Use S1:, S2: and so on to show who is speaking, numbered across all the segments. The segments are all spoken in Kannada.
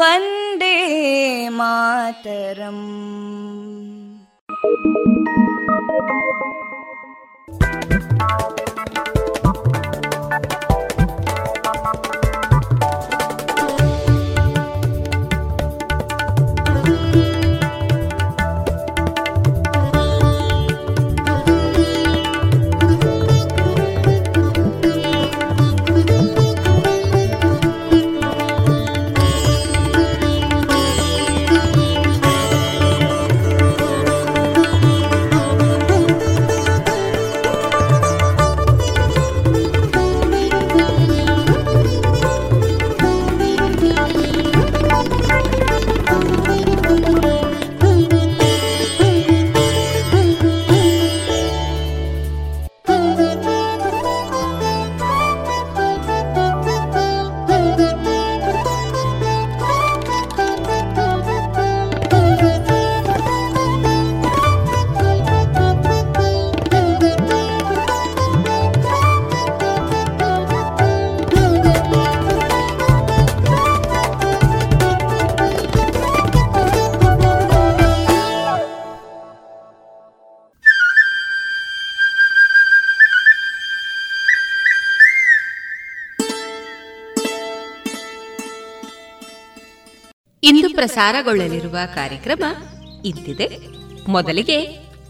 S1: वन्दे मातरम्
S2: ಪ್ರಸಾರಗೊಳ್ಳಲಿರುವ ಕಾರ್ಯಕ್ರಮ ಇಂತಿದೆ. ಮೊದಲಿಗೆ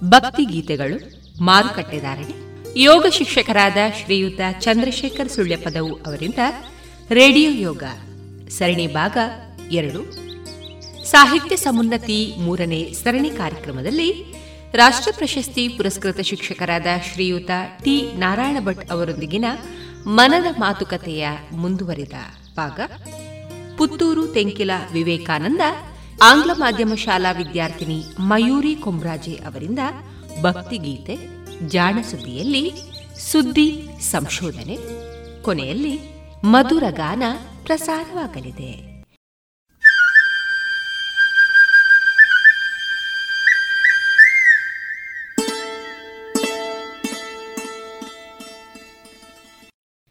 S2: ಭಕ್ತಿ ಗೀತೆಗಳು ಮಾರುಕಟ್ಟೆದಾರಣೆ ಯೋಗ ಶಿಕ್ಷಕರಾದ ಶ್ರೀಯುತ ಚಂದ್ರಶೇಖರ್ ಸುಳ್ಯಪದವು ಅವರಿಂದ ರೇಡಿಯೋ ಯೋಗ ಸರಣಿ ಭಾಗ ಎರಡು. ಸಾಹಿತ್ಯ ಸಮುನ್ನತಿ ಮೂರನೇ ಸರಣಿ ಕಾರ್ಯಕ್ರಮದಲ್ಲಿ ರಾಷ್ಟ್ರ ಪ್ರಶಸ್ತಿ ಪುರಸ್ಕೃತ ಶಿಕ್ಷಕರಾದ ಶ್ರೀಯುತ ಟಿ ನಾರಾಯಣ ಭಟ್ ಅವರೊಂದಿಗಿನ ಮನದ ಮಾತುಕತೆಯ ಮುಂದುವರಿದ ಭಾಗ. ಪುತ್ತೂರು ತೆಂಕಿಲ ವಿವೇಕಾನಂದ, ಆಂಗ್ಲ ಮಾಧ್ಯಮ ಶಾಲಾ ವಿದ್ಯಾರ್ಥಿನಿ ಮಯೂರಿ ಕೊಂಬ್ರಾಜೆ ಅವರಿಂದ ಭಕ್ತಿಗೀತೆ ಜಾಣಸುದ್ದಿಯಲ್ಲಿ ಸುದ್ದಿ ಸಂಶೋಧನೆ, ಕೊನೆಯಲ್ಲಿ ಮಧುರ ಗಾನ ಪ್ರಸಾರವಾಗಲಿದೆ.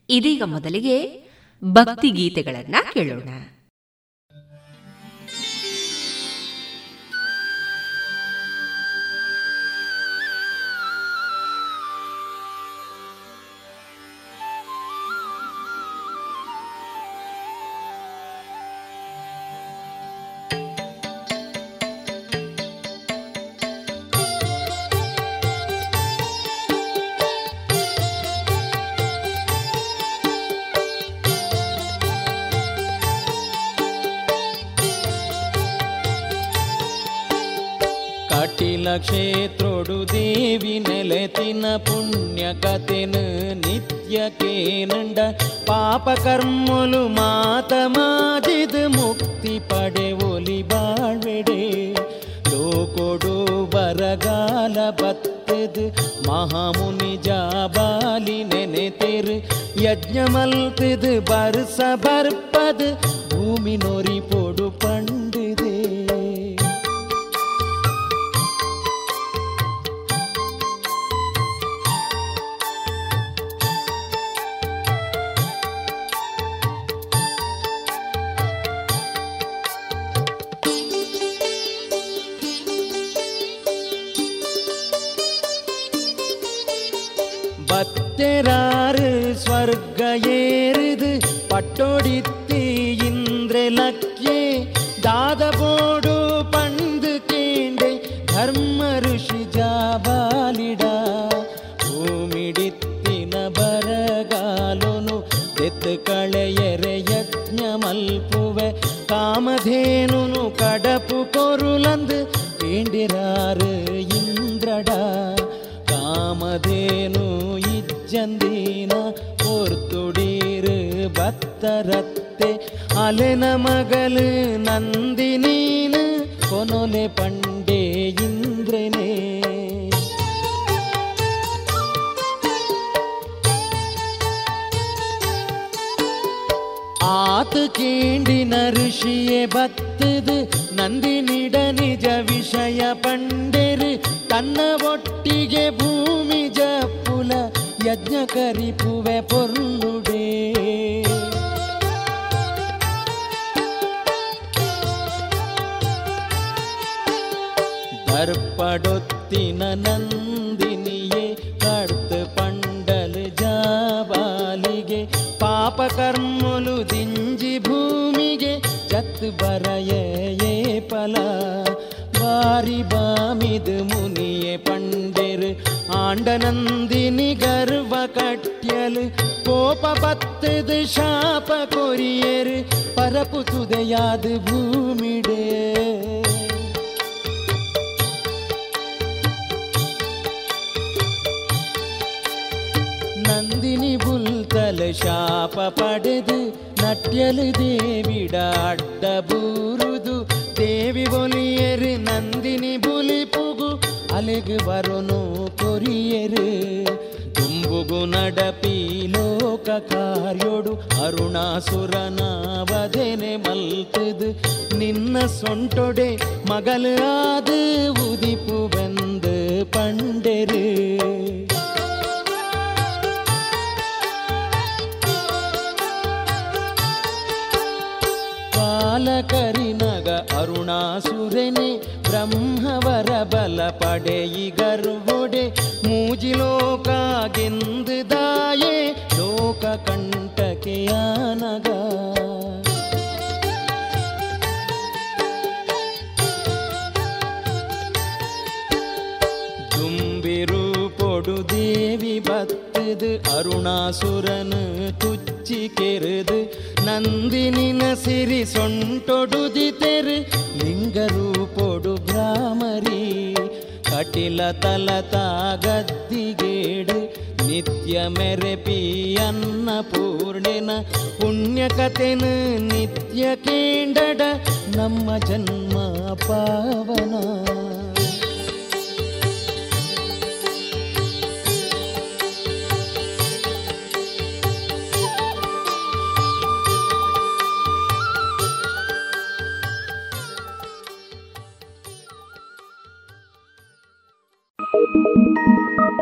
S2: ಇದೀಗ ಮೊದಲಿಗೆ ಭಕ್ತಿ ಗೀತೆಗಳನ್ನ ಕೇಳೋಣ.
S3: ಪಾಪ ಕರ್ಮಲು ಮಾತ ಮಾಜಿದ ಮುಕ್ತಿ ಪಡೆ ಒಲಿ ಬಾಳ್ವೆಡೆ ಲೋಕೊಡು ಬರಗಾಲ ಬತ್ತದು ಮಹಾಮುನಿ ಜಾಬಾಲಿ ನೆನೆತೆರು ಯಜ್ಞ ಮಲ್ತದು ಬರ್ಸ ಬರ್ಪದು ಭೂಮಿ ನೊರಿ ಪೊಡು பட்டொடித்து ನಂದಿನಿಡ ನಿಜ ವಿಷಯ ಪಂಡೆರು, ತನ್ನ ಒಟ್ಟಿಗೆ ಭೂಮಿ ಜಪ್ಪುಲ ಯಜ್ಞ ಕರಿಪುವೆ ಪೊರ್ಲುಡೇ. ದರ್ಪಡೊತ್ತಿನ ನಂದಿನಿಯೇ ಕಡ್ತ ಪಂಡಲ್ ಜಾಬಾಲಿಗೆ, ಪಾಪ ಕರ್ಮಲು ದಿಂಜಿ ಭೂಮಿಗೆ ಚತ್ ಬರಯೇ. ಬಾಮಿದು ಮುನಿಯೇ ಪಂಡೆರು ಆಂಡನಂದಿನಿ ಗರ್ವ ಕಟ್ಯಲು ಕೋಪ ಬತ್ತದು ಶಾಪ ಕೊರಿಯರು ಪರಪು ತುದೆಯಾದ ಭೂಮಿಡೇ ನಂದಿನಿ ಬುಲ್ತಲ ಶಾಪ ಪಡೆದು ನಟ್ಯಲು ದೇವಿಡ ಅಡ್ಡ ಬೂರುದು ದೇವಿ ಬೊಲಿಯರು ನಂದಿನಿ ಬುಲಿಪುಗು ಅಲೆಗು ಬರೋನು ಕೊರಿಯರು ತುಂಬುಗು ನಡಪಿ ಲೋಕ ಕಾರ್ಯೋಡು ಅರುಣಾಸುರನ ವದನೆ ಮಲ್ತದು ನಿನ್ನ ಸೊಂಟೊಡೆ ಮಗಲು ಆದು ಉದಿಪು ಬಂದು ಪಂಡೆರು ಬಾಲಕರಿನಗ ಅರುಣಾಸುರನೆ ಬ್ರಹ್ಮವರ ಬಲ ಪಡೆಯಿ ಗರ್ವುಡೆ ಮೂಜಿಲೋಕಾಗೆಂದು ದಾಯೆ ಲೋಕ ಕಂಟಕೆಯಾನಗ தும்பிரு பொடு தேவி பத்துது அருணாசுரனு துச்சி கெருது ನಂದಿನಿನ ಸಿರಿ ಸೊಂಟೊಡುದಿ ತೆರೆ ಲಿಂಗರೂಪೊಡು ಭ್ರಾಮರಿ. ಕಟಿಲ ತಲ ಗದ್ದಿಗೇಡು, ನಿತ್ಯ ಮೆರೆಪಿಯನ್ನ ಪೂರ್ಣಿನ. ಪುಣ್ಯಕತೆನ ನಿತ್ಯ ಕೇಂಡಡ, ನಮ್ಮ ಜನ್ಮ ಪಾವನ.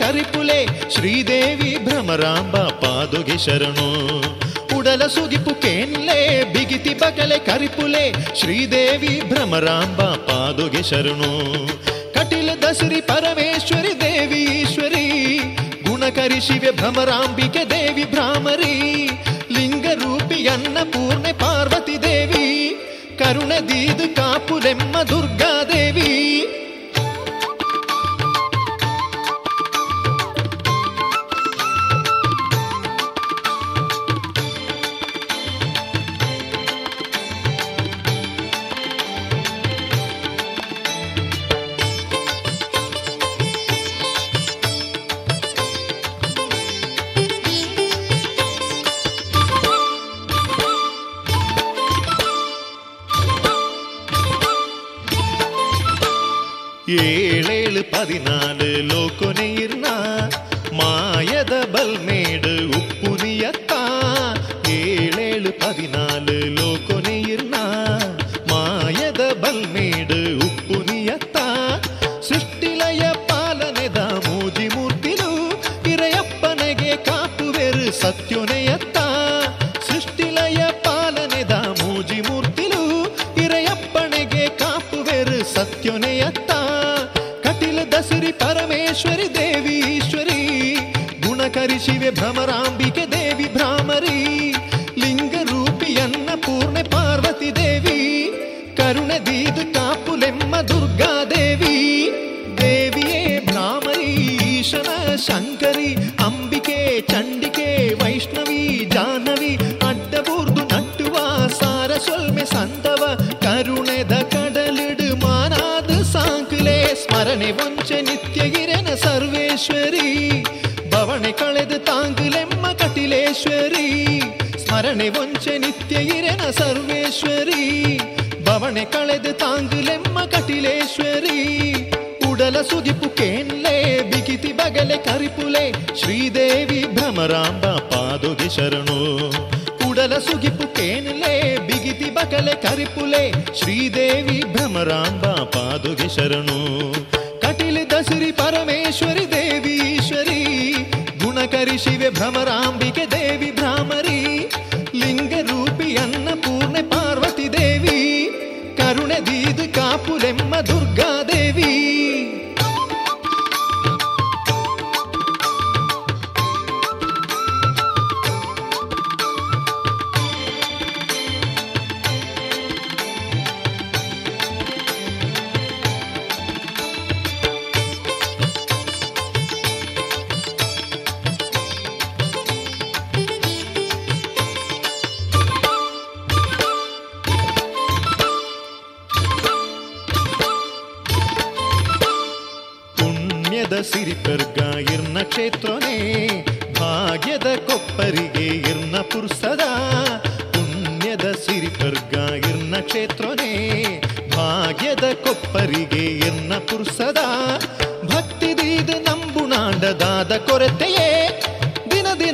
S4: ಕರಿಪುಲೆ, ಶ್ರೀದೇವಿ ಭ್ರಮರಾಂಬ ಪಾದುಗೆ ಶರಣು. ಉಡಲ ಸುಗಿಪು ಕೇನ್ಲೆ, ಬಿಗಿತಿ ಬಗಲೆ ಕರಿಪುಲೆ, ಶ್ರೀದೇವಿ ಭ್ರಮರಾಂಬ ಪಾದುಗೆ ಶರಣು. ಕಟಿಲ ದಸರಿ ಪರಮೇಶ್ವರಿ ದೇವಿ ಈಶ್ವರಿ ಗುಣಕರಿ ಶಿವೆ ಭ್ರಮರಾಂಬಿಕೆ ದೇವಿ ಭ್ರಾಮರಿ, ಲಿಂಗ ರೂಪಿ ಅನ್ನಪೂರ್ಣೆ ಪಾರ್ವತಿ ದೇವಿ, ಕರುಣದೀದು ಕಾಪುರೆಮ್ಮ ದುರ್ಗಾದೇವಿ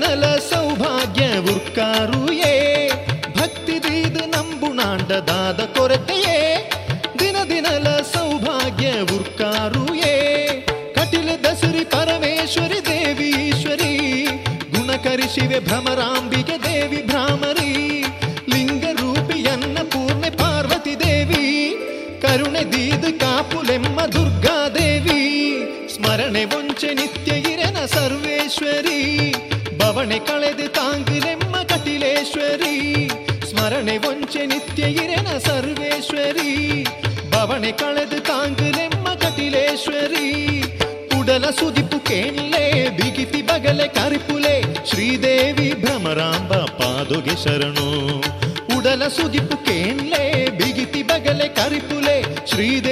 S4: ದಿನ ದಿನಲ ಸೌಭಾಗ್ಯ ಉರ್ಕಾರುಯೇ ಭಕ್ತಿದೀದು ನಂಬುನಾಂಡದಾದ ನಿತ್ಯ ಸರ್ವೇಶ್ವರಿ. ಬವಣೆ ಕಳೆದು ತಾಂಗುಲೆಮ್ಮ ಕಟಿಲೇಶ್ವರಿ ಉಡಲ ಸುದಿಪು ಕೇಳಲೆ ಬಿಗಿತಿ ಬಗಲೆ ಕರಿಪುಲೆ. ಶ್ರೀದೇವಿ ಭ್ರಮರಾಂಬ ಪಾದುಗೆ ಶರಣು. ಉಡಲ ಸುದಿಪು ಕೇಳಲೆ ಬಿಗಿತಿ ಬಗಲೆ ಕರಿಪುಲೆ. ಶ್ರೀದೇವಿ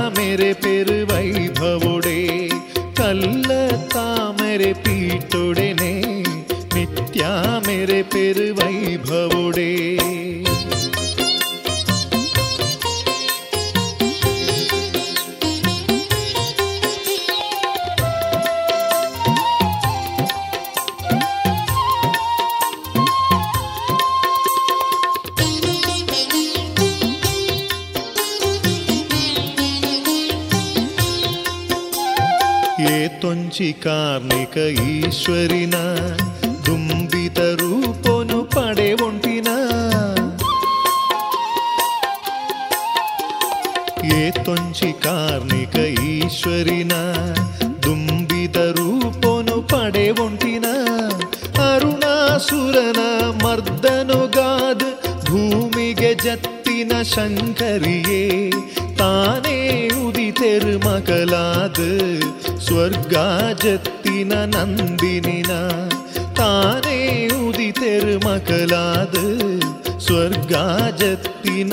S4: ನಿತ್ಯ ಮೇರೆ ಪೆರು ವೈಭವೊಡೆ ಕಲ್ಲ ತಾಮರೆ ಪೀಟೊಡೆನೆ ನಿತ್ಯ ಕಾರ್ಣಿಕ ಈಶ್ವರಿನ, ದುಂಬಿತ ರೂಪನು ಪಡೆ ಒಂಟಿನ. ಏತೊಂಚಿ ಕಾರ್ಣಿಕ ಈಶ್ವರಿನ, ದುಂಬಿತ ರೂಪನು ಪಡೆ ಒಂಟಿನ. ಅರುಣಾಸುರನ ಮರ್ದನುಗಾದ ಭೂಮಿಗೆ ಜತ್ತಿನ ಶಂಕರಿಯೇ, ತಾನೇ ಉದಿತೆರು ಮಗಲಾದ
S5: സ്വർഗാജത്തിന നന്ദിന താനേ ഉദിതെരു മകളാത്.
S4: സ്വർഗാജത്തിന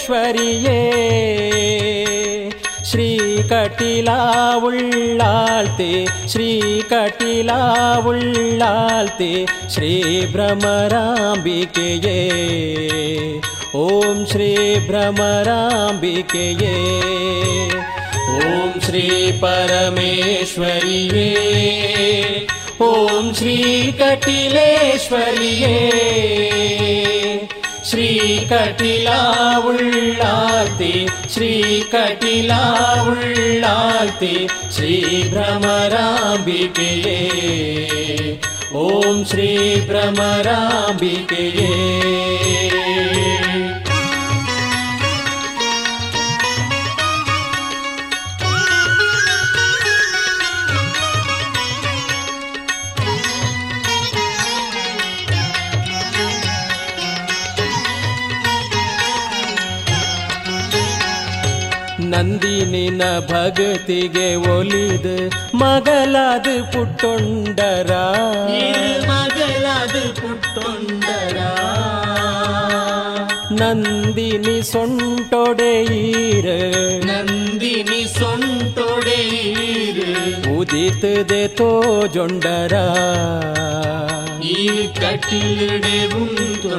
S3: ईश्वरि ये श्रीकटिला उल्लाल्ति श्रीकटिला ஸ்ரீபிரமராம்பிகையே. ஓம் श्री भ्रमराम्बिके ॐ श्री भ्रमराम्बिके ॐ श्री कटिला उति श्री कटिला श्रीभ्रमराम्बिके। भ्रमरा बिकिरेम् ಮಿನ ಪಗುತಿಗೆ ಒಲಿದು ಮಗಳದು ಪುಟ್ ಟೊಂಡರ ಮಗಳದು ಪುಟ್
S6: ನಂದಿನಿ ಸೊಂಟೊಡೈರ
S3: ನಂದಿನಿ ಸೊಂಟೊಡೈರ್
S6: ಉದಿತದೆ ತೋಜೊಂಡರ
S3: ಈ ಕಟೀಳೆ ಉಂದು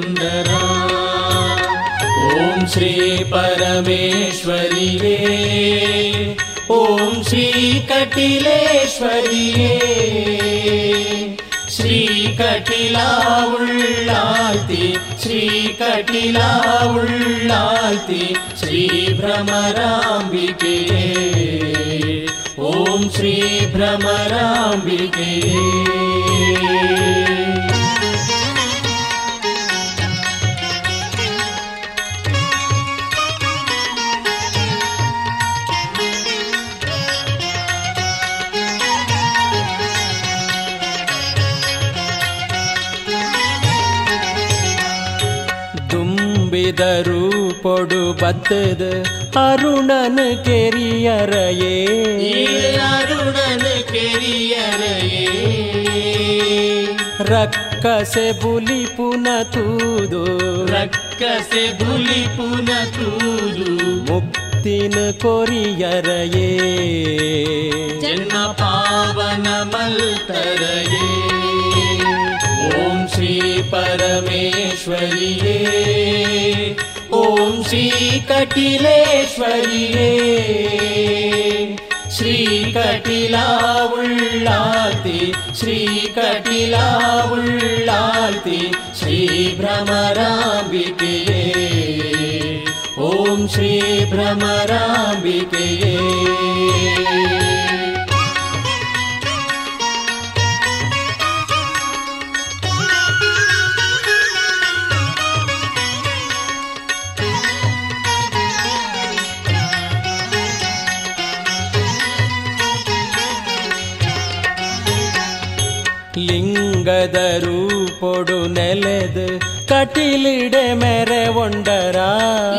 S3: ॐ श्री परमेश्वरि वे ॐ श्रीकटिलेश्वरि वे श्रीकटिलाति श्रीकटिला श्रीभ्रमराम्बिगे ॐ
S6: श्रीभ्रमराम्बिके ಪೊಡು ಬತ್ತದ ಅರುಣನ ಕೆರಿಯರಯೇ
S3: ಅರುಣನ ಕೆರಿಯರೆಯೇ
S6: ರಕ್ಕಸೆ ಬುಲಿ ಪುನ ತೂದು
S3: ರಕ್ಕಸೆ ಬುಲಿ ಪುನ ತೂದು
S6: ಮುಕ್ತಿನ ಕೊರಿಯರಯೇ
S3: ಜನ್ಮ ಪಾವನ ಮಲ್ತರಯೇ श्री परमेश्वरि ॐ श्रीकटिलेश्वरि श्रीकटिलाति श्रीकटिलाति श्रीभ्रमराम्बिके ॐ श्रीभ्रमराम्बिके ಕಟಿಲಾ ಉಳ್ಳಾಲ್ತಿ ಶ್ರೀ ಭ್ರಮರಾಂಬಿಕೆಯೇ ಓಂ ಶ್ರೀ ಭ್ರಮರಾಂಬಿಕೆಯೇ
S6: ಲಿಂಗದ ರೂಪೊಡು ನೆಲೆದ ಕಟಿಲಿಡೆ ಮೆರೆ ಒಂಡರ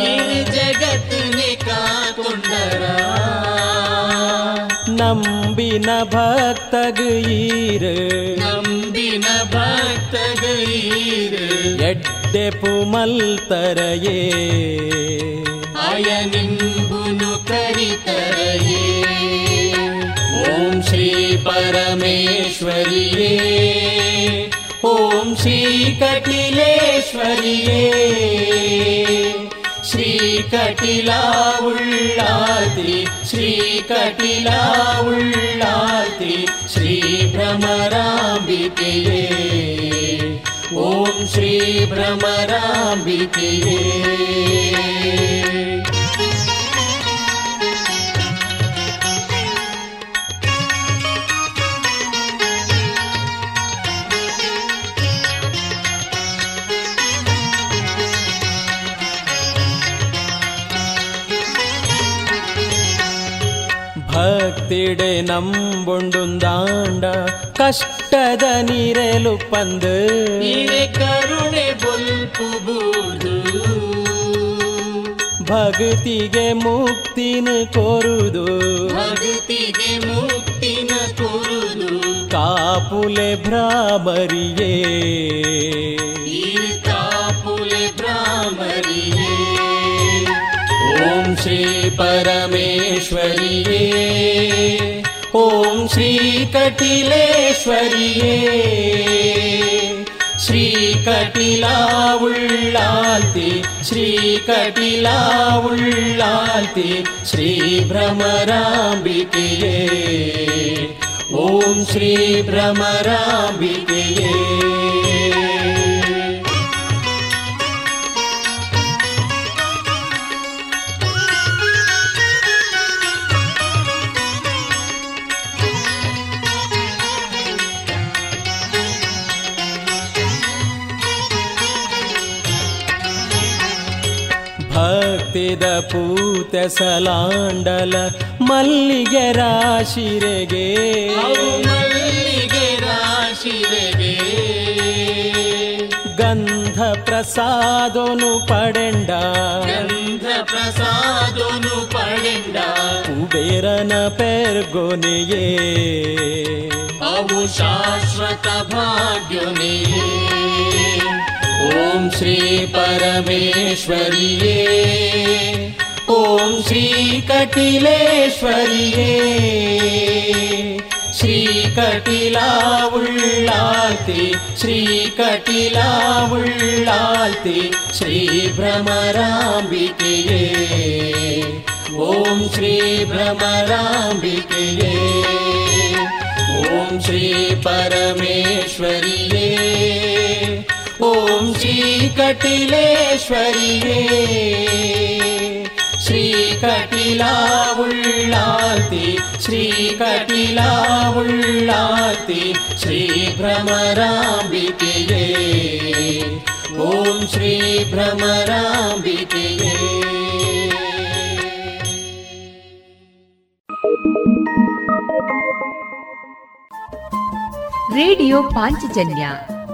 S3: ಈ ಜಗತ್ತಿನೆ ಕಾಕೊಂಡರ श्रीपरमेश्वर्ये। ॐ श्रीकटिलेश्वर्ये। श्रीकटिला उल्लाति श्रीकटिला उल्लाति श्रीभ्रमराम्बिके ॐ
S6: श्रीभ्रमराम्बिके ನಂಬುಂಡುಂದಾಂಡ ಕಷ್ಟದ ನೀರೆಲು ಪಂದ್.
S3: ಬೊಲ್ಪುಬೂದು
S6: ಭಕ್ತಿಗೆ ಮುಕ್ತಿನ ಕೋರುದು.
S3: ಭಗತಿಗೆ ಮುಕ್ತಿನ ಕೊರುದು.
S6: ಕಾಪುಲೆ ಭ್ರಾಮರಿಯೇ.
S3: श्रीपरमेश्वर्ये परमेश्वरि ॐ श्रीकटिलेश्वरि श्रीकटिला उभ्रमराबिरे ॐ श्री
S6: ಭಕ್ತಿದ ಪೂತ ಸಲಾಂಡಲ ಮಲ್ಲಿಗೆ ರಾಶಿರೆಗೆ.
S3: ಮಲ್ಲಿಗೆ ರಾಶಿರೆಗೆ.
S6: ಗಂಧ ಪ್ರಸಾದನು ಪಡೆಂಡ.
S3: ಗಂಧ ಪ್ರಸಾದನು ಪಡೆಂಡ.
S6: ಕುಬೇರನ ಪೆರ್ಗೊನೆಯೇ.
S3: ಅವು ಶಾಶ್ವತ ಭಾಗ್ಯನೇ ॐ श्रीपरमेश्वर्ये ॐ श्रीकटिलेश्वर्ये श्रीकटिला उश्रीकटिला उभ्रमराम्बिके ॐ श्री भ्रमराम्बिके ॐ श्री ॐ श्रीकटिलेश्वरिये श्रीकटिला उल्लाल्ति श्रीकटिला उल्लाल्ति श्रीभ्रमराम्बिकये ॐ श्रीभ्रमराम्बिकये
S7: ರೇಡಿಯೋ ಪಾಂಚಜನ್ಯ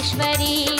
S7: ರೇಡಿಯೋ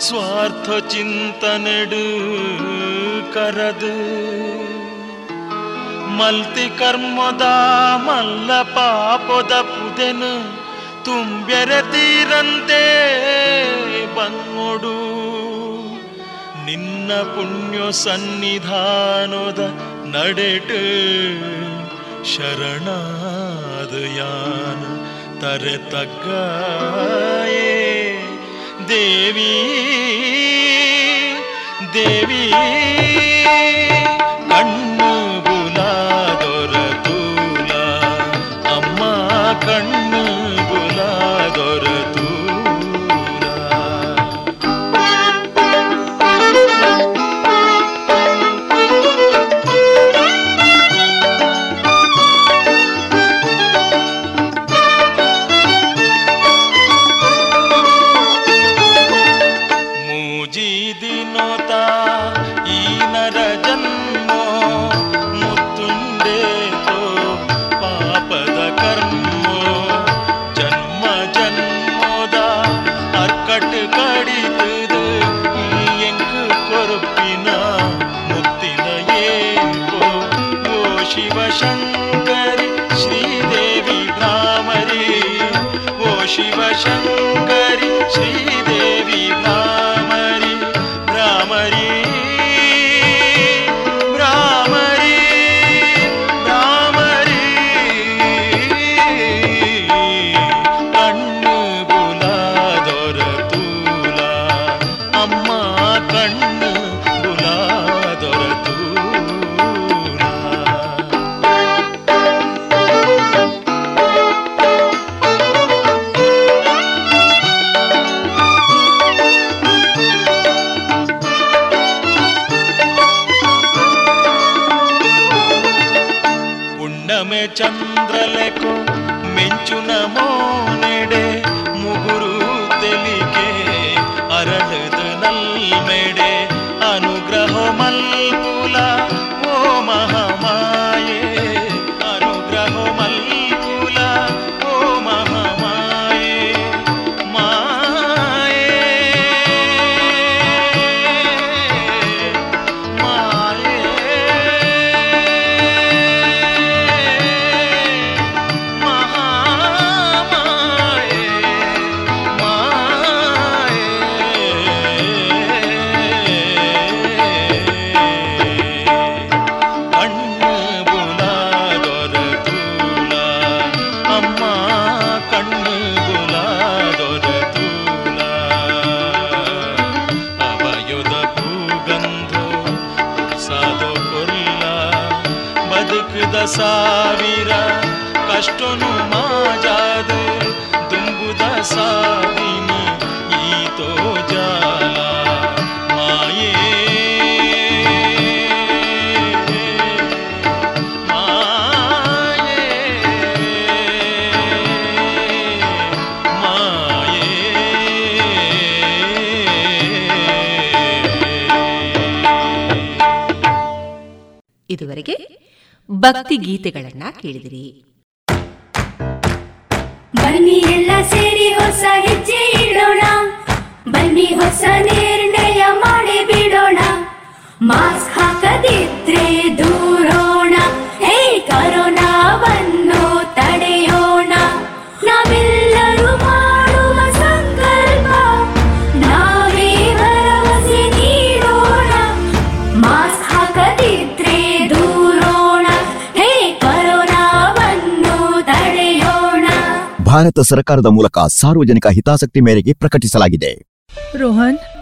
S8: ಸ್ವಾರ್ಥ ಚಿಂತನೆಡು ಕರದು. ಮಲ್ತಿ ಕರ್ಮದ ಮಲ್ಲ ಪಾಪದ ಪುದೆನು ತುಂಬೆರೆ ತೀರಂತೆ ಬನ್ನೊಡು ನಿನ್ನ ಪುಣ್ಯ ಸನ್ನಿಧಾನದ ನಡೆಟು ಶರಣಾದ ಯಾನ ತರೆ ತಗ್ಗಾಯೇ. देवी देवी।
S7: ಇದುವರೆಗೆ ಭಕ್ತಿ ಗೀತೆಗಳನ್ನ ಕೇಳಿದಿರಿ.
S9: ಬನ್ನಿ ಎಲ್ಲ ಸೇರಿ ಹೊಸ ಹೆಜ್ಜೆ ಇಡೋಣ. ಬನ್ನಿ ಹೊಸ ನಿರ್ಣಯ ಮಾಡಿ ಬಿಡೋಣ. ಮಾಸ್ಕ್ ಹಾಕದಿದ್ರೆ ದೂರ
S10: ಭಾರತ ಸರ್ಕಾರದ ಮೂಲಕ ಸಾರ್ವಜನಿಕ ಹಿತಾಸಕ್ತಿ ಮೇರೆಗೆ ಪ್ರಕಟಿಸಲಾಗಿದೆ.
S11: ರೋಹನ್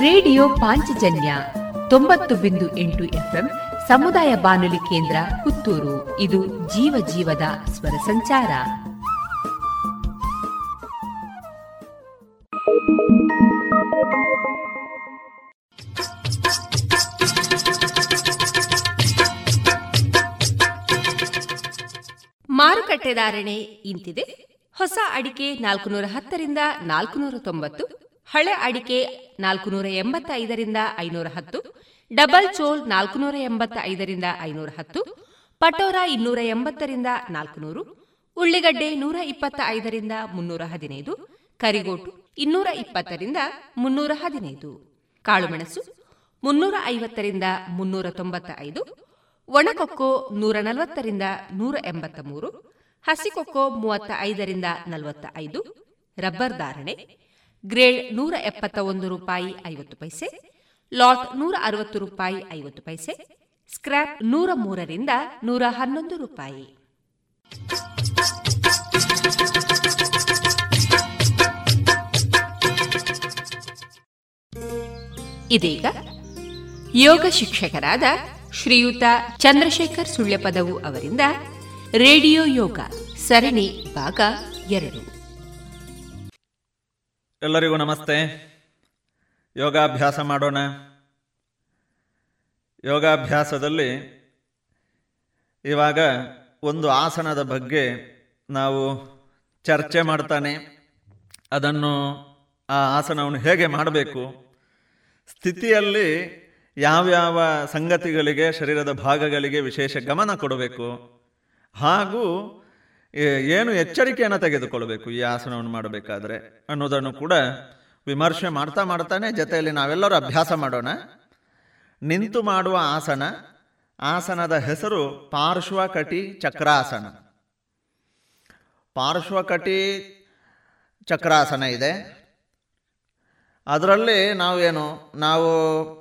S7: ರೇಡಿಯೋ ಪಾಂಚಜನ್ಯ ತೊಂಬತ್ತು ಬಿಂದು ಎಂಟು ಎಫ್ಎಂ ಸಮುದಾಯ ಬಾನುಲಿ ಕೇಂದ್ರ ಪುತ್ತೂರು. ಇದು ಜೀವ ಜೀವದ ಸ್ವರ ಸಂಚಾರ.
S2: ಮಾರುಕಟ್ಟೆ ಧಾರಣೆ ಇಂತಿದೆ. ಹೊಸ ಅಡಿಕೆ ನಾಲ್ಕುನೂರ ಹತ್ತರಿಂದ ನಾಲ್ಕುನೂರ ತೊಂಬತ್ತು. ಹಳೆ ಅಡಿಕೆ ನಾಲ್ಕುನೂರ ಎಂಬತ್ತೈದರಿಂದ ಐನೂರ ಹತ್ತು, ಡಬಲ್ ಚೋಲ್ ನಾಲ್ಕುನೂರ ಎಂಬತ್ತ ಐದರಿಂದ ಐನೂರ ಹತ್ತು, ಪಟೋರ ಇನ್ನೂರ ಎಂಬತ್ತರಿಂದ ನಾಲ್ಕುನೂರು, ಉಳ್ಳಿಗಡ್ಡೆ ನೂರ ಇಪ್ಪತ್ತ ಐದರಿಂದ ಮುನ್ನೂರ ಹದಿನೈದು, ಕರಿಗೋಟು ಇನ್ನೂರ ಇಪ್ಪತ್ತರಿಂದ ಮುನ್ನೂರ ಹದಿನೈದು, ಕಾಳುಮೆಣಸು ಮುನ್ನೂರ ಐವತ್ತರಿಂದ ಮುನ್ನೂರ ತೊಂಬತ್ತ ಐದು ಒಣಕೊಕ್ಕೋ ನೂರ ನಲವತ್ತರಿಂದ ನೂರ ಎಂಬತ್ತ ಮೂರು ಹಸಿಕೊಕ್ಕೋ ಮೂವತ್ತ ಐದರಿಂದ ನಲವತ್ತ ಐದು ರಬ್ಬರ್ ಧಾರಣೆ ಗ್ರೇಡ್ ನೂರ ಎಪ್ಪತ್ತ ಒಂದು ರೂಪಾಯಿ ಐವತ್ತು ಪೈಸೆ, ಲಾಟ್ ನೂರ ಅರವತ್ತು ರೂಪಾಯಿ ಐವತ್ತು ಪೈಸೆ ಸ್ಕ್ರಾಪ್ ನೂರ ಮೂರರಿಂದ ನೂರ ಹನ್ನೊಂದು ರೂಪಾಯಿ. ಇದೀಗ ಯೋಗ ಶಿಕ್ಷಕರಾದ ಶ್ರೀಯುತ ಚಂದ್ರಶೇಖರ್ ಸುಳ್ಯಪದವು ಅವರಿಂದ ರೇಡಿಯೋ ಯೋಗ ಸರಣಿ ಭಾಗ ಎರಡು.
S12: ಎಲ್ಲರಿಗೂ ನಮಸ್ತೆ. ಯೋಗಾಭ್ಯಾಸ ಮಾಡೋಣ. ಯೋಗಾಭ್ಯಾಸದಲ್ಲಿ ಇವಾಗ ಒಂದು ಆಸನದ ಬಗ್ಗೆ ನಾವು ಚರ್ಚೆ ಮಾಡ್ತಾನೆ. ಅದನ್ನು ಆ ಆಸನವನ್ನು ಹೇಗೆ ಮಾಡಬೇಕು? ಸ್ಥಿತಿಯಲ್ಲಿ ಯಾವ್ಯಾವ ಸಂಗತಿಗಳಿಗೆ, ಶರೀರದ ಭಾಗಗಳಿಗೆ ವಿಶೇಷ ಗಮನ ಕೊಡಬೇಕು? ಹಾಗೂ ಏನು ಎಚ್ಚರಿಕೆಯನ್ನು ತೆಗೆದುಕೊಳ್ಬೇಕು ಈ ಆಸನವನ್ನು ಮಾಡಬೇಕಾದ್ರೆ ಅನ್ನೋದನ್ನು ಕೂಡ ವಿಮರ್ಶೆ ಮಾಡ್ತಾ ಮಾಡ್ತಾನೆ, ಜೊತೆಯಲ್ಲಿ ನಾವೆಲ್ಲರೂ ಅಭ್ಯಾಸ ಮಾಡೋಣ. ನಿಂತು ಮಾಡುವ ಆಸನ, ಆಸನದ ಹೆಸರು ಪಾರ್ಶ್ವಕಟಿ ಚಕ್ರಾಸನ. ಪಾರ್ಶ್ವಕಟಿ ಚಕ್ರಾಸನ ಇದೆ. ಅದರಲ್ಲಿ ನಾವೇನು, ನಾವು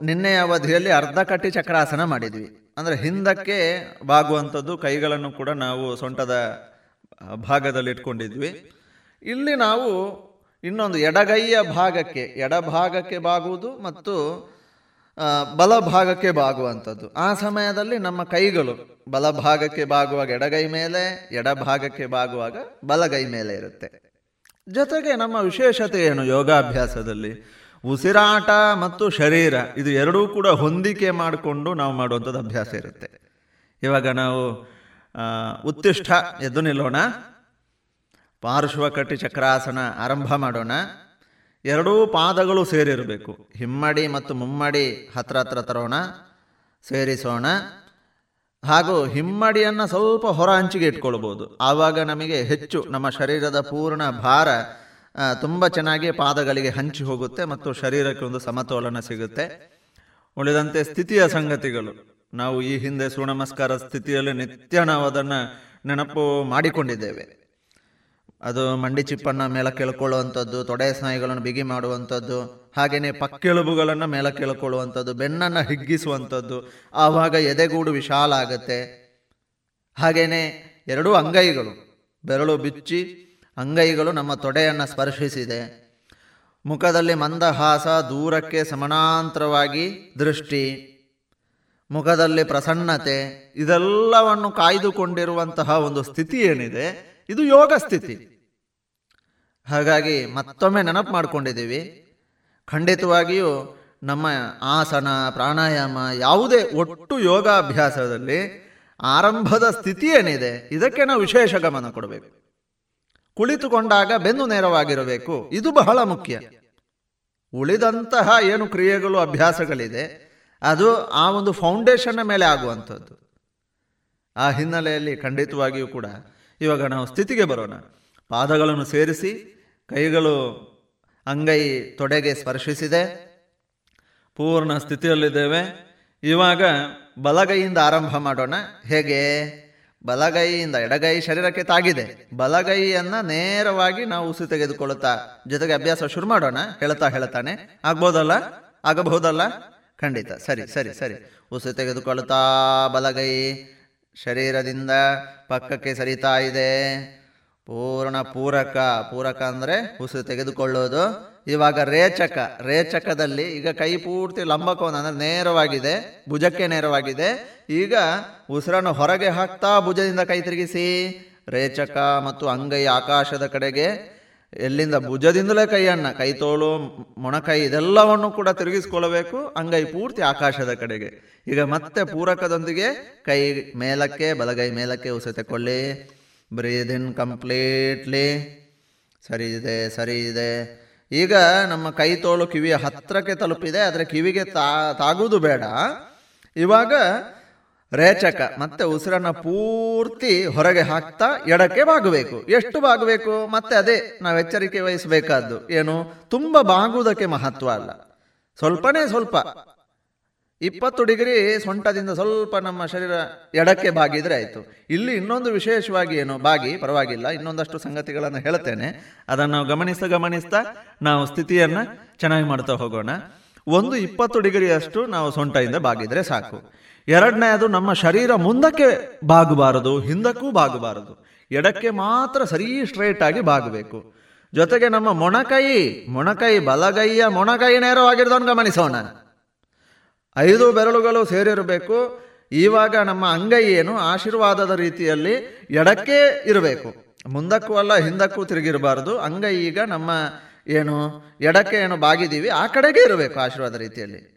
S12: ನಿನ್ನೆ ಅವಧಿಯಲ್ಲಿ ಅರ್ಧ ಕಟ್ಟಿ ಚಕ್ರಾಸನ ಮಾಡಿದ್ವಿ. ಅಂದರೆ ಹಿಂದಕ್ಕೆ ಬಾಗುವಂಥದ್ದು, ಕೈಗಳನ್ನು ಕೂಡ ನಾವು ಸೊಂಟದ ಭಾಗದಲ್ಲಿ ಇಟ್ಕೊಂಡಿದ್ವಿ. ಇಲ್ಲಿ ನಾವು ಇನ್ನೊಂದು ಎಡಗೈಯ ಭಾಗಕ್ಕೆ ಎಡಭಾಗಕ್ಕೆ ಬಾಗುವುದು ಮತ್ತು ಬಲಭಾಗಕ್ಕೆ ಬಾಗುವಂಥದ್ದು. ಆ ಸಮಯದಲ್ಲಿ ನಮ್ಮ ಕೈಗಳು ಬಲಭಾಗಕ್ಕೆ ಬಾಗುವಾಗ ಎಡಗೈ ಮೇಲೆ ಎಡಭಾಗಕ್ಕೆ ಬಾಗುವಾಗ ಬಲಗೈ ಮೇಲೆ ಇರುತ್ತೆ. ಜೊತೆಗೆ ನಮ್ಮ ವಿಶೇಷತೆ ಏನು ಯೋಗಾಭ್ಯಾಸದಲ್ಲಿ? ಉಸಿರಾಟ ಮತ್ತು ಶರೀರ, ಇದು ಎರಡೂ ಕೂಡ ಹೊಂದಿಕೆ ಮಾಡಿಕೊಂಡು ನಾವು ಮಾಡುವಂಥದ್ದು ಅಭ್ಯಾಸ ಇರುತ್ತೆ. ಇವಾಗ ನಾವು ಉತ್ತಿಷ್ಠ ಎದ್ದು ನಿಲ್ಲೋಣ. ಪಾರ್ಶ್ವಕಟ್ಟಿ ಚಕ್ರಾಸನ ಆರಂಭ ಮಾಡೋಣ. ಎರಡೂ ಪಾದಗಳು ಸೇರಿರಬೇಕು. ಹಿಮ್ಮಡಿ ಮತ್ತು ಮುಮ್ಮಡಿ ಹತ್ರ ಹತ್ರ ತರೋಣ, ಸೇರಿಸೋಣ. ಹಾಗೂ ಹಿಮ್ಮಡಿಯನ್ನು ಸ್ವಲ್ಪ ಹೊರ ಹಂಚಿಗೆ ಇಟ್ಕೊಳ್ಬೋದು. ಆವಾಗ ನಮಗೆ ಹೆಚ್ಚು ನಮ್ಮ ಶರೀರದ ಪೂರ್ಣ ಭಾರ ತುಂಬ ಚೆನ್ನಾಗಿ ಪಾದಗಳಿಗೆ ಹಂಚಿ ಹೋಗುತ್ತೆ ಮತ್ತು ಶರೀರಕ್ಕೆ ಒಂದು ಸಮತೋಲನ ಸಿಗುತ್ತೆ. ಉಳಿದಂತೆ ಸ್ಥಿತಿಯ ಸಂಗತಿಗಳು. ನಾವು ಈ ಹಿಂದೆ ನಮಸ್ಕಾರ ಸ್ಥಿತಿಯಲ್ಲಿ ನಿತ್ಯ ನಾವು ಅದನ್ನು ನೆನಪು ಮಾಡಿಕೊಂಡಿದ್ದೇವೆ. ಅದು ಮಂಡಿ ಚಿಪ್ಪನ್ನು ಮೇಲೆ ಕೇಳ್ಕೊಳ್ಳುವಂಥದ್ದು, ತೊಡೆ ಸ್ನಾಯುಗಳನ್ನು ಬಿಗಿ ಮಾಡುವಂಥದ್ದು, ಹಾಗೆಯೇ ಪಕ್ಕೆಳುಬುಗಳನ್ನು ಮೇಲೆ ಕೇಳ್ಕೊಳ್ಳುವಂಥದ್ದು, ಬೆನ್ನನ್ನು ಹಿಗ್ಗಿಸುವಂಥದ್ದು, ಆವಾಗ ಎದೆಗೂಡು ವಿಶಾಲ ಆಗುತ್ತೆ. ಹಾಗೆಯೇ ಎರಡೂ ಅಂಗೈಗಳು, ಬೆರಳು ಬಿಚ್ಚಿ ಅಂಗೈಗಳು ನಮ್ಮ ತೊಡೆಯನ್ನು ಸ್ಪರ್ಶಿಸಿದೆ. ಮುಖದಲ್ಲಿ ಮಂದಹಾಸ ದೂರಕ್ಕೆ ಸಮಾನಾಂತರವಾಗಿ ದೃಷ್ಟಿ. ಮುಖದಲ್ಲಿ ಪ್ರಸನ್ನತೆ, ಇದೆಲ್ಲವನ್ನು ಕಾಯ್ದುಕೊಂಡಿರುವಂತಹ ಒಂದು ಸ್ಥಿತಿ ಏನಿದೆ, ಇದು ಯೋಗ ಸ್ಥಿತಿ. ಹಾಗಾಗಿ ಮತ್ತೊಮ್ಮೆ ನೆನಪು ಮಾಡಿಕೊಂಡಿದ್ದೀವಿ. ಖಂಡಿತವಾಗಿಯೂ ನಮ್ಮ ಆಸನ, ಪ್ರಾಣಾಯಾಮ, ಯಾವುದೇ ಒಟ್ಟು ಯೋಗಾಭ್ಯಾಸದಲ್ಲಿ ಆರಂಭದ ಸ್ಥಿತಿ ಏನಿದೆ, ಇದಕ್ಕೆ ನಾವು ವಿಶೇಷ ಗಮನ ಕೊಡಬೇಕು. ಕುಳಿತುಕೊಂಡಾಗ ಬೆನ್ನು ನೇರವಾಗಿರಬೇಕು, ಇದು ಬಹಳ ಮುಖ್ಯ. ಉಳಿದಂತಹ ಏನು ಕ್ರಿಯೆಗಳು, ಅಭ್ಯಾಸಗಳಿದೆ ಅದು ಆ ಒಂದು ಫೌಂಡೇಶನ್ನ ಮೇಲೆ ಆಗುವಂಥದ್ದು. ಆ ಹಿನ್ನೆಲೆಯಲ್ಲಿ ಖಂಡಿತವಾಗಿಯೂ ಕೂಡ ಇವಾಗ ನಾವು ಸ್ಥಿತಿಗೆ ಬರೋಣ. ಪಾದಗಳನ್ನು ಸೇರಿಸಿ, ಕೈಗಳು ಅಂಗೈ ತೊಡೆಗೆ ಸ್ಪರ್ಶಿಸಿದೆ. ಪೂರ್ಣ ಸ್ಥಿತಿಯಲ್ಲಿದ್ದೇವೆ. ಇವಾಗ ಬಲಗೈಯಿಂದ ಆರಂಭ ಮಾಡೋಣ. ಹೇಗೆ? ಬಲಗೈಯಿಂದ ಎಡಗೈ ಶರೀರಕ್ಕೆ ತಾಗಿದೆ. ಬಲಗೈಯನ್ನು ನೇರವಾಗಿ ನಾವು ಉಸಿ ತೆಗೆದುಕೊಳ್ಳುತ್ತಾ ಜೊತೆಗೆ ಅಭ್ಯಾಸ ಶುರು ಮಾಡೋಣ. ಹೇಳ್ತಾ ಹೇಳ್ತಾನೆ. ಆಗ್ಬೋದಲ್ಲ? ಆಗಬಹುದಲ್ಲ? ಖಂಡಿತ. ಸರಿ ಸರಿ ಸರಿ ಉಸಿ ತೆಗೆದುಕೊಳ್ಳುತ್ತಾ ಬಲಗೈ. ಶರೀರದಿಂದ ಪಕ್ಕಕ್ಕೆ ಸರಿತಾ ಇದೆ. ಪೂರ್ಣ ಪೂರಕ ಪೂರಕ ಅಂದರೆ ಉಸಿರು ತೆಗೆದುಕೊಳ್ಳೋದು ಇವಾಗ ರೇಚಕ ರೇಚಕದಲ್ಲಿ ಈಗ ಕೈ ಪೂರ್ತಿ ಲಂಬಕೋನ ಅಂದರೆ ನೇರವಾಗಿದೆ ಭುಜಕ್ಕೆ ನೇರವಾಗಿದೆ. ಈಗ ಉಸಿರನ್ನು ಹೊರಗೆ ಹಾಕ್ತಾ ಭುಜದಿಂದ ಕೈ ತಿರುಗಿಸಿ. ರೇಚಕ ಮತ್ತು ಅಂಗೈ ಆಕಾಶದ ಕಡೆಗೆ ಎಲ್ಲಿಂದ ಭುಜದಿಂದಲೇ ಕೈ ತೋಳು, ಮೊಣಕೈ ಇದೆಲ್ಲವನ್ನು ಕೂಡ ತಿರುಗಿಸ್ಕೊಳ್ಳಬೇಕು. ಅಂಗೈ ಪೂರ್ತಿ ಆಕಾಶದ ಕಡೆಗೆ. ಈಗ ಮತ್ತೆ ಪೂರಕದೊಂದಿಗೆ ಕೈ ಮೇಲಕ್ಕೆ, ಬಲಗೈ ಮೇಲಕ್ಕೆ ಉಸಿರು ತಗೊಳ್ಳಿ ಬ್ರೀದ್ ಇನ್ ಕಂಪ್ಲೀಟ್ಲಿ ಸರಿ ಇದೆ ಸರಿ ಇದೆ. ಈಗ ನಮ್ಮ ಕೈ ತೋಳು ಕಿವಿಯ ಹತ್ತಿರಕ್ಕೆ ತಲುಪಿದೆ, ಆದರೆ ಕಿವಿಗೆ ತಾ, ತಾಗುವುದು ಬೇಡ. ಇವಾಗ ರೇಚಕ, ಮತ್ತೆ ಉಸಿರನ್ನ ಪೂರ್ತಿ ಹೊರಗೆ ಹಾಕ್ತಾ ಎಡಕ್ಕೆ ಬಾಗಬೇಕು. ಎಷ್ಟು ಬಾಗಬೇಕು? ಮತ್ತೆ ಅದೇ, ನಾವು ಎಚ್ಚರಿಕೆ ವಹಿಸಬೇಕಾದ್ದು. ಏನು? ತುಂಬ ಬಾಗುವುದಕ್ಕೆ ಮಹತ್ವ ಅಲ್ಲ. ಸ್ವಲ್ಪನೇ ಸ್ವಲ್ಪ. ಇಪ್ಪತ್ತು ಡಿಗ್ರಿ ಸೊಂಟದಿಂದ ಸ್ವಲ್ಪ ನಮ್ಮ ಶರೀರ ಎಡಕ್ಕೆ ಬಾಗಿದ್ರೆ ಆಯಿತು. ಇಲ್ಲಿ ಇನ್ನೊಂದು ವಿಶೇಷವಾಗಿ ಏನು? ಬಾಗಿ, ಪರವಾಗಿಲ್ಲ. ಇನ್ನೊಂದಷ್ಟು ಸಂಗತಿಗಳನ್ನು ಹೇಳ್ತೇನೆ. ಅದನ್ನು ಗಮನಿಸ್ತಾ ಗಮನಿಸ್ತಾ ನಾವು ಸ್ಥಿತಿಯನ್ನು ಚೆನ್ನಾಗಿ ಮಾಡ್ತಾ ಹೋಗೋಣ. ಒಂದು ಇಪ್ಪತ್ತು ಡಿಗ್ರಿಯಷ್ಟು ನಾವು ಸೊಂಟದಿಂದ ಬಾಗಿದ್ರೆ ಸಾಕು. ಎರಡನೇದು ನಮ್ಮ ಶರೀರ ಮುಂದಕ್ಕೆ ಬಾಗಬಾರದು, ಹಿಂದಕ್ಕೂ ಬಾಗಬಾರದು. ಎಡಕ್ಕೆ ಮಾತ್ರ ಸರಿ ಸ್ಟ್ರೈಟ್ ಆಗಿ ಬಾಗಬೇಕು. ಜೊತೆಗೆ ನಮ್ಮ ಮೊಣಕೈ ಮೊಣಕೈ ಬಲಗೈಯ ಮೊಣಕೈ ನೇರವಾಗಿರೋದನ್ನು ಗಮನಿಸೋಣ. ಐದು ಬೆರಳುಗಳು ಸೇರಿರಬೇಕು. ಇವಾಗ ನಮ್ಮ ಅಂಗೈ ಏನು? ಆಶೀರ್ವಾದದ ರೀತಿಯಲ್ಲಿ ಎಡಕ್ಕೆ ಇರಬೇಕು. ಮುಂದಕ್ಕೂ ಅಲ್ಲ, ಹಿಂದಕ್ಕೂ ತಿರುಗಿರಬಾರದು. ಅಂಗೈ ಈಗ ನಮ್ಮ ಏನು? ಎಡಕ್ಕೆ ಏನು? ಬಾಗಿದ್ದೀವಿ. ಆ ಕಡೆಗೆ ಇರಬೇಕು ಆಶೀರ್ವಾದ ರೀತಿಯಲ್ಲಿ.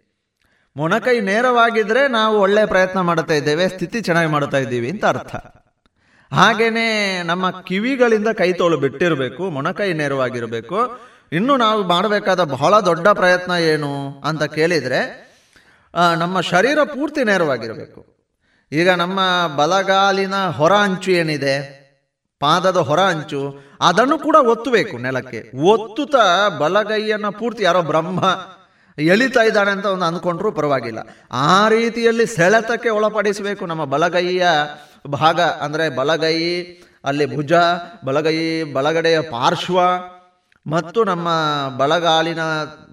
S12: ಮೊಣಕೈ ನೇರವಾಗಿದ್ರೆ ನಾವು ಒಳ್ಳೆ ಪ್ರಯತ್ನ ಮಾಡ್ತಾ ಇದ್ದೇವೆ, ಸ್ಥಿತಿ ಚೆನ್ನಾಗಿ ಮಾಡ್ತಾ ಇದ್ದೀವಿ ಅಂತ ಅರ್ಥ. ಹಾಗೆಯೇ ನಮ್ಮ ಕಿವಿಗಳಿಂದ ಕೈ ತೋಳು ಬಿಟ್ಟಿರಬೇಕು, ಮೊಣಕೈ ನೇರವಾಗಿರಬೇಕು, ಇನ್ನು ನಾವು ಮಾಡಬೇಕಾದ ಬಹಳ ದೊಡ್ಡ ಪ್ರಯತ್ನ ಏನು ಅಂತ ಕೇಳಿದರೆ ನಮ್ಮ ಶರೀರ ಪೂರ್ತಿ ನೇರವಾಗಿರಬೇಕು. ಈಗ ನಮ್ಮ ಬಲಗಾಲಿನ ಹೊರ ಅಂಚು ಏನಿದೆ, ಪಾದದ ಹೊರ ಅಂಚು, ಅದನ್ನು ಕೂಡ ಒತ್ತಬೇಕು ನೆಲಕ್ಕೆ. ಒತ್ತುತ್ತಾ ಬಲಗೈಯನ್ನು ಪೂರ್ತಿ, ಯಾರೋ ಬ್ರಹ್ಮ ಎಳಿತಾ ಇದ್ದಾನೆ ಅಂತ ಒಂದು ಅಂದ್ಕೊಂಡ್ರೂ ಪರವಾಗಿಲ್ಲ. ಆ ರೀತಿಯಲ್ಲಿ ಸೆಳೆತಕ್ಕೆ ಒಳಪಡಿಸಬೇಕು ನಮ್ಮ ಬಲಗೈಯ ಭಾಗ ಅಂದರೆ ಬಲಗೈ, ಅಲ್ಲಿ ಭುಜ, ಬಲಗೈ, ಬಲಗಡೆಯ ಪಾರ್ಶ್ವ ಮತ್ತು ನಮ್ಮ ಬಲಗಾಲಿನ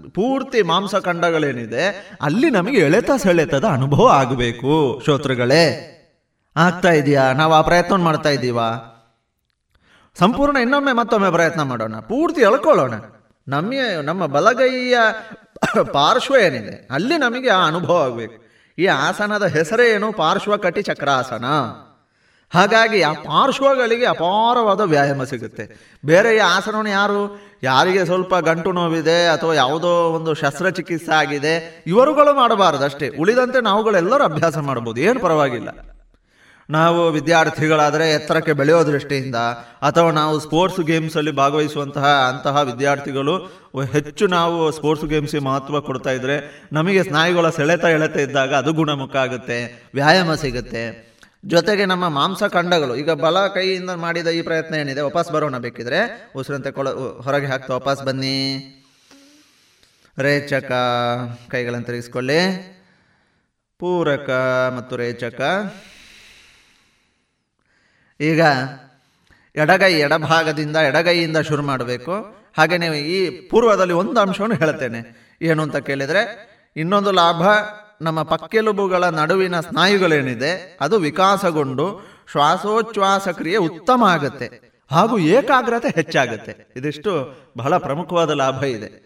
S12: ಪೂರ್ತಿ ಮಾಂಸಖಂಡಗಳೇನಿದೆ ಅಲ್ಲಿ ನಮಗೆ ಎಳೆತ ಸೆಳೆತದ ಅನುಭವ ಆಗಬೇಕು. ಶ್ರೋತೃಗಳೇ, ಆಗ್ತಾ ಇದೆಯಾ? ನಾವು ಆ ಪ್ರಯತ್ನ ಮಾಡ್ತಾ ಇದ್ದೀವಾ ಸಂಪೂರ್ಣ ಇನ್ನೊಮ್ಮೆ ಮತ್ತೊಮ್ಮೆ ಪ್ರಯತ್ನ ಮಾಡೋಣ. ಪೂರ್ತಿ ಎಳ್ಕೊಳ್ಳೋಣ. ನಮ್ಮ ನಮ್ಮ ಬಲಗೈಯ ಪಾರ್ಶ್ವ ಏನಿದೆ ಅಲ್ಲಿ ನಮಗೆ ಆ ಅನುಭವ ಆಗಬೇಕು. ಈ ಆಸನದ ಹೆಸರೇ ಏನು? ಪಾರ್ಶ್ವ ಕಟಿ ಚಕ್ರಾಸನ. ಹಾಗಾಗಿ ಆ ಪಾರ್ಶ್ವಗಳಿಗೆ ಅಪಾರವಾದ ವ್ಯಾಯಾಮ ಸಿಗುತ್ತೆ. ಬೇರೆ ಈ ಆಸನವನ್ನು ಯಾರು? ಯಾರಿಗೆ ಸ್ವಲ್ಪ ಗಂಟು ನೋವಿದೆ ಅಥವಾ ಯಾವುದೋ ಒಂದು ಶಸ್ತ್ರಚಿಕಿತ್ಸೆ ಆಗಿದೆ, ಇವರುಗಳು ಮಾಡಬಾರದು ಅಷ್ಟೇ ಉಳಿದಂತೆ ನಾವುಗಳೆಲ್ಲರೂ ಅಭ್ಯಾಸ ಮಾಡ್ಬೋದು. ಏನು ಪರವಾಗಿಲ್ಲ. ನಾವು ವಿದ್ಯಾರ್ಥಿಗಳಾದರೆ ಎತ್ತರಕ್ಕೆ ಬೆಳೆಯೋ ದೃಷ್ಟಿಯಿಂದ ಅಥವಾ ನಾವು ಸ್ಪೋರ್ಟ್ಸ್ ಗೇಮ್ಸಲ್ಲಿ ಭಾಗವಹಿಸುವಂತಹ ಅಂತಹ ವಿದ್ಯಾರ್ಥಿಗಳು, ಹೆಚ್ಚು ನಾವು ಸ್ಪೋರ್ಟ್ಸ್ ಗೇಮ್ಸ್ಗೆ ಮಹತ್ವ ಕೊಡ್ತಾ ಇದ್ದರೆ ನಮಗೆ ಸ್ನಾಯುಗಳ ಸೆಳೆತ ಎಳೆತ ಇದ್ದಾಗ ಅದು ಗುಣಮುಖ ಆಗುತ್ತೆ, ವ್ಯಾಯಾಮ ಸಿಗುತ್ತೆ. ಜೊತೆಗೆ ನಮ್ಮ ಮಾಂಸಖಂಡಗಳು, ಈಗ ಬಲ ಕೈಯಿಂದ ಮಾಡಿದ ಈ ಪ್ರಯತ್ನ ಏನಿದೆ? ವಾಪಸ್ ಬರೋಣ ಬೇಕಿದ್ರೆ. ಉಸಿರಂತೆ ಕೊಳ, ಹೊರಗೆ ಹಾಕ್ತಾ ವಾಪಸ್ ಬನ್ನಿ. ರೇಚಕ, ಕೈಗಳನ್ನು ತಿರುಗಿಸ್ಕೊಳ್ಳಿ. ಪೂರಕ ಮತ್ತು ರೇಚಕ. ಈಗ ಎಡಗೈ ಎಡಭಾಗದಿಂದ ಎಡಗೈಯಿಂದ ಶುರು ಮಾಡಬೇಕು. ಹಾಗೆ ನೀವು ಈ ಪೂರ್ವದಲ್ಲಿ ಒಂದು ಅಂಶವನ್ನು ಹೇಳ್ತೇನೆ ಏನು ಅಂತ ಕೇಳಿದರೆ, ಇನ್ನೊಂದು ಲಾಭ, ನಮ್ಮ ಪಕ್ಕೆಲುಬುಗಳ ನಡುವಿನ ಸ್ನಾಯುಗಳೇನಿದೆ, ಅದು ವಿಕಾಸಗೊಂಡು ಶ್ವಾಸೋಚ್ಛ್ವಾಸ ಕ್ರಿಯೆ ಉತ್ತಮ ಆಗುತ್ತೆ. ಹಾಗೂ ಏಕಾಗ್ರತೆ ಹೆಚ್ಚಾಗುತ್ತೆ. ಇದಿಷ್ಟು ಬಹಳ ಪ್ರಮುಖವಾದ ಲಾಭ ಇದೆ.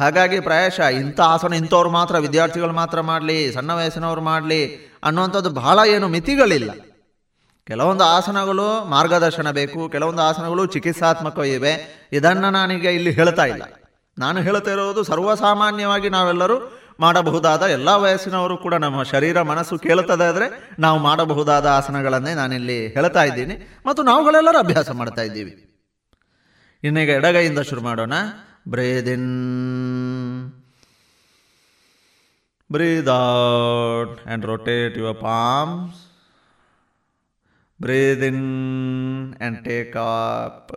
S12: ಹಾಗಾಗಿ ಪ್ರಾಯಶಃ ಇಂಥ ಆಸನ ಇಂಥವ್ರು ಮಾತ್ರ, ವಿದ್ಯಾರ್ಥಿಗಳು ಮಾತ್ರ ಮಾಡಲಿ, ಸಣ್ಣ ವಯಸ್ಸಿನವ್ರು ಮಾಡಲಿ ಅನ್ನುವಂಥದ್ದು ಬಹಳ ಏನು ಮಿತಿಗಳಿಲ್ಲ. ಕೆಲವೊಂದು ಆಸನಗಳು ಮಾರ್ಗದರ್ಶನ ಬೇಕು, ಕೆಲವೊಂದು ಆಸನಗಳು ಚಿಕಿತ್ಸಾತ್ಮಕ ಇವೆ. ಇದನ್ನು ನಾನೀಗ ಇಲ್ಲಿ ಹೇಳ್ತಾ ಇಲ್ಲ. ನಾನು ಹೇಳ್ತಾ ಇರೋದು ಸರ್ವಸಾಮಾನ್ಯವಾಗಿ ನಾವೆಲ್ಲರೂ ಮಾಡಬಹುದಾದ ಎಲ್ಲ ವಯಸ್ಸಿನವರು ಕೂಡ ನಮ್ಮ ಶರೀರ, ಮನಸ್ಸು ಕೇಳುತ್ತದೆ ಆದರೆ ನಾವು ಮಾಡಬಹುದಾದ ಆಸನಗಳನ್ನೇ ನಾನಿಲ್ಲಿ ಹೇಳ್ತಾ ಇದ್ದೀನಿ ಮತ್ತು ನಾವುಗಳೆಲ್ಲರೂ ಅಭ್ಯಾಸ ಮಾಡ್ತಾ ಇದ್ದೀವಿ. ಇನ್ನೀಗ ಎಡಗೈಯಿಂದ ಶುರು ಮಾಡೋಣ. Breathe in breathe out and rotate your palms. Breathe in and take up.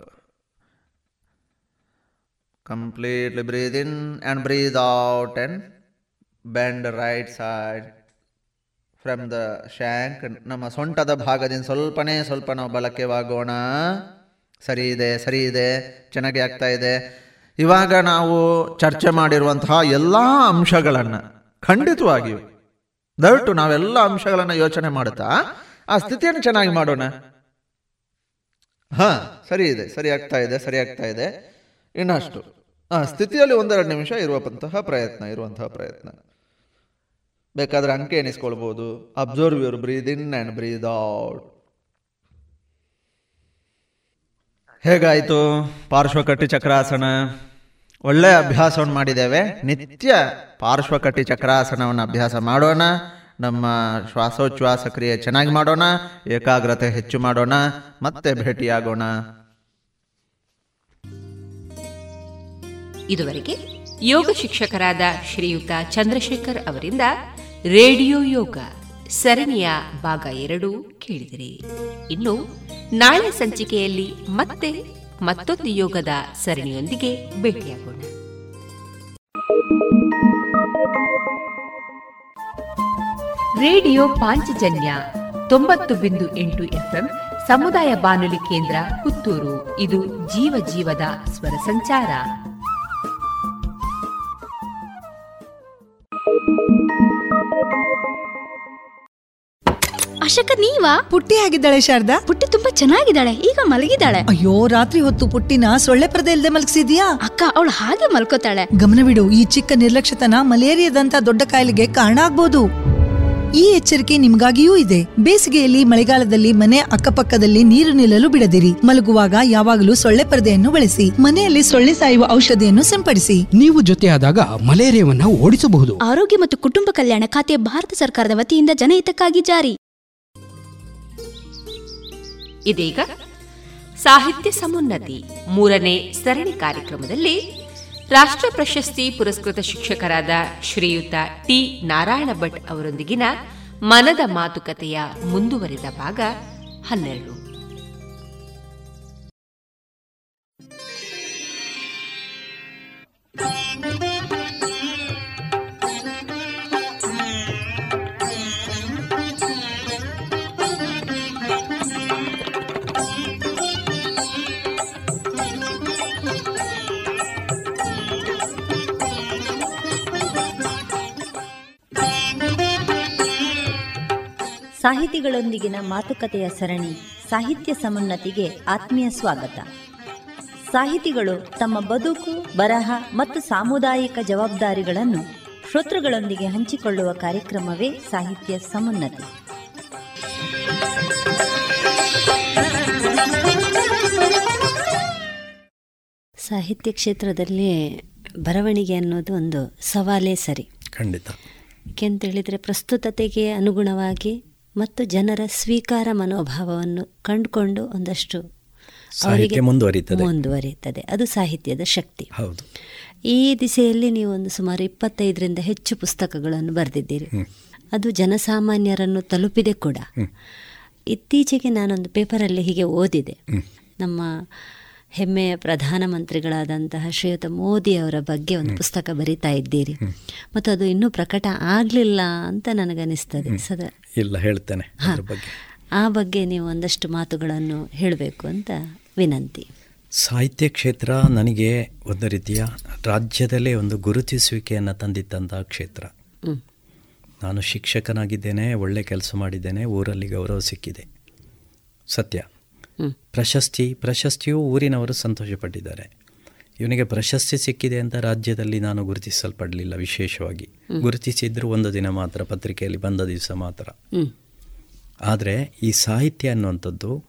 S12: Completely breathe in and breathe out and bend right side from the shank ನಮ್ಮ ಸೊಂಟದ ಭಾಗದಿಂದ ಸ್ವಲ್ಪನೇ ಸ್ವಲ್ಪ ನಾವು ಬಲಕ್ಕೆ ವಾಗೋಣ ಸರಿ ಇದೆ ಸರಿ ಇದೆ ಚೆನ್ನಾಗಿ ಆಗ್ತಾ ಇದೆ ಇವಾಗ ನಾವು ಚರ್ಚೆ ಮಾಡಿರುವಂತಹ ಎಲ್ಲ ಅಂಶಗಳನ್ನು ಖಂಡಿತವಾಗಿಯೂ ದಯವಿಟ್ಟು ನಾವೆಲ್ಲ ಅಂಶಗಳನ್ನು ಯೋಚನೆ ಮಾಡುತ್ತಾ ಆ ಸ್ಥಿತಿಯನ್ನು ಚೆನ್ನಾಗಿ ಮಾಡೋಣ. ಹಾಂ, ಸರಿ ಇದೆ, ಸರಿ ಆಗ್ತಾ ಇದೆ, ಸರಿ ಆಗ್ತಾ ಇದೆ. ಇನ್ನಷ್ಟು. ಆ, ಸ್ಥಿತಿಯಲ್ಲಿ ಒಂದೆರಡು ನಿಮಿಷ ಇರುವಂತಹ ಪ್ರಯತ್ನ ಇರುವಂತಹ ಪ್ರಯತ್ನ. ಬೇಕಾದ್ರೆ ಅಂಕೆ ಎಣಿಸ್ಕೊಳ್ಬೋದು. Observe your breathe in and breathe out ಹೇಗಾಯಿತು? ಪಾರ್ಶ್ವಕಟ್ಟಿ ಚಕ್ರಾಸನ. ಒಳ್ಳೆಯ ಅಭ್ಯಾಸವನ್ನು ಮಾಡಿದ್ದೇವೆ. ನಿತ್ಯ ಪಾರ್ಶ್ವಕಟ್ಟಿ ಚಕ್ರಾಸನವನ್ನು ಅಭ್ಯಾಸ ಮಾಡೋಣ. ನಮ್ಮ ಶ್ವಾಸೋಚ್ಛ್ವಾಸ ಕ್ರಿಯೆ ಚೆನ್ನಾಗಿ ಮಾಡೋಣ, ಏಕಾಗ್ರತೆ ಹೆಚ್ಚು ಮಾಡೋಣ, ಮತ್ತೆ ಭೇಟಿಯಾಗೋಣ.
S2: ಇದುವರೆಗೆ ಯೋಗ ಶಿಕ್ಷಕರಾದ ಶ್ರೀಯುತ ಚಂದ್ರಶೇಖರ್ ಅವರಿಂದ ರೇಡಿಯೋ ಯೋಗ, ಸರಣಿಯ ಭಾಗ ಎರಡು ಕೇಳಿದಿರಿ. ಇನ್ನು ನಾಳೆ ಸಂಚಿಕೆಯಲ್ಲಿ ಮತ್ತೆ ಮತ್ತೊಂದು ಯೋಗದ ಸರಣಿಯೊಂದಿಗೆ ಭೇಟಿಯಾಗೋಣ. ರೇಡಿಯೋ ಪಾಂಚಜನ್ಯ ತೊಂಬತ್ತು ಬಿಂದು ಎಂಟು ಎಫ್ಎಂ ಸಮುದಾಯ ಬಾನುಲಿ ಕೇಂದ್ರ ಪುತ್ತೂರು. ಇದು ಜೀವ ಜೀವದ ಸ್ವರ ಸಂಚಾರ.
S13: ಅಶಕ ನೀವಾ?
S11: ಪುಟ್ಟಿ ಆಗಿದ್ದಾಳೆ ಶಾರದಾ?
S13: ಪುಟ್ಟಿ ತುಂಬಾ ಚೆನ್ನಾಗಿದ್ದಾಳೆ ಈಗ ಮಲಗಿದ್ದಾಳೆ.
S11: ಅಯ್ಯೋ ರಾತ್ರಿ ಹೊತ್ತು ಪುಟ್ಟಿನ ಸೊಳ್ಳೆ ಪರದೆ ಇಲ್ದೆ ಮಲಗಿಸಿದ್ಯಾ?
S13: ಅಕ್ಕ ಅವಳು ಹಾಗೆ ಮಲ್ಕೋತಾಳೆ.
S11: ಗಮನವಿಡು ಈ ಚಿಕ್ಕ ನಿರ್ಲಕ್ಷ್ಯತನ ಮಲೇರಿಯಾದಂತ ದೊಡ್ಡ ಕಾಯಿಲೆಗೆ ಕಾರಣ ಆಗ್ಬೋದು. ಈ ಎಚ್ಚರಿಕೆ ನಿಮಗಾಗಿಯೂ ಇದೆ. ಬೇಸಿಗೆಯಲ್ಲಿ ಮಳೆಗಾಲದಲ್ಲಿ ಮನೆ ಅಕ್ಕಪಕ್ಕದಲ್ಲಿ ನೀರು ನಿಲ್ಲಲು ಬಿಡದಿರಿ. ಮಲಗುವಾಗ ಯಾವಾಗಲೂ ಸೊಳ್ಳೆ ಪರದೆಯನ್ನು ಬಳಸಿ. ಮನೆಯಲ್ಲಿ ಸೊಳ್ಳೆ ಸಾಯುವ ಔಷಧಿಯನ್ನು ಸಿಂಪಡಿಸಿ.
S14: ನೀವು ಜೊತೆಯಾದಾಗ ಮಲೇರಿಯಾವನ್ನು ಓಡಿಸಬಹುದು.
S13: ಆರೋಗ್ಯ ಮತ್ತು ಕುಟುಂಬ ಕಲ್ಯಾಣ ಖಾತೆ ಭಾರತ ಸರ್ಕಾರದ ವತಿಯಿಂದ ಜನಹಿತಕ್ಕಾಗಿ ಜಾರಿ.
S2: ಇದೀಗ ಸಾಹಿತ್ಯ ಸಮುನ್ನತಿ ಮೂರನೇ ಸರಣಿ ಕಾರ್ಯಕ್ರಮದಲ್ಲಿ ರಾಷ್ಟ್ರ ಪ್ರಶಸ್ತಿ ಪುರಸ್ಕೃತ ಶಿಕ್ಷಕರಾದ ಶ್ರೀಯುತ ಟಿ. ನಾರಾಯಣ ಭಟ್ ಅವರೊಂದಿಗಿನ ಮನದ ಮಾತುಕತೆಯ ಮುಂದುವರಿದ ಭಾಗ ಹನ್ನೆರಡು.
S15: ಸಾಹಿತಿಗಳೊಂದಿಗಿನ ಮಾತುಕತೆಯ ಸರಣಿ ಸಾಹಿತ್ಯ ಸಮುನ್ನತಿಗೆ ಆತ್ಮೀಯ ಸ್ವಾಗತ. ಸಾಹಿತಿಗಳು ತಮ್ಮ ಬದುಕು ಬರಹ ಮತ್ತು ಸಾಮುದಾಯಿಕ ಜವಾಬ್ದಾರಿಗಳನ್ನು ಶ್ರೋತೃಗಳೊಂದಿಗೆ ಹಂಚಿಕೊಳ್ಳುವ ಕಾರ್ಯಕ್ರಮವೇ ಸಾಹಿತ್ಯ ಸಮುನ್ನತಿ.
S16: ಸಾಹಿತ್ಯ ಕ್ಷೇತ್ರದಲ್ಲಿ ಬರವಣಿಗೆ ಅನ್ನೋದು ಒಂದು ಸವಾಲೇ ಸರಿ.
S17: ಖಂಡಿತ.
S16: ಯಾಕೆಂತೇಳಿದರೆ ಪ್ರಸ್ತುತತೆಗೆ ಅನುಗುಣವಾಗಿ ಮತ್ತು ಜನರ ಸ್ವೀಕಾರ ಮನೋಭಾವವನ್ನು ಕಂಡುಕೊಂಡು ಒಂದಷ್ಟು
S17: ಅವರಿಗೆ
S16: ಮುಂದುವರಿಯುತ್ತದೆ. ಅದು ಸಾಹಿತ್ಯದ ಶಕ್ತಿ.
S17: ಹೌದು.
S16: ಈ ದಿಸೆಯಲ್ಲಿ ನೀವು ಒಂದು ಸುಮಾರು ಇಪ್ಪತ್ತೈದರಿಂದ ಹೆಚ್ಚು ಪುಸ್ತಕಗಳನ್ನು ಬರೆದಿದ್ದೀರಿ. ಅದು ಜನಸಾಮಾನ್ಯರನ್ನು ತಲುಪಿದೆ ಕೂಡ. ಇತ್ತೀಚೆಗೆ ನಾನೊಂದು ಪೇಪರಲ್ಲಿ ಹೀಗೆ ಓದಿದೆ. ನಮ್ಮ ಹೆಮ್ಮೆಯ ಪ್ರಧಾನಮಂತ್ರಿಗಳಾದಂತಹ ಶ್ರೀಯುತ ಮೋದಿ ಅವರ ಬಗ್ಗೆ ಒಂದು ಪುಸ್ತಕ ಬರಿತಾ ಇದ್ದೀರಿ. ಮತ್ತು ಅದು ಇನ್ನೂ ಪ್ರಕಟ ಆಗಲಿಲ್ಲ ಅಂತ ನನಗನಿಸ್ತದೆ. ಸದಾ
S17: ಇಲ್ಲ ಹೇಳ್ತೇನೆ
S16: ಆ ಬಗ್ಗೆ ನೀವು ಒಂದಷ್ಟು ಮಾತುಗಳನ್ನು ಹೇಳಬೇಕು ಅಂತ ವಿನಂತಿ.
S17: ಸಾಹಿತ್ಯ ಕ್ಷೇತ್ರ ನನಗೆ ಒಂದು ರೀತಿಯ ರಾಜ್ಯದಲ್ಲೇ ಒಂದು ಗುರುತಿಸುವಿಕೆಯನ್ನು ತಂದಿದ್ದಂತಹ ಕ್ಷೇತ್ರ. ನಾನು ಶಿಕ್ಷಕನಾಗಿದ್ದೇನೆ ಒಳ್ಳೆ ಕೆಲಸ ಮಾಡಿದ್ದೇನೆ ಊರಲ್ಲಿ ಗೌರವ ಸಿಕ್ಕಿದೆ. ಸತ್ಯ. ಪ್ರಶಸ್ತಿ ಪ್ರಶಸ್ತಿಯು ಊರಿನವರು ಸಂತೋಷಪಟ್ಟಿದ್ದಾರೆ. ಇವನಿಗೆ ಪ್ರಶಸ್ತಿ ಸಿಕ್ಕಿದೆ ಅಂತ ರಾಜ್ಯದಲ್ಲಿ ನಾನು ಗುರುತಿಸಲ್ಪಡಲಿಲ್ಲ ವಿಶೇಷವಾಗಿ. ಗುರುತಿಸಿದ್ರು ಒಂದು ದಿನ ಮಾತ್ರ ಪತ್ರಿಕೆಯಲ್ಲಿ ಬಂದ ದಿವಸ ಮಾತ್ರ. ಆದರೆ ಈ ಸಾಹಿತ್ಯ ಅನ್ನುವಂಥದ್ದು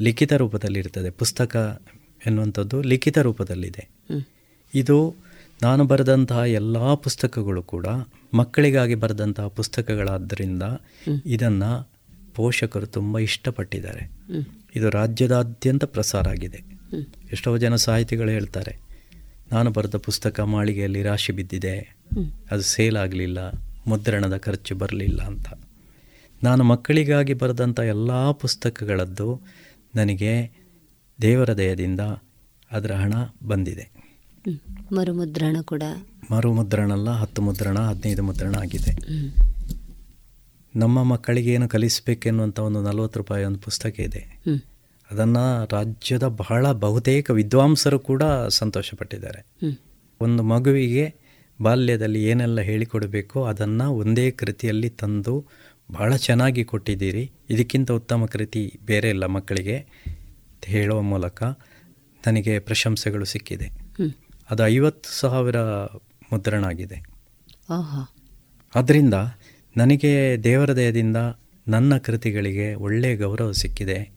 S17: ಲಿಖಿತ ರೂಪದಲ್ಲಿರ್ತದೆ ಪುಸ್ತಕ ಎನ್ನುವಂಥದ್ದು ಲಿಖಿತ ರೂಪದಲ್ಲಿದೆ. ಇದು ನಾನು ಬರೆದಂತಹ ಎಲ್ಲ ಪುಸ್ತಕಗಳು ಕೂಡ ಮಕ್ಕಳಿಗಾಗಿ ಬರೆದಂತಹ ಪುಸ್ತಕಗಳಾದ್ದರಿಂದ ಇದನ್ನು ಪೋಷಕರು ತುಂಬ ಇಷ್ಟಪಟ್ಟಿದ್ದಾರೆ. ಇದು ರಾಜ್ಯದಾದ್ಯಂತ ಪ್ರಸಾರ ಆಗಿದೆ. ಎಷ್ಟೋ ಜನ ಸಾಹಿತಿಗಳು ಹೇಳ್ತಾರೆ ನಾನು ಬರೆದ ಪುಸ್ತಕ ಮಾಳಿಗೆಯಲ್ಲಿ ರಾಶಿ ಬಿದ್ದಿದೆ ಅದು ಸೇಲ್ ಆಗಲಿಲ್ಲ ಮುದ್ರಣದ ಖರ್ಚು ಬರಲಿಲ್ಲ ಅಂತ. ನಾನು ಮಕ್ಕಳಿಗಾಗಿ ಬರೆದಂಥ ಎಲ್ಲ ಪುಸ್ತಕಗಳದ್ದು ನನಗೆ ದೇವರ ದಯದಿಂದ ಅದರ ಹಣ ಬಂದಿದೆ.
S16: ಮರುಮುದ್ರಣ ಕೂಡ.
S17: ಮರುಮುದ್ರಣ ಅಲ್ಲ ಹತ್ತು ಮುದ್ರಣ ಹದಿನೈದು ಮುದ್ರಣ ಆಗಿದೆ. ನಮ್ಮ ಮಕ್ಕಳಿಗೆ ಏನು ಕಲಿಸಬೇಕೆನ್ನುವಂಥ ಒಂದು ನಲವತ್ತು ರೂಪಾಯಿ ಒಂದು ಪುಸ್ತಕ ಇದೆ. ಅದನ್ನು ರಾಜ್ಯದ ಬಹಳ ಬಹುತೇಕ ವಿದ್ವಾಂಸರು ಕೂಡ ಸಂತೋಷಪಟ್ಟಿದ್ದಾರೆ. ಒಂದು ಮಗುವಿಗೆ ಬಾಲ್ಯದಲ್ಲಿ ಏನೆಲ್ಲ ಹೇಳಿಕೊಡಬೇಕೋ ಅದನ್ನು ಒಂದೇ ಕೃತಿಯಲ್ಲಿ ತಂದು ಬಹಳ ಚೆನ್ನಾಗಿ ಕೊಟ್ಟಿದ್ದೀರಿ. ಇದಕ್ಕಿಂತ ಉತ್ತಮ ಕೃತಿ ಬೇರೆ ಇಲ್ಲ ಮಕ್ಕಳಿಗೆ. ಹೇಳುವ ಮೂಲಕ ನನಗೆ ಪ್ರಶಂಸೆಗಳು ಸಿಕ್ಕಿದೆ. ಅದು ಐವತ್ತು ಸಾವಿರ ಮುದ್ರಣ ಆಗಿದೆ ಆದ್ದರಿಂದ ನನಗೆ ದೇವರ ದಯದಿಂದ ನನ್ನ ಕೃತಿಗಳಿಗೆ ಒಳ್ಳೆಯ ಗೌರವ ಸಿಕ್ಕಿದೆ.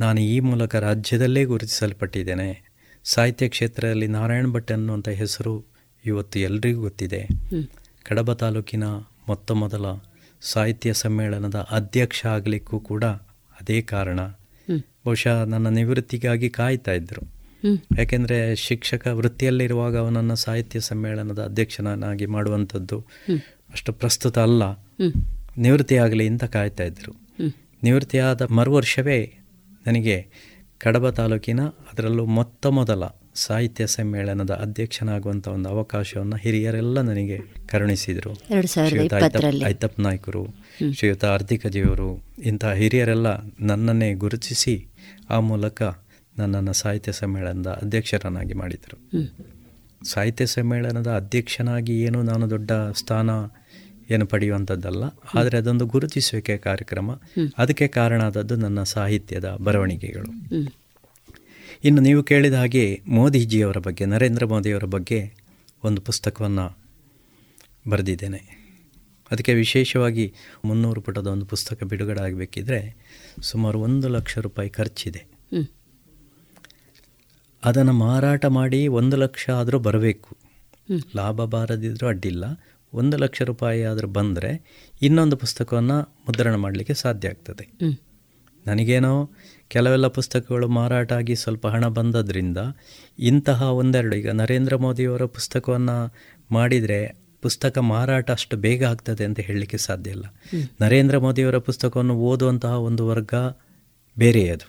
S17: ನಾನು ಈ ಮೂಲಕ ರಾಜ್ಯದಲ್ಲೇ ಗುರುತಿಸಲ್ಪಟ್ಟಿದ್ದೇನೆ. ಸಾಹಿತ್ಯ ಕ್ಷೇತ್ರದಲ್ಲಿ ನಾರಾಯಣ ಭಟ್ ಅನ್ನುವಂಥ ಹೆಸರು ಇವತ್ತು ಎಲ್ರಿಗೂ ಗೊತ್ತಿದೆ. ಕಡಬ ತಾಲೂಕಿನ ಮೊತ್ತ ಮೊದಲ ಸಾಹಿತ್ಯ ಸಮ್ಮೇಳನದ ಅಧ್ಯಕ್ಷ ಆಗಲಿಕ್ಕೂ ಕೂಡ ಅದೇ ಕಾರಣ. ಬಹುಶಃ ನನ್ನ ನಿವೃತ್ತಿಗಾಗಿ ಕಾಯ್ತಾ ಇದ್ದರು ಯಾಕೆಂದ್ರೆ ಶಿಕ್ಷಕ ವೃತ್ತಿಯಲ್ಲಿರುವಾಗ ಅವನನ್ನು ಸಾಹಿತ್ಯ ಸಮ್ಮೇಳನದ ಅಧ್ಯಕ್ಷನನ್ನಾಗಿ ಮಾಡುವಂಥದ್ದು. ಅಷ್ಟು ಪ್ರಸ್ತುತ ಅಲ್ಲ. ನಿವೃತ್ತಿಯಾಗಲಿ ಅಂತ ಕಾಯ್ತಾ ಇದ್ದರು. ನಿವೃತ್ತಿಯಾದ ಮರು ವರ್ಷವೇ ನನಗೆ ಕಡಬ ತಾಲೂಕಿನ ಅದರಲ್ಲೂ ಮೊತ್ತ ಮೊದಲ ಸಾಹಿತ್ಯ ಸಮ್ಮೇಳನದ ಅಧ್ಯಕ್ಷನಾಗುವಂಥ ಒಂದು ಅವಕಾಶವನ್ನು ಹಿರಿಯರೆಲ್ಲ ನನಗೆ ಕರುಣಿಸಿದರು. ಶ್ರೀಯುತ ಐತಪ್- ಐತಪ್ಪ ನಾಯ್ಕರು. ಶ್ರೀಯುತ ಆರ್ಥಿಕಜಿಯವರು ಇಂತಹ ಹಿರಿಯರೆಲ್ಲ ನನ್ನನ್ನೇ ಗುರುತಿಸಿ ಆ ಮೂಲಕ ನನ್ನನ್ನು ಸಾಹಿತ್ಯ ಸಮ್ಮೇಳನದ ಅಧ್ಯಕ್ಷರನ್ನಾಗಿ ಮಾಡಿದರು. ಸಾಹಿತ್ಯ ಸಮ್ಮೇಳನದ ಅಧ್ಯಕ್ಷನಾಗಿ ಏನು ನಾನು ದೊಡ್ಡ ಸ್ಥಾನ ಏನು ಪಡೆಯುವಂಥದ್ದಲ್ಲ. ಆದರೆ ಅದೊಂದು ಗುರುತಿಸುವಿಕೆ ಕಾರ್ಯಕ್ರಮ. ಅದಕ್ಕೆ ಕಾರಣ ಆದದ್ದು ನನ್ನ ಸಾಹಿತ್ಯದ ಬರವಣಿಗೆಗಳು. ಇನ್ನು ನೀವು ಕೇಳಿದ ಹಾಗೆ ಮೋದಿಜಿಯವರ ಬಗ್ಗೆ, ನರೇಂದ್ರ ಮೋದಿಯವರ ಬಗ್ಗೆ ಒಂದು ಪುಸ್ತಕವನ್ನು ಬರೆದಿದ್ದೇನೆ. ಅದಕ್ಕೆ ವಿಶೇಷವಾಗಿ ಮುನ್ನೂರು ಪುಟದ ಒಂದು ಪುಸ್ತಕ ಬಿಡುಗಡೆ ಆಗಬೇಕಿದ್ರೆ ಸುಮಾರು ಒಂದು ಲಕ್ಷ ರೂಪಾಯಿ ಖರ್ಚಿದೆ. ಅದನ್ನು ಮಾರಾಟ ಮಾಡಿ ಒಂದು ಲಕ್ಷ ಆದರೂ ಬರಬೇಕು. ಲಾಭ ಬಾರದಿದ್ದರೂ ಅಡ್ಡಿಲ್ಲ. ಒಂದು ಲಕ್ಷ ರೂಪಾಯಿ ಆದರೂ ಬಂದರೆ ಇನ್ನೊಂದು ಪುಸ್ತಕವನ್ನು ಮುದ್ರಣ ಮಾಡಲಿಕ್ಕೆ ಸಾಧ್ಯ ಆಗ್ತದೆ. ನನಗೇನೋ ಕೆಲವೆಲ್ಲ ಪುಸ್ತಕಗಳು ಮಾರಾಟ ಆಗಿ ಸ್ವಲ್ಪ ಹಣ ಬಂದದ್ರಿಂದ ಇಂತಹ ಒಂದೆರಡು ಈಗ ನರೇಂದ್ರ ಮೋದಿಯವರ ಪುಸ್ತಕವನ್ನು ಮಾಡಿದರೆ ಪುಸ್ತಕ ಮಾರಾಟ ಅಷ್ಟು ಬೇಗ ಆಗ್ತದೆ ಅಂತ ಹೇಳಲಿಕ್ಕೆ ಸಾಧ್ಯ ಇಲ್ಲ. ನರೇಂದ್ರ ಮೋದಿಯವರ ಪುಸ್ತಕವನ್ನು ಓದುವಂತಹ ಒಂದು ವರ್ಗ ಬೇರೆ ಅದು.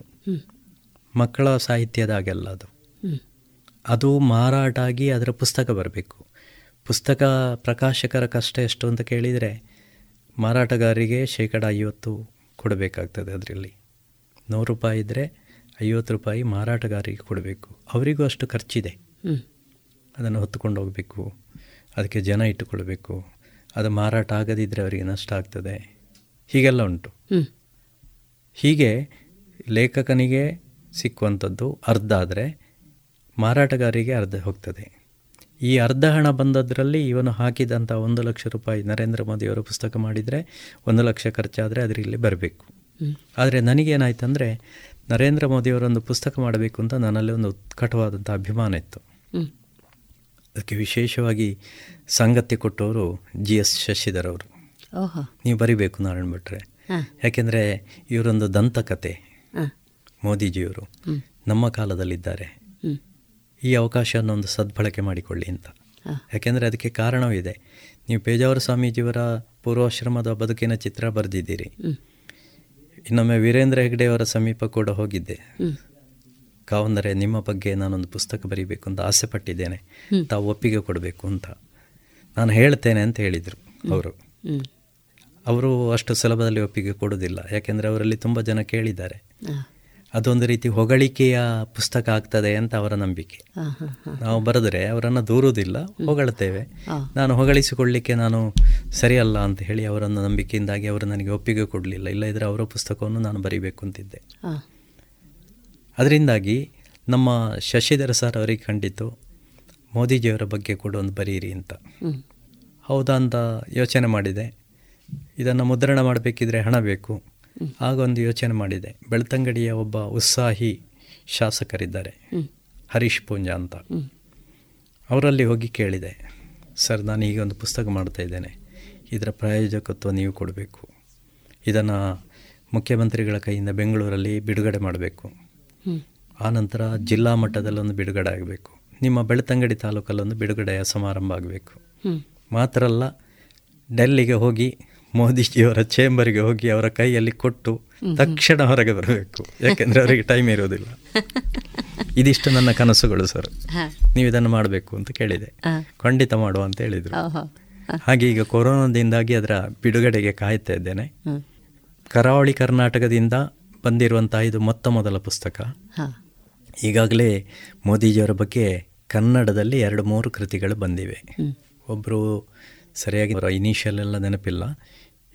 S17: ಮಕ್ಕಳ ಸಾಹಿತ್ಯದಾಗೆಲ್ಲ ಅದು ಅದು ಮಾರಾಟ ಆಗಿ ಅದರ ಪುಸ್ತಕ ಬರಬೇಕು ಪುಸ್ತಕ ಪ್ರಕಾಶಕರ ಕಷ್ಟ ಎಷ್ಟು ಅಂತ ಕೇಳಿದರೆ ಮಾರಾಟಗಾರರಿಗೆ ಶೇಕಡ ಐವತ್ತು ಕೊಡಬೇಕಾಗ್ತದೆ ಅದರಲ್ಲಿ. ನೂರು ರೂಪಾಯಿ ಇದ್ದರೆ ಐವತ್ತು ರೂಪಾಯಿ ಮಾರಾಟಗಾರರಿಗೆ ಕೊಡಬೇಕು. ಅವರಿಗೂ ಅಷ್ಟು ಖರ್ಚಿದೆ. ಅದನ್ನು ಹೊತ್ತುಕೊಂಡು ಹೋಗಬೇಕು. ಅದಕ್ಕೆ ಜನ ಇಟ್ಟುಕೊಳ್ಬೇಕು. ಅದು ಮಾರಾಟ ಆಗದಿದ್ದರೆ ಅವರಿಗೆ ನಷ್ಟ ಆಗ್ತದೆ. ಹೀಗೆಲ್ಲ ಉಂಟು. ಹೀಗೆ ಲೇಖಕನಿಗೆ ಸಿಕ್ಕುವಂಥದ್ದು ಅರ್ಧ ಆದರೆ ಮಾರಾಟಗಾರರಿಗೆ ಅರ್ಧ ಹೋಗ್ತದೆ. ಈ ಅರ್ಧ ಹಣ ಬಂದದ್ರಲ್ಲಿ ಇವನು ಹಾಕಿದಂಥ ಒಂದು ಲಕ್ಷ ರೂಪಾಯಿ ನರೇಂದ್ರ ಮೋದಿಯವರು ಪುಸ್ತಕ ಮಾಡಿದರೆ ಒಂದು ಲಕ್ಷ ಖರ್ಚಾದರೆ ಅದರಲ್ಲಿ ಬರಬೇಕು. ಆದರೆ ನನಗೇನಾಯ್ತಂದರೆ ನರೇಂದ್ರ ಮೋದಿಯವರೊಂದು ಪುಸ್ತಕ ಮಾಡಬೇಕು ಅಂತ ನನ್ನಲ್ಲಿ ಒಂದು ಉತ್ಕಟವಾದಂಥ ಅಭಿಮಾನ ಇತ್ತು ಅದಕ್ಕೆ ವಿಶೇಷವಾಗಿ ಸಂಗತಿ ಕೊಟ್ಟವರು ಜಿ ಎಸ್ ಶಶಿಧರ್ ಅವರು ನೀವು ಬರಿಬೇಕು ನಾರಾಯಣ ಭಟ್ರೆ. ಯಾಕೆಂದರೆ ಇವರೊಂದು ದಂತಕತೆ. ಮೋದಿಜಿಯವರು. ನಮ್ಮ ಕಾಲದಲ್ಲಿದ್ದಾರೆ. ಈ ಅವಕಾಶವನ್ನು ಒಂದು ಸದ್ಬಳಕೆ ಮಾಡಿಕೊಳ್ಳಿ ಅಂತ. ಯಾಕೆಂದರೆ ಅದಕ್ಕೆ ಕಾರಣವೂ ಇದೆ. ನೀವು ಪೇಜಾವರ ಸ್ವಾಮೀಜಿಯವರ ಪೂರ್ವಾಶ್ರಮದ ಬದುಕಿನ ಚಿತ್ರ ಬರೆದಿದ್ದೀರಿ. ಇನ್ನೊಮ್ಮೆ ವೀರೇಂದ್ರ ಹೆಗ್ಡೆಯವರ ಸಮೀಪ ಕೂಡ ಹೋಗಿದ್ದೆ. ಕಾವಂದರೆ ನಿಮ್ಮ ಬಗ್ಗೆ ನಾನೊಂದು ಪುಸ್ತಕ ಬರೀಬೇಕು ಅಂತ ಆಸೆ ಪಟ್ಟಿದ್ದೇನೆ. ತಾವು ಒಪ್ಪಿಗೆ ಕೊಡಬೇಕು ಅಂತ. ನಾನು ಹೇಳ್ತೇನೆ ಅಂತ ಹೇಳಿದರು ಅವರು. ಅವರು ಅಷ್ಟು ಸುಲಭದಲ್ಲಿ ಒಪ್ಪಿಗೆ ಕೊಡೋದಿಲ್ಲ ಯಾಕೆಂದರೆ ಅವರಲ್ಲಿ ತುಂಬ ಜನ ಕೇಳಿದ್ದಾರೆ. ಅದೊಂದು ರೀತಿ ಹೊಗಳಿಕೆಯ ಪುಸ್ತಕ ಆಗ್ತದೆ ಅಂತ ಅವರ ನಂಬಿಕೆ. ನಾವು ಬರೆದ್ರೆ ಅವರನ್ನು ದೂರುವುದಿಲ್ಲ ಹೊಗಳ್ತೇವೆ ನಾನು ಹೊಗಳಿಸಿಕೊಳ್ಳಿಕ್ಕೆ ನಾನು ಸರಿಯಲ್ಲ ಅಂತ ಹೇಳಿ ಅವರನ್ನು ನಂಬಿಕೆಯಿಂದಾಗಿ ಅವರು ನನಗೆ ಒಪ್ಪಿಗೆ ಕೊಡಲಿಲ್ಲ. ಇಲ್ಲದಿದ್ದರೆ ಅವರ ಪುಸ್ತಕವನ್ನು ನಾನು ಬರೀಬೇಕು ಅಂತಿದ್ದೆ. ಅದರಿಂದಾಗಿ ನಮ್ಮ ಶಶಿಧರ ಸರ್ ಅವರಿಗೆ ಖಂಡಿತು ಮೋದಿಜಿಯವರ ಬಗ್ಗೆ ಕೂಡ ಒಂದು ಬರೀರಿ ಅಂತ. ಹೌದಾ ಅಂತ ಯೋಚನೆ ಮಾಡಿದೆ. ಇದನ್ನು ಮುದ್ರಣ ಮಾಡಬೇಕಿದ್ರೆ ಹಣ ಬೇಕು. ಆಗ ಒಂದು ಯೋಚನೆ ಮಾಡಿದೆ. ಬೆಳ್ತಂಗಡಿಯ ಒಬ್ಬ ಉತ್ಸಾಹಿ ಶಾಸಕರಿದ್ದಾರೆ. ಹರೀಶ್ ಪೂಂಜಾ ಅಂತ. ಅವರಲ್ಲಿ ಹೋಗಿ ಕೇಳಿದೆ, ಸರ್, ನಾನು ಈಗ ಒಂದು ಪುಸ್ತಕ ಮಾಡ್ತಾ ಇದ್ದೇನೆ. ಇದರ ಪ್ರಾಯೋಜಕತ್ವ ನೀವು ಕೊಡಬೇಕು. ಇದನ್ನು ಮುಖ್ಯಮಂತ್ರಿಗಳ ಕೈಯಿಂದ ಬೆಂಗಳೂರಲ್ಲಿ ಬಿಡುಗಡೆ ಮಾಡಬೇಕು.
S16: ಆ
S17: ಆನಂತರ ಜಿಲ್ಲಾ ಮಟ್ಟದಲ್ಲೊಂದು ಬಿಡುಗಡೆ ಆಗಬೇಕು. ನಿಮ್ಮ ಬೆಳ್ತಂಗಡಿ ತಾಲೂಕಲ್ಲೊಂದು ಬಿಡುಗಡೆಯ ಸಮಾರಂಭ ಆಗಬೇಕು. ಮಾತ್ರ ಅಲ್ಲ, ಡೆಲ್ಲಿಗೆ ಹೋಗಿ ಮೋದಿಜಿಯವರ ಚೇಂಬರ್ಗೆ ಹೋಗಿ ಅವರ ಕೈಯಲ್ಲಿ ಕೊಟ್ಟು ತಕ್ಷಣ ಹೊರಗೆ ಬರಬೇಕು. ಯಾಕೆಂದ್ರೆ ಅವರಿಗೆ ಟೈಮ್ ಇರೋದಿಲ್ಲ ಇದಿಷ್ಟು ನನ್ನ ಕನಸುಗಳು ಸರ್ ನೀವು ಇದನ್ನು ಮಾಡಬೇಕು ಅಂತ ಕೇಳಿದೆ. ಖಂಡಿತ ಮಾಡುವ ಅಂತ ಹೇಳಿದರು. ಹಾಗೆ ಈಗ ಕೊರೋನಾದಿಂದಾಗಿ ಅದರ ಬಿಡುಗಡೆಗೆ ಕಾಯ್ತಾ ಇದ್ದೇನೆ. ಕರಾವಳಿ ಕರ್ನಾಟಕದಿಂದ ಬಂದಿರುವಂತಹ ಇದು ಮೊತ್ತ ಮೊದಲ ಪುಸ್ತಕ. ಈಗಾಗಲೇ ಮೋದಿಜಿಯವರ ಬಗ್ಗೆ ಕನ್ನಡದಲ್ಲಿ ಎರಡು ಮೂರು ಕೃತಿಗಳು ಬಂದಿವೆ. ಒಬ್ಬರು ಸರಿಯಾಗಿ ಅವರ ಇನಿಷಿಯಲ್ ಎಲ್ಲ ನೆನಪಿಲ್ಲ.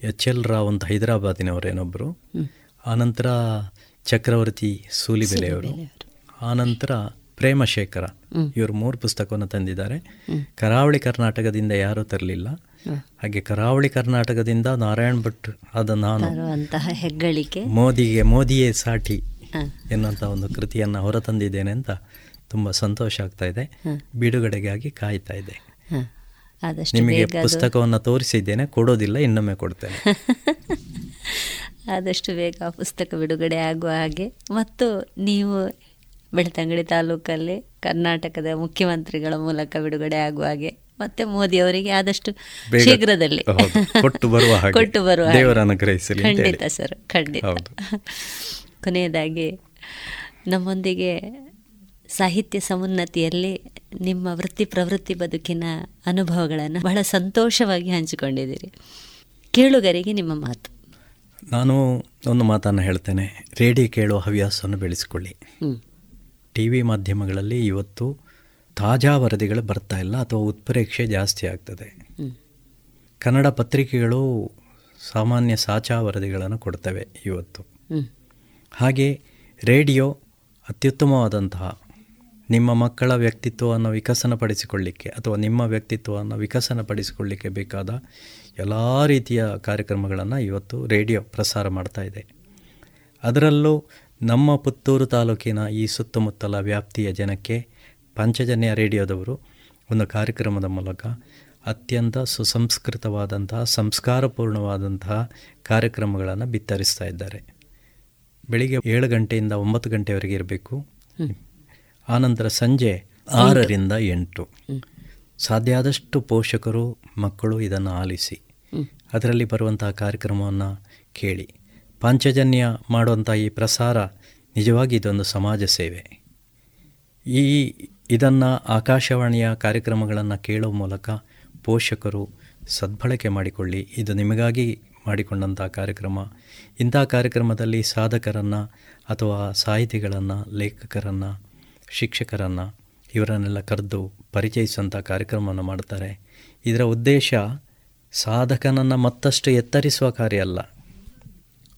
S17: ಎಚ್ ಎಲ್ ರಾವ್ ಅಂತ ಹೈದರಾಬಾದಿನವರೇನೊಬ್ಬರು ಆನಂತರ ಚಕ್ರವರ್ತಿ ಸೂಲಿಬೆಲೆಯವರು. ಆನಂತರ ಪ್ರೇಮಶೇಖರ. ಇವರು ಮೂರು ಪುಸ್ತಕವನ್ನು ತಂದಿದ್ದಾರೆ. ಕರಾವಳಿ ಕರ್ನಾಟಕದಿಂದ ಯಾರೂ ತರಲಿಲ್ಲ. ಹಾಗೆ ಕರಾವಳಿ ಕರ್ನಾಟಕದಿಂದ ನಾರಾಯಣ್ ಭಟ್ ಆದ ನಾನು
S16: ಹೆಗ್ಗಳಿಕೆ.
S17: ಮೋದಿಗೆ ಮೋದಿಯೇ ಸಾಟಿ ಎನ್ನುವಂಥ ಒಂದು ಕೃತಿಯನ್ನು ಹೊರತಂದಿದ್ದೇನೆ ಅಂತ ತುಂಬ ಸಂತೋಷ ಆಗ್ತಾ ಇದೆ. ಬಿಡುಗಡೆಗಾಗಿ ಕಾಯ್ತಾ ಇದೆ. ನಿಮಗೆ ಪುಸ್ತಕವನ್ನು ತೋರಿಸಿದ್ದೇನೆ ಕೊಡೋದಿಲ್ಲ ಇನ್ನೊಮ್ಮೆ ಕೊಡ್ತೇನೆ.
S16: ಆದಷ್ಟು ಬೇಗ ಪುಸ್ತಕ ಬಿಡುಗಡೆ ಆಗುವ ಹಾಗೆ. ಮತ್ತು ನೀವು ಬೆಳ್ತಂಗಡಿ ತಾಲೂಕಲ್ಲಿ ಕರ್ನಾಟಕದ ಮುಖ್ಯಮಂತ್ರಿಗಳ ಮೂಲಕ ಬಿಡುಗಡೆ ಆಗುವ ಹಾಗೆ. ಮತ್ತೆ ಮೋದಿ ಅವರಿಗೆ ಆದಷ್ಟು ಶೀಘ್ರದಲ್ಲಿ.
S17: ಕೊಟ್ಟು ಬರುವ
S16: ಕೊಟ್ಟು ಬರುವ
S17: ಖಂಡಿತ
S16: ಸರ್ ಖಂಡಿತ. ಕೊನೆಯದಾಗಿ ನಮ್ಮೊಂದಿಗೆ ಸಾಹಿತ್ಯ ಸಮುನ್ನತಿಯಲ್ಲಿ ನಿಮ್ಮ ವೃತ್ತಿ ಪ್ರವೃತ್ತಿ ಬದುಕಿನ ಅನುಭವಗಳನ್ನು ಬಹಳ ಸಂತೋಷವಾಗಿ ಹಂಚಿಕೊಂಡಿದ್ದೀರಿ. ಕೇಳುಗರಿಗೆ ನಿಮ್ಮ ಮಾತು.
S17: ನಾನು ಒಂದು ಮಾತನ್ನು ಹೇಳ್ತೇನೆ. ರೇಡಿಯೋ ಕೇಳುವ ಹವ್ಯಾಸವನ್ನು ಬೆಳೆಸಿಕೊಳ್ಳಿ. ಟಿ ವಿ ಮಾಧ್ಯಮಗಳಲ್ಲಿ ಇವತ್ತು ತಾಜಾ ವರದಿಗಳು ಬರ್ತಾ ಇಲ್ಲ ಅಥವಾ ಉತ್ಪ್ರೇಕ್ಷೆ ಜಾಸ್ತಿ ಆಗ್ತದೆ. ಕನ್ನಡ ಪತ್ರಿಕೆಗಳು ಸಾಮಾನ್ಯ ಸಾಚಾ ವರದಿಗಳನ್ನು ಕೊಡ್ತವೆ ಇವತ್ತು. ಹಾಗೆ ರೇಡಿಯೋ ಅತ್ಯುತ್ತಮವಾದಂತಹ ನಿಮ್ಮ ಮಕ್ಕಳ ವ್ಯಕ್ತಿತ್ವವನ್ನು ವಿಕಸನಪಡಿಸಿಕೊಳ್ಳಿಕ್ಕೆ ಅಥವಾ ನಿಮ್ಮ ವ್ಯಕ್ತಿತ್ವವನ್ನು ವಿಕಸನಪಡಿಸಿಕೊಳ್ಳಿಕ್ಕೆ ಬೇಕಾದ ಎಲ್ಲ ರೀತಿಯ ಕಾರ್ಯಕ್ರಮಗಳನ್ನು ಇವತ್ತು ರೇಡಿಯೋ ಪ್ರಸಾರ ಮಾಡ್ತಾ ಇದೆ. ಅದರಲ್ಲೂ ನಮ್ಮ ಪುತ್ತೂರು ತಾಲೂಕಿನ ಈ ಸುತ್ತಮುತ್ತಲ ವ್ಯಾಪ್ತಿಯ ಜನಕ್ಕೆ ಪಂಚಜನ್ಯ ರೇಡಿಯೋದವರು ಒಂದು ಕಾರ್ಯಕ್ರಮದ ಮೂಲಕ ಅತ್ಯಂತ ಸುಸಂಸ್ಕೃತವಾದಂತಹ, ಸಂಸ್ಕಾರಪೂರ್ಣವಾದಂತಹ ಕಾರ್ಯಕ್ರಮಗಳನ್ನು ಬಿತ್ತರಿಸ್ತಾ ಇದ್ದಾರೆ. ಬೆಳಿಗ್ಗೆ ಏಳು ಗಂಟೆಯಿಂದ ಒಂಬತ್ತು ಗಂಟೆವರೆಗೆ ಇರಬೇಕು. ಆನಂತರ ಸಂಜೆ ಆರರಿಂದ ಎಂಟು. ಸಾಧ್ಯ ಆದಷ್ಟು ಪೋಷಕರು, ಮಕ್ಕಳು ಇದನ್ನು ಆಲಿಸಿ. ಅದರಲ್ಲಿ ಬರುವಂತಹ ಕಾರ್ಯಕ್ರಮವನ್ನು ಕೇಳಿ. ಪಾಂಚಜನ್ಯ ಮಾಡುವಂಥ ಈ ಪ್ರಸಾರ ನಿಜವಾಗಿ ಇದೊಂದು ಸಮಾಜ ಸೇವೆ. ಈ ಇದನ್ನು ಆಕಾಶವಾಣಿಯ ಕಾರ್ಯಕ್ರಮಗಳನ್ನು ಕೇಳುವ ಮೂಲಕ ಪೋಷಕರು ಸದ್ಬಳಕೆ ಮಾಡಿಕೊಳ್ಳಿ. ಇದು ನಿಮಗಾಗಿ ಮಾಡಿಕೊಂಡಂಥ ಕಾರ್ಯಕ್ರಮ. ಇಂಥ ಕಾರ್ಯಕ್ರಮದಲ್ಲಿ ಸಾಧಕರನ್ನು ಅಥವಾ ಸಾಹಿತಿಗಳನ್ನು, ಲೇಖಕರನ್ನು ಶಿಕ್ಷಕರನ್ನು ಇವರನ್ನೆಲ್ಲ ಕರೆದು ಪರಿಚಯಿಸುವಂಥ ಕಾರ್ಯಕ್ರಮವನ್ನು ಮಾಡ್ತಾರೆ ಇದರ ಉದ್ದೇಶ ಸಾಧಕನನ್ನು ಮತ್ತಷ್ಟು ಎತ್ತರಿಸುವ ಕಾರ್ಯ ಅಲ್ಲ.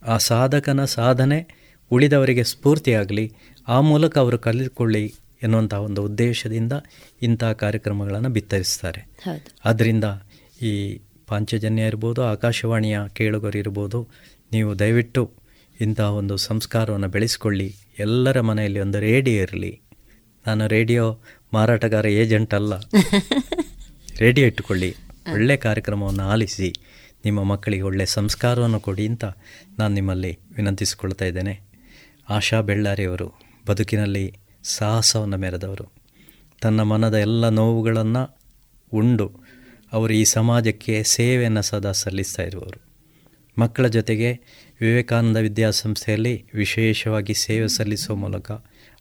S17: ಆ ಸಾಧಕನ ಸಾಧನೆ ಉಳಿದವರಿಗೆ ಸ್ಫೂರ್ತಿಯಾಗಲಿ ಆ ಮೂಲಕ ಅವರು ಕಲಿತುಕೊಳ್ಳಿ ಎನ್ನುವಂಥ ಒಂದು ಉದ್ದೇಶದಿಂದ ಇಂಥ ಕಾರ್ಯಕ್ರಮಗಳನ್ನು ಬಿತ್ತರಿಸ್ತಾರೆ. ಆದ್ದರಿಂದ ಈ ಪಾಂಚಜನ್ಯ ಇರ್ಬೋದು ಆಕಾಶವಾಣಿಯ ಕೇಳುಗರು ಇರ್ಬೋದು ನೀವು ದಯವಿಟ್ಟು ಇಂತಹ ಒಂದು ಸಂಸ್ಕಾರವನ್ನು ಬೆಳೆಸಿಕೊಳ್ಳಿ. ಎಲ್ಲರ ಮನೆಯಲ್ಲಿ ಒಂದು ರೇಡಿಯೋ ಇರಲಿ. ನಾನು ರೇಡಿಯೋ ಮಾರಾಟಗಾರ ಏಜೆಂಟ್ ಅಲ್ಲ. ರೇಡಿಯೋ ಇಟ್ಟುಕೊಳ್ಳಿ. ಒಳ್ಳೆ ಕಾರ್ಯಕ್ರಮವನ್ನು ಆಲಿಸಿ ನಿಮ್ಮ ಮಕ್ಕಳಿಗೆ ಒಳ್ಳೆಯ ಸಂಸ್ಕಾರವನ್ನು ಕೊಡಿ ಅಂತ ನಾನು ನಿಮ್ಮಲ್ಲಿ ವಿನಂತಿಸಿಕೊಳ್ತಾ ಇದ್ದೇನೆ. ಆಶಾ ಬೆಳ್ಳಾರಿಯವರು, ಬದುಕಿನಲ್ಲಿ ಸಾಹಸವನ್ನು ಮೆರೆದವರು. ತನ್ನ ಮನದ ಎಲ್ಲ ನೋವುಗಳನ್ನು ಉಂಡು ಅವರು ಈ ಸಮಾಜಕ್ಕೆ ಸೇವೆಯನ್ನು ಸದಾ ಸಲ್ಲಿಸ್ತಾ ಇರುವವರು. ಮಕ್ಕಳ ಜೊತೆಗೆ ವಿವೇಕಾನಂದ ವಿದ್ಯಾಸಂಸ್ಥೆಯಲ್ಲಿ ವಿಶೇಷವಾಗಿ ಸೇವೆ ಸಲ್ಲಿಸುವ ಮೂಲಕ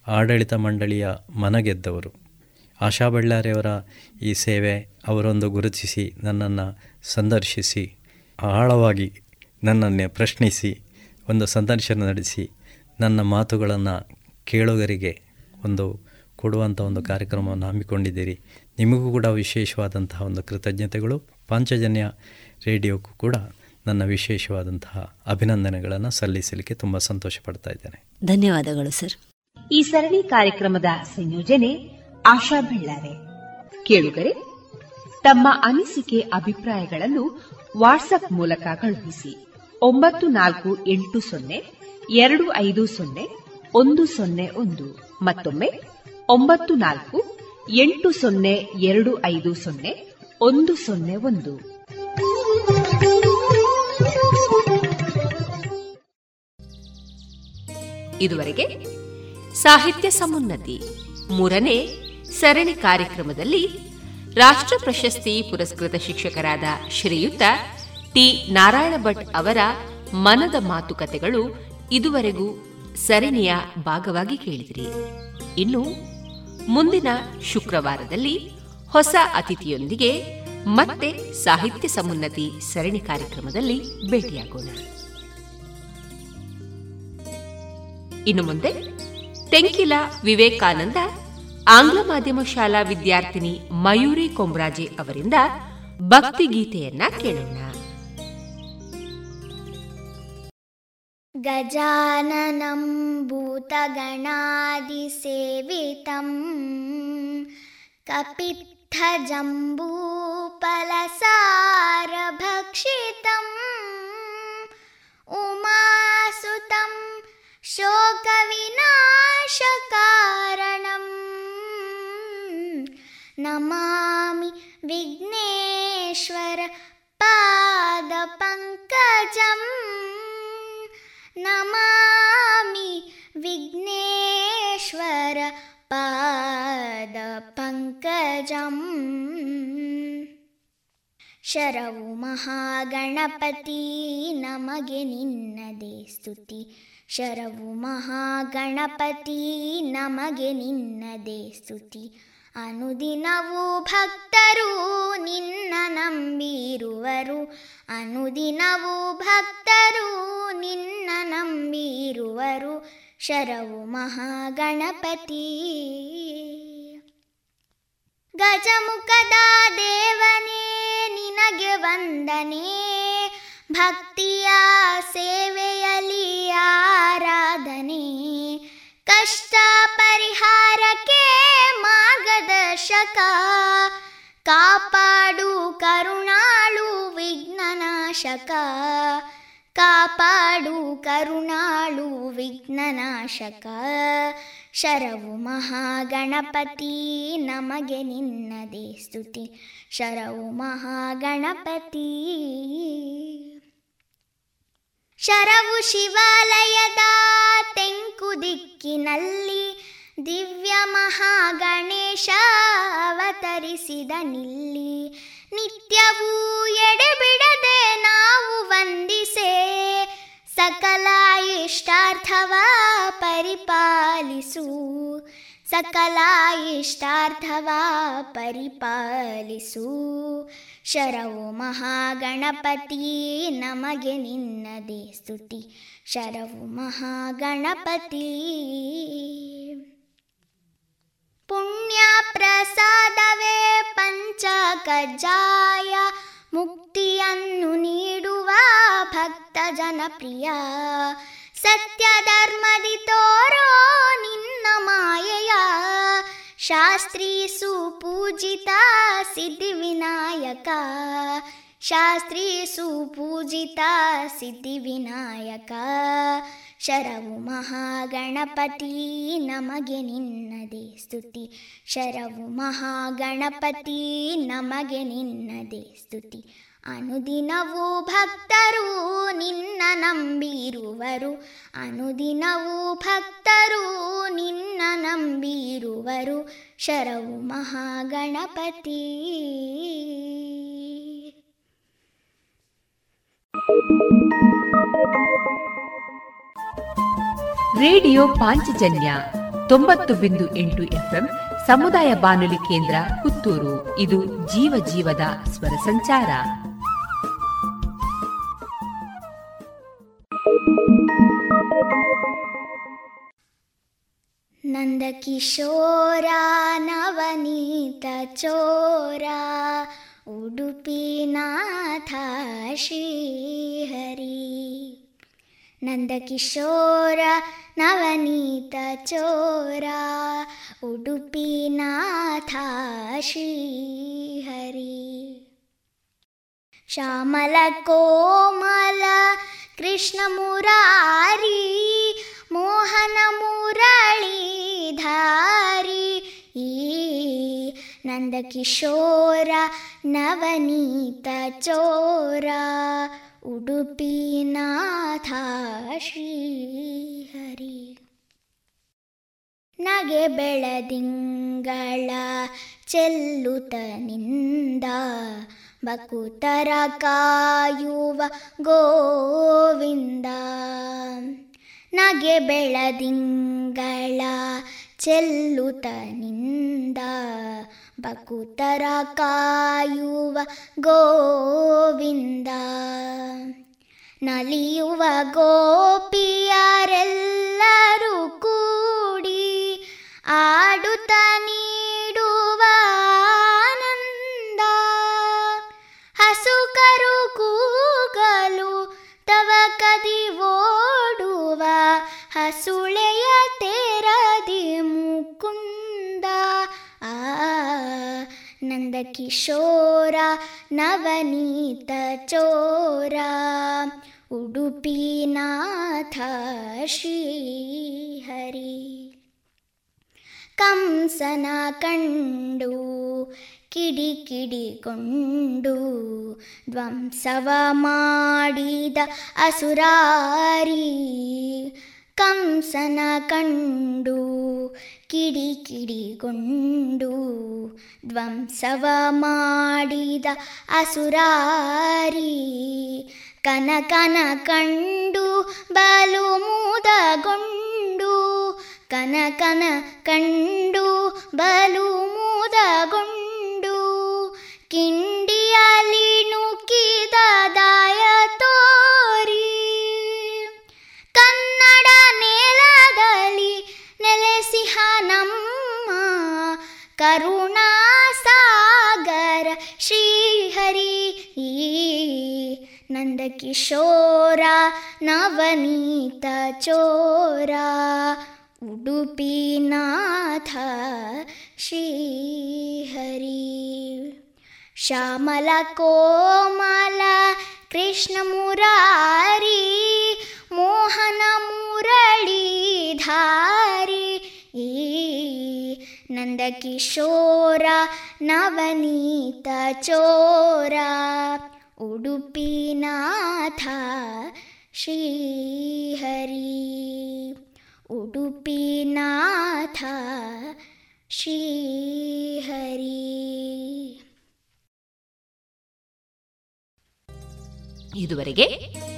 S17: ಆಡಳಿತ ಮಂಡಳಿಯ ಮನಗೆದ್ದವರು. ಆಶಾ ಬಳ್ಳಾರಿಯವರ ಈ ಸೇವೆ ಅವರೊಂದು ಗುರುತಿಸಿ, ನನ್ನನ್ನು ಸಂದರ್ಶಿಸಿ, ಆಳವಾಗಿ ನನ್ನನ್ನೇ ಪ್ರಶ್ನಿಸಿ, ಒಂದು ಸಂದರ್ಶನ ನಡೆಸಿ, ನನ್ನ ಮಾತುಗಳನ್ನು ಕೇಳುಗರಿಗೆ ಒಂದು ಕೊಡುವಂಥ ಒಂದು ಕಾರ್ಯಕ್ರಮವನ್ನು ಹಮ್ಮಿಕೊಂಡಿದ್ದೀರಿ. ನಿಮಗೂ ಕೂಡ ವಿಶೇಷವಾದಂತಹ ಒಂದು ಕೃತಜ್ಞತೆಗಳು. ಪಾಂಚಜನ್ಯ ರೇಡಿಯೋಕ್ಕೂ ಕೂಡ ನನ್ನ ವಿಶೇಷವಾದಂತಹ ಅಭಿನಂದನೆಗಳನ್ನು ಸಲ್ಲಿಸಲಿಕ್ಕೆ ತುಂಬ ಸಂತೋಷ ಪಡ್ತಾ ಇದ್ದೇನೆ.
S16: ಧನ್ಯವಾದಗಳು ಸರ್.
S7: ಈ ಸರಣಿ ಕಾರ್ಯಕ್ರಮದ ಸಂಯೋಜನೆ ಆಶಾ ಬೆಳ್ಳಾರೆ. ಕೇಳುಗರೆ, ತಮ್ಮ ಅನಿಸಿಕೆ ಅಭಿಪ್ರಾಯಗಳನ್ನು ವಾಟ್ಸ್ಆಪ್ ಮೂಲಕ ಕಳುಹಿಸಿ. ಒಂಬತ್ತು ನಾಲ್ಕು ಎಂಟು ಸೊನ್ನೆ, ಎರಡು ಐದು ಸೊನ್ನೆ, ಒಂದು ಸೊನ್ನೆ ಒಂದು. ಮತ್ತೊಮ್ಮೆ, ಒಂಬತ್ತು ನಾಲ್ಕು, ಎಂಟು ಸೊನ್ನೆ, ಎರಡು ಐದು ಸೊನ್ನೆ, ಒಂದು ಸೊನ್ನೆ ಒಂದು. ಇದುವರೆಗೆ ಸಾಹಿತ್ಯ ಸಮುನ್ನತಿ ಮೂರನೇ ಸರಣಿ ಕಾರ್ಯಕ್ರಮದಲ್ಲಿ ರಾಷ್ಟ್ರ ಪ್ರಶಸ್ತಿ ಪುರಸ್ಕೃತ ಶಿಕ್ಷಕರಾದ ಶ್ರೀಯುತ
S2: ಟಿ ನಾರಾಯಣ ಭಟ್ ಅವರ ಮನದ ಮಾತುಕತೆಗಳು ಇದುವರೆಗೂ ಸರಣಿಯ ಭಾಗವಾಗಿ ಕೇಳಿದಿರಿ. ಇನ್ನು ಮುಂದಿನ ಶುಕ್ರವಾರದಲ್ಲಿ ಹೊಸ ಅತಿಥಿಯೊಂದಿಗೆ ಮತ್ತೆ ಸಾಹಿತ್ಯ ಸಮುನ್ನತಿ ಸರಣಿ ಕಾರ್ಯಕ್ರಮದಲ್ಲಿ ಭೇಟಿಯಾಗೋಣ. ಇನ್ನು ಮುಂದೆ ತೆಂಕಿಲ ವಿವೇಕಾನಂದ ಆಂಗ್ಲ ಮಾಧ್ಯಮ ಶಾಲಾ ವಿದ್ಯಾರ್ಥಿನಿ ಮಯೂರಿ ಕೊಂಬ್ರಾಜೆ ಅವರಿಂದ ಭಕ್ತಿಗೀತೆಯನ್ನ ಕೇಳೋಣ
S18: गजाननं भूतगणादिसेवितम् कपित्थजम्बूफलसारभक्षितम् उमासुतं शोकविनाशकारणम् नमामि विघ्नेश्वर पादपङ्कजम् नमामि विघ्नेश्वर पादपङ्कजम् ಶರವು ಮಹಾಗಣಪತಿ ನಮಗೆ ನಿನ್ನದೇ ಸ್ತುತಿ ಶರವು ಮಹಾಗಣಪತಿ, ನಮಗೆ ನಿನ್ನದೇ ಸ್ತುತಿ. ಅನುದಿನವೂ ಭಕ್ತರು ನಿನ್ನ ನಂಬಿರುವರು. ಅನುದಿನವೂ ಭಕ್ತರು ನಿನ್ನ ನಂಬಿರುವರು. ಶರವು ಮಹಾಗಣಪತಿ. ಗಜಮುಖದ ದೇವನೇ, ನಿನಗೆ ವಂದನೆ. ಭಕ್ತಿಯ ಸೇವೆಯಲ್ಲಿ ಆರಾಧನೆ. ಕಷ್ಟ ಪರಿಹಾರಕ್ಕೆ ಮಾರ್ಗದರ್ಶಕ. ಕಾಪಾಡು ಕರುಣಾಳು ವಿಘ್ನನಾಶಕ. ಕಾಪಾಡು ಕರುಣಾಳು ವಿಘ್ನನಾಶಕ. ಶರವು ಮಹಾಗಣಪತಿ, ನಮಗೆ ನಿನ್ನದೇ ಸ್ತುತಿ. ಶರವು ಮಹಾಗಣಪತಿ. ಶರವು ಶಿವಾಲಯದ ತೆಂಕು ದಿಕ್ಕಿನಲ್ಲಿ ದಿವ್ಯ ಮಹಾಗಣೇಶ ಅವತರಿಸಿದ ನಿಲ್ಲಿ. ನಿತ್ಯವೂ ಎಡೆಬಿಡದೆ ನಾವು ವಂದಿಸೆ. ಸಕಲ ಇಷ್ಟಾರ್ಥವ ಪರಿಪಾಲಿಸು. ಸಕಲ ಇಷ್ಟಾರ್ಥವ ಪರಿಪಾಲಿಸು. ಶರವು ಮಹಾಗಣಪತಿ, ನಮಗೆ ನಿನ್ನದೇ ಸ್ತುತಿ. ಶರವು ಮಹಾಗಣಪತಿ. ಪುಣ್ಯ ಪ್ರಸಾದವೇ ಪಂಚ ಕಜ್ಜಾಯ, ಮುಕ್ತಿಯನ್ನು ನೀಡುವ ಭಕ್ತ ಜನಪ್ರಿಯ. ಸತ್ಯ ಧರ್ಮದಿ ತೋರೋ ನಿನ್ನ ಮಾಯೆಯ. ಶಾಸ್ತ್ರೀ ಸುಪೂಜಿತ ಸಿದ್ಧಿ ವಿನಾಯಕ. ಶಾಸ್ತ್ರೀ ಸುಪೂಜಿತ ಸಿದ್ಧಿ ವಿನಾಯಕ. ಶರವು ಮಹಾಗಣಪತಿ, ನಮಗೆ ನಿನ್ನದೇ ಸ್ತುತಿ. ಶರವು ಮಹಾಗಣಪತಿ, ನಮಗೆ ನಿನ್ನದೇ ಸ್ತುತಿ. ಅನುದಿನವೂ ಭಕ್ತರು ನಿನ್ನ ನಂಬಿರುವರು. ಅನುದಿನವೂ ಭಕ್ತರು ನಿನ್ನ ನಂಬಿರುವರು. ಶರವು ಮಹಾಗಣಪತಿ.
S2: ರೇಡಿಯೋ ಪಾಂಚಜನ್ಯ ತೊಂಬತ್ತು ಬಿಂದು ಎಂಟು ಎಫ್ಎಂ ಸಮುದಾಯ ಬಾನುಲಿ ಕೇಂದ್ರ ಪುತ್ತೂರು. ಇದು ಜೀವ ಜೀವದ ಸ್ವರ ಸಂಚಾರ.
S18: ನಂದಕಿಶೋರ ನವನೀತ ಚೋರ ಉಡುಪಿನಾಥ ಶ್ರೀಹರಿ ನಂದಕಿಶೋರ ನವನೀತ ಚೋರ ಉಡುಪಿನಾಥ ಕೃಷ್ಣ ಮುರಾರಿ ಮೋಹನ ಮುರಳೀಧಾರಿ ಈ ನಂದಕಿಶೋರ ನವನೀತ ಚೋರ ಉಡುಪಿನಾಥ ಶ್ರೀಹರಿ. ನಗೆ ಬೆಳದಿಂಗಳ ಚೆಲ್ಲುತ್ತ ನಿಂದ ಬಕುತರ ಕಾಯುವ ಗೋವಿಂದ. ನಗೆ ಬೆಳದಿಂಗಳ ಚೆಲ್ಲುತನಿಂದ ಬಕುತರ ಕಾಯುವ ಗೋವಿಂದ. ನಲಿಯುವ ಗೋಪಿಯರೆಲ್ಲರೂ ಕೂಡಿ ಆಡುತ್ತ ನೀಡುವ ಆನಂದ. ಹಸುಕರು ಕೂಗಲು ತವ ಕದಿ ಓಡುವ ಹಸುಳೆಯ ತೆರದಿ ಮುಕುಂದ. ಆ ನಂದಕಿಶೋರ ನವನೀತ ಚೋರ, ಉಡುಪಿನಾಥ ಶ್ರೀಹರಿ. ಕಂಸನ ಕಂಡು ಕಿಡಿಕಿಡಿಗೊಂಡು ಧ್ವಂಸವ ಮಾಡಿದ ಅಸುರಾರಿ ಕಂಸನ ಕಂಡು ಕಿಡಿಕಿಡಿಗೊಂಡು ಧ್ವಂಸವ ಮಾಡಿದ ಅಸುರಾರಿ ಕನಕನ ಕಂಡು ಬಲು ಮುದಗೊಂಡು ಕನಕನ ಕಂಡು ಬಲು ಮುದಗೊಂಡು ಕಿಂಡಿಯಲ್ಲಿ ನುಕ್ಕಿದ ದಾಯ ತೋರಿ. ಕನ್ನಡ ನೆಲದಲ್ಲಿ ನೆಲೆಸಿಹ ನಮ್ಮ ಕರುಣಾಸಾಗರ ಶ್ರೀಹರಿ. ನಂದಕಿಶೋರ ನವನೀತ ಚೋರ. ಉಡುಪಿನಾಥ ಶ್ರೀಹರಿ. ಶ್ಯಾಮಲ ಕೋಮಲ ಕೃಷ್ಣ ಮುರಾರಿ ಮೋಹನ ಮುರಳೀಧಾರಿ ಈ ಉಡುಪಿನಾಥ ಶ್ರೀಹರಿ.
S2: ಇದುವರೆಗೆ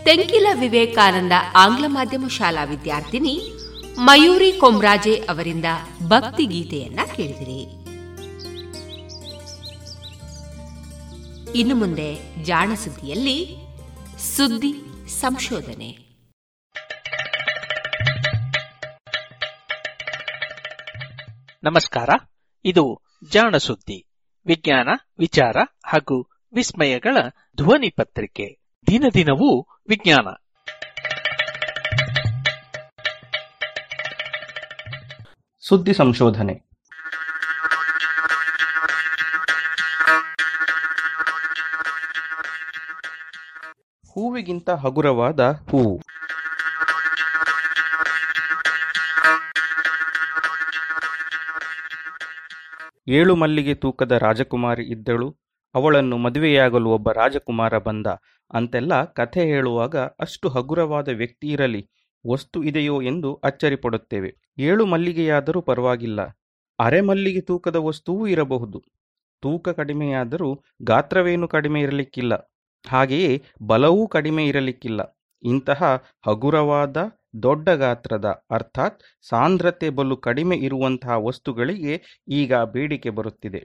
S2: ತೆಂಕಿಲ ವಿವೇಕಾನಂದ ಆಂಗ್ಲ ಮಾಧ್ಯಮ ಶಾಲಾ ವಿದ್ಯಾರ್ಥಿನಿ ಮಯೂರಿ ಕೊಮ್ರಾಜೆ ಅವರಿಂದ ಭಕ್ತಿ ಗೀತೆಯನ್ನ ಕೇಳಿದಿರಿ. ಇನ್ನು ಮುಂದೆ ಜಾಣ ಸುದ್ದಿಯಲ್ಲಿ ಸುದ್ದಿ ಸಂಶೋಧನೆ.
S19: ನಮಸ್ಕಾರ. ಇದು ಜಾಣ ಸುದ್ದಿ ವಿಜ್ಞಾನ ವಿಚಾರ ಹಾಗೂ ವಿಸ್ಮಯಗಳ ಧ್ವನಿ ಪತ್ರಿಕೆ. ದಿನ ದಿನವೂ ವಿಜ್ಞಾನ.
S20: ಸುದ್ದಿ ಸಂಶೋಧನೆ. ಹೂವಿಗಿಂತ ಹಗುರವಾದ ಹೂವು ಏಳು ಮಲ್ಲಿಗೆ ತೂಕದ ರಾಜಕುಮಾರಿ ಇದ್ದಳು. ಅವಳನ್ನು ಮದುವೆಯಾಗಲು ಒಬ್ಬ ರಾಜಕುಮಾರ ಬಂದ. ಅಂತೆಲ್ಲ ಕಥೆ ಹೇಳುವಾಗ ಅಷ್ಟು ಹಗುರವಾದ ವ್ಯಕ್ತಿ ಇರಲಿ, ವಸ್ತು ಇದೆಯೋ ಎಂದು ಅಚ್ಚರಿಪಡುತ್ತೇವೆ. ಏಳು ಮಲ್ಲಿಗೆಯಾದರೂ ಪರವಾಗಿಲ್ಲ. ಅರೆ ಮಲ್ಲಿಗೆ ತೂಕದ ವಸ್ತುವೂ ಇರಬಹುದು. ತೂಕ ಕಡಿಮೆಯಾದರೂ ಗಾತ್ರವೇನು ಕಡಿಮೆ ಇರಲಿಕ್ಕಿಲ್ಲ. ಹಾಗೆಯೇ ಬಲವೂ ಕಡಿಮೆ ಇರಲಿಕ್ಕಿಲ್ಲ. ಇಂತಹ ಹಗುರವಾದ ದೊಡ್ಡ ಗಾತ್ರದ, ಅರ್ಥಾತ್ ಸಾಂದ್ರತೆ ಬಲು ಕಡಿಮೆ ಇರುವಂತಹ ವಸ್ತುಗಳಿಗೆ ಈಗ ಬೇಡಿಕೆ ಬರುತ್ತಿದೆ.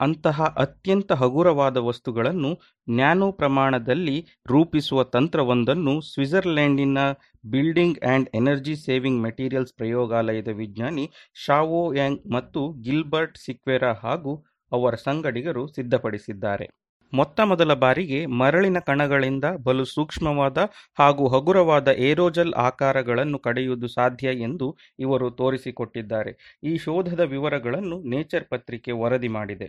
S20: ಅಂತಹ ಅತ್ಯಂತ ಹಗುರವಾದ ವಸ್ತುಗಳನ್ನು ನ್ಯಾನೋ ಪ್ರಮಾಣದಲ್ಲಿ ರೂಪಿಸುವ ತಂತ್ರವೊಂದನ್ನು ಸ್ವಿಟ್ಜರ್ಲೆಂಡಿನ building and energy saving materials ಪ್ರಯೋಗಾಲಯದ ವಿಜ್ಞಾನಿ ಶಾವೋ ಯಾಂಗ್ ಮತ್ತು ಗಿಲ್ಬರ್ಟ್ ಸಿಕ್ವೆರಾ ಹಾಗೂ ಅವರ ಸಂಗಡಿಗರು ಸಿದ್ಧಪಡಿಸಿದ್ದಾರೆ. ಮೊತ್ತ ಮೊದಲ ಬಾರಿಗೆ ಮರಳಿನ ಕಣಗಳಿಂದ ಬಲು ಸೂಕ್ಷ್ಮವಾದ ಹಾಗೂ ಹಗುರವಾದ ಏರೋಜಲ್ ಆಕಾರಗಳನ್ನು ಕಡೆಯುವುದು ಸಾಧ್ಯ ಎಂದು ಇವರು ತೋರಿಸಿಕೊಟ್ಟಿದ್ದಾರೆ. ಈ ಶೋಧದ ವಿವರಗಳನ್ನು ನೇಚರ್ ಪತ್ರಿಕೆ ವರದಿ ಮಾಡಿದೆ.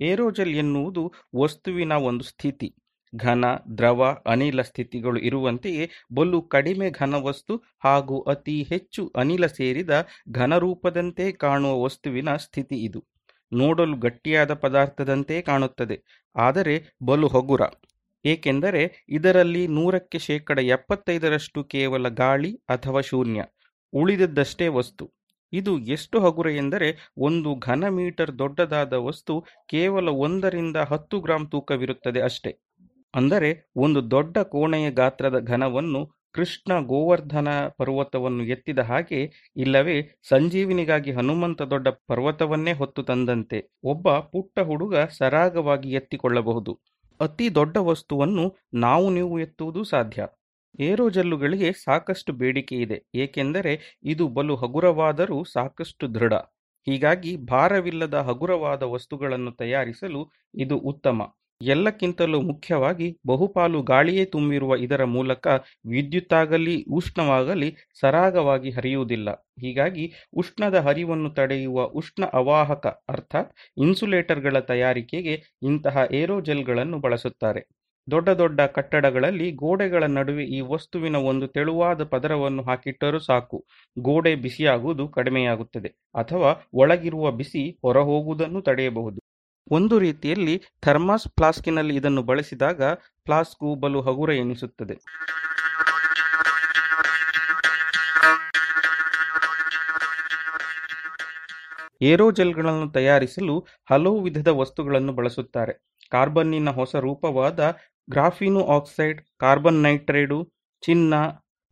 S20: ಏರೋಜಲ್ ಎನ್ನುವುದು ವಸ್ತುವಿನ ಒಂದು ಸ್ಥಿತಿ. ಘನ, ದ್ರವ, ಅನಿಲ ಸ್ಥಿತಿಗಳು ಇರುವಂತೆಯೇ ಬಲು ಕಡಿಮೆ ಘನ ವಸ್ತು ಹಾಗೂ ಅತಿ ಹೆಚ್ಚು ಅನಿಲ ಸೇರಿದ ಘನರೂಪದಂತೆ ಕಾಣುವ ವಸ್ತುವಿನ ಸ್ಥಿತಿ ಇದು. ನೋಡಲು ಗಟ್ಟಿಯಾದ ಪದಾರ್ಥದಂತೆ ಕಾಣುತ್ತದೆ. ಆದರೆ ಬಲು ಹಗುರ. ಏಕೆಂದರೆ ಇದರಲ್ಲಿ ನೂರಕ್ಕೆ ಶೇಕಡ ಎಪ್ಪತ್ತೈದರಷ್ಟು ಕೇವಲ ಗಾಳಿ ಅಥವಾ ಶೂನ್ಯ. ಉಳಿದದ್ದಷ್ಟೇ ವಸ್ತು. ಇದು ಎಷ್ಟು ಹಗುರ ಎಂದರೆ ಒಂದು ಘನ ಮೀಟರ್ ದೊಡ್ಡದಾದ ವಸ್ತು ಕೇವಲ ಒಂದರಿಂದ ಹತ್ತು ಗ್ರಾಂ ತೂಕವಿರುತ್ತದೆ ಅಷ್ಟೇ. ಅಂದರೆ ಒಂದು ದೊಡ್ಡ ಕೋಣೆಯ ಗಾತ್ರದ ಘನವನ್ನು ಕೃಷ್ಣ ಗೋವರ್ಧನ ಪರ್ವತವನ್ನು ಎತ್ತಿದ ಹಾಗೆ, ಇಲ್ಲವೇ ಸಂಜೀವಿನಿಗಾಗಿ ಹನುಮಂತ ದೊಡ್ಡ ಪರ್ವತವನ್ನೇ ಹೊತ್ತು ತಂದಂತೆ ಒಬ್ಬ ಪುಟ್ಟ ಹುಡುಗ ಸರಾಗವಾಗಿ ಎತ್ತಿಕೊಳ್ಳಬಹುದು. ಅತಿ ದೊಡ್ಡ ವಸ್ತುವನ್ನು ನಾವು ನೀವು ಎತ್ತುವುದು ಸಾಧ್ಯ. ಏರೋಜಲ್ಲುಗಳಿಗೆ ಸಾಕಷ್ಟು ಬೇಡಿಕೆ ಇದೆ, ಏಕೆಂದರೆ ಇದು ಬಲು ಹಗುರವಾದರೂ ಸಾಕಷ್ಟು ದೃಢ. ಹೀಗಾಗಿ ಭಾರವಿಲ್ಲದ ಹಗುರವಾದ ವಸ್ತುಗಳನ್ನು ತಯಾರಿಸಲು ಇದು ಉತ್ತಮ. ಎಲ್ಲಕ್ಕಿಂತಲೂ ಮುಖ್ಯವಾಗಿ ಬಹುಪಾಲು ಗಾಳಿಯೇ ತುಂಬಿರುವ ಇದರ ಮೂಲಕ ವಿದ್ಯುತ್ತಾಗಲಿ, ಉಷ್ಣವಾಗಲಿ ಸರಾಗವಾಗಿ ಹರಿಯುವುದಿಲ್ಲ. ಹೀಗಾಗಿ ಉಷ್ಣದ ಹರಿವನ್ನು ತಡೆಯುವ ಉಷ್ಣ ಅವಾಹಕ ಅರ್ಥಾತ್ ಇನ್ಸುಲೇಟರ್ಗಳ ತಯಾರಿಕೆಗೆ ಇಂತಹ ಏರೋಜೆಲ್ಗಳನ್ನು ಬಳಸುತ್ತಾರೆ. ದೊಡ್ಡ ದೊಡ್ಡ ಕಟ್ಟಡಗಳಲ್ಲಿ ಗೋಡೆಗಳ ನಡುವೆ ಈ ವಸ್ತುವಿನ ಒಂದು ತೆಳುವಾದ ಪದರವನ್ನು ಹಾಕಿಟ್ಟರೂ ಸಾಕು. ಗೋಡೆ ಬಿಸಿಯಾಗುವುದು ಕಡಿಮೆಯಾಗುತ್ತದೆ ಅಥವಾ ಒಳಗಿರುವ ಬಿಸಿ ಹೊರಹೋಗುವುದನ್ನು ತಡೆಯಬಹುದು. ಒಂದು ರೀತಿಯಲ್ಲಿ ಥರ್ಮಾಸ್ ಫ್ಲಾಸ್ಕಿನಲ್ಲಿ ಇದನ್ನು ಬಳಸಿದಾಗ ಫ್ಲಾಸ್ಕು ಬಲು ಹಗುರ ಎನಿಸುತ್ತದೆ. ಏರೋಜೆಲ್ಗಳನ್ನು ತಯಾರಿಸಲು ಹಲವು ವಿಧದ ವಸ್ತುಗಳನ್ನು ಬಳಸುತ್ತಾರೆ. ಕಾರ್ಬನ್ನಿನ ಹೊಸ ರೂಪವಾದ ಗ್ರಾಫಿನು ಆಕ್ಸೈಡ್, ಕಾರ್ಬನ್ ನೈಟ್ರೈಡು, ಚಿನ್ನ,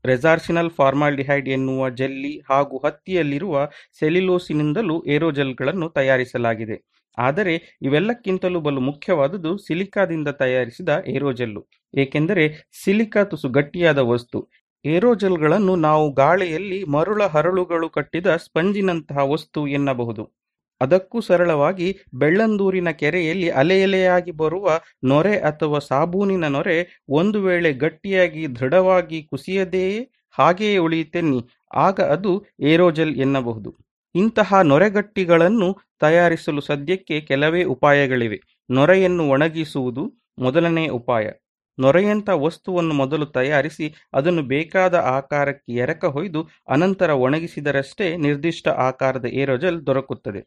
S20: ರೆಸಾರ್ಸಿನಲ್ ಫಾರ್ಮಾಲ್ಡಿಹೈಡ್ ಎನ್ನುವ ಜೆಲ್ಲಿ ಹಾಗೂ ಹತ್ತಿಯಲ್ಲಿರುವ ಸೆಲ್ಯುಲೋಸಿನಿಂದಲೂ ಏರೋಜೆಲ್ಗಳನ್ನು ತಯಾರಿಸಲಾಗಿದೆ. ಆದರೆ ಇವೆಲ್ಲಕ್ಕಿಂತಲೂ ಬಲು ಮುಖ್ಯವಾದುದು ಸಿಲಿಕಾದಿಂದ ತಯಾರಿಸಿದ ಏರೋಜೆಲ್ಲು. ಏಕೆಂದರೆ ಸಿಲಿಕಾ ತುಸು ಗಟ್ಟಿಯಾದ ವಸ್ತು. ಏರೋಜೆಲ್ಗಳನ್ನು ನಾವು ಗಾಳಿಯಲ್ಲಿ ಮರುಳ ಹರಳುಗಳು ಕಟ್ಟಿದ ಸ್ಪಂಜಿನಂತಹ ವಸ್ತು ಎನ್ನಬಹುದು. ಅದಕ್ಕೂ ಸರಳವಾಗಿ ಬೆಳ್ಳಂದೂರಿನ ಕೆರೆಯಲ್ಲಿ ಅಲೆ ಎಲೆಯಾಗಿ ಬರುವ ನೊರೆ ಅಥವಾ ಸಾಬೂನಿನ ನೊರೆ ಒಂದು ವೇಳೆ ಗಟ್ಟಿಯಾಗಿ ದೃಢವಾಗಿ ಕುಸಿಯದೆಯೇ ಹಾಗೆಯೇ ಉಳಿಯುತ್ತೆನ್ನಿ. ಆಗ ಅದು ಏರೋಜೆಲ್ ಎನ್ನಬಹುದು. ಇಂತಹ ನೊರೆಗಟ್ಟಿಗಳನ್ನು ತಯಾರಿಸಲು ಸದ್ಯಕ್ಕೆ ಕೆಲವೇ ಉಪಾಯಗಳಿವೆ. ನೊರೆಯನ್ನು ಒಣಗಿಸುವುದು ಮೊದಲನೇ ಉಪಾಯ. ನೊರೆಯಂಥ ವಸ್ತುವನ್ನು ಮೊದಲು ತಯಾರಿಸಿ ಅದನ್ನು ಬೇಕಾದ ಆಕಾರಕ್ಕೆ ಎರಕ ಹೊಯ್ದು ಅನಂತರ ಒಣಗಿಸಿದರಷ್ಟೇ ನಿರ್ದಿಷ್ಟ ಆಕಾರದ ಏರೋಜೆಲ್ ದೊರಕುತ್ತದೆ.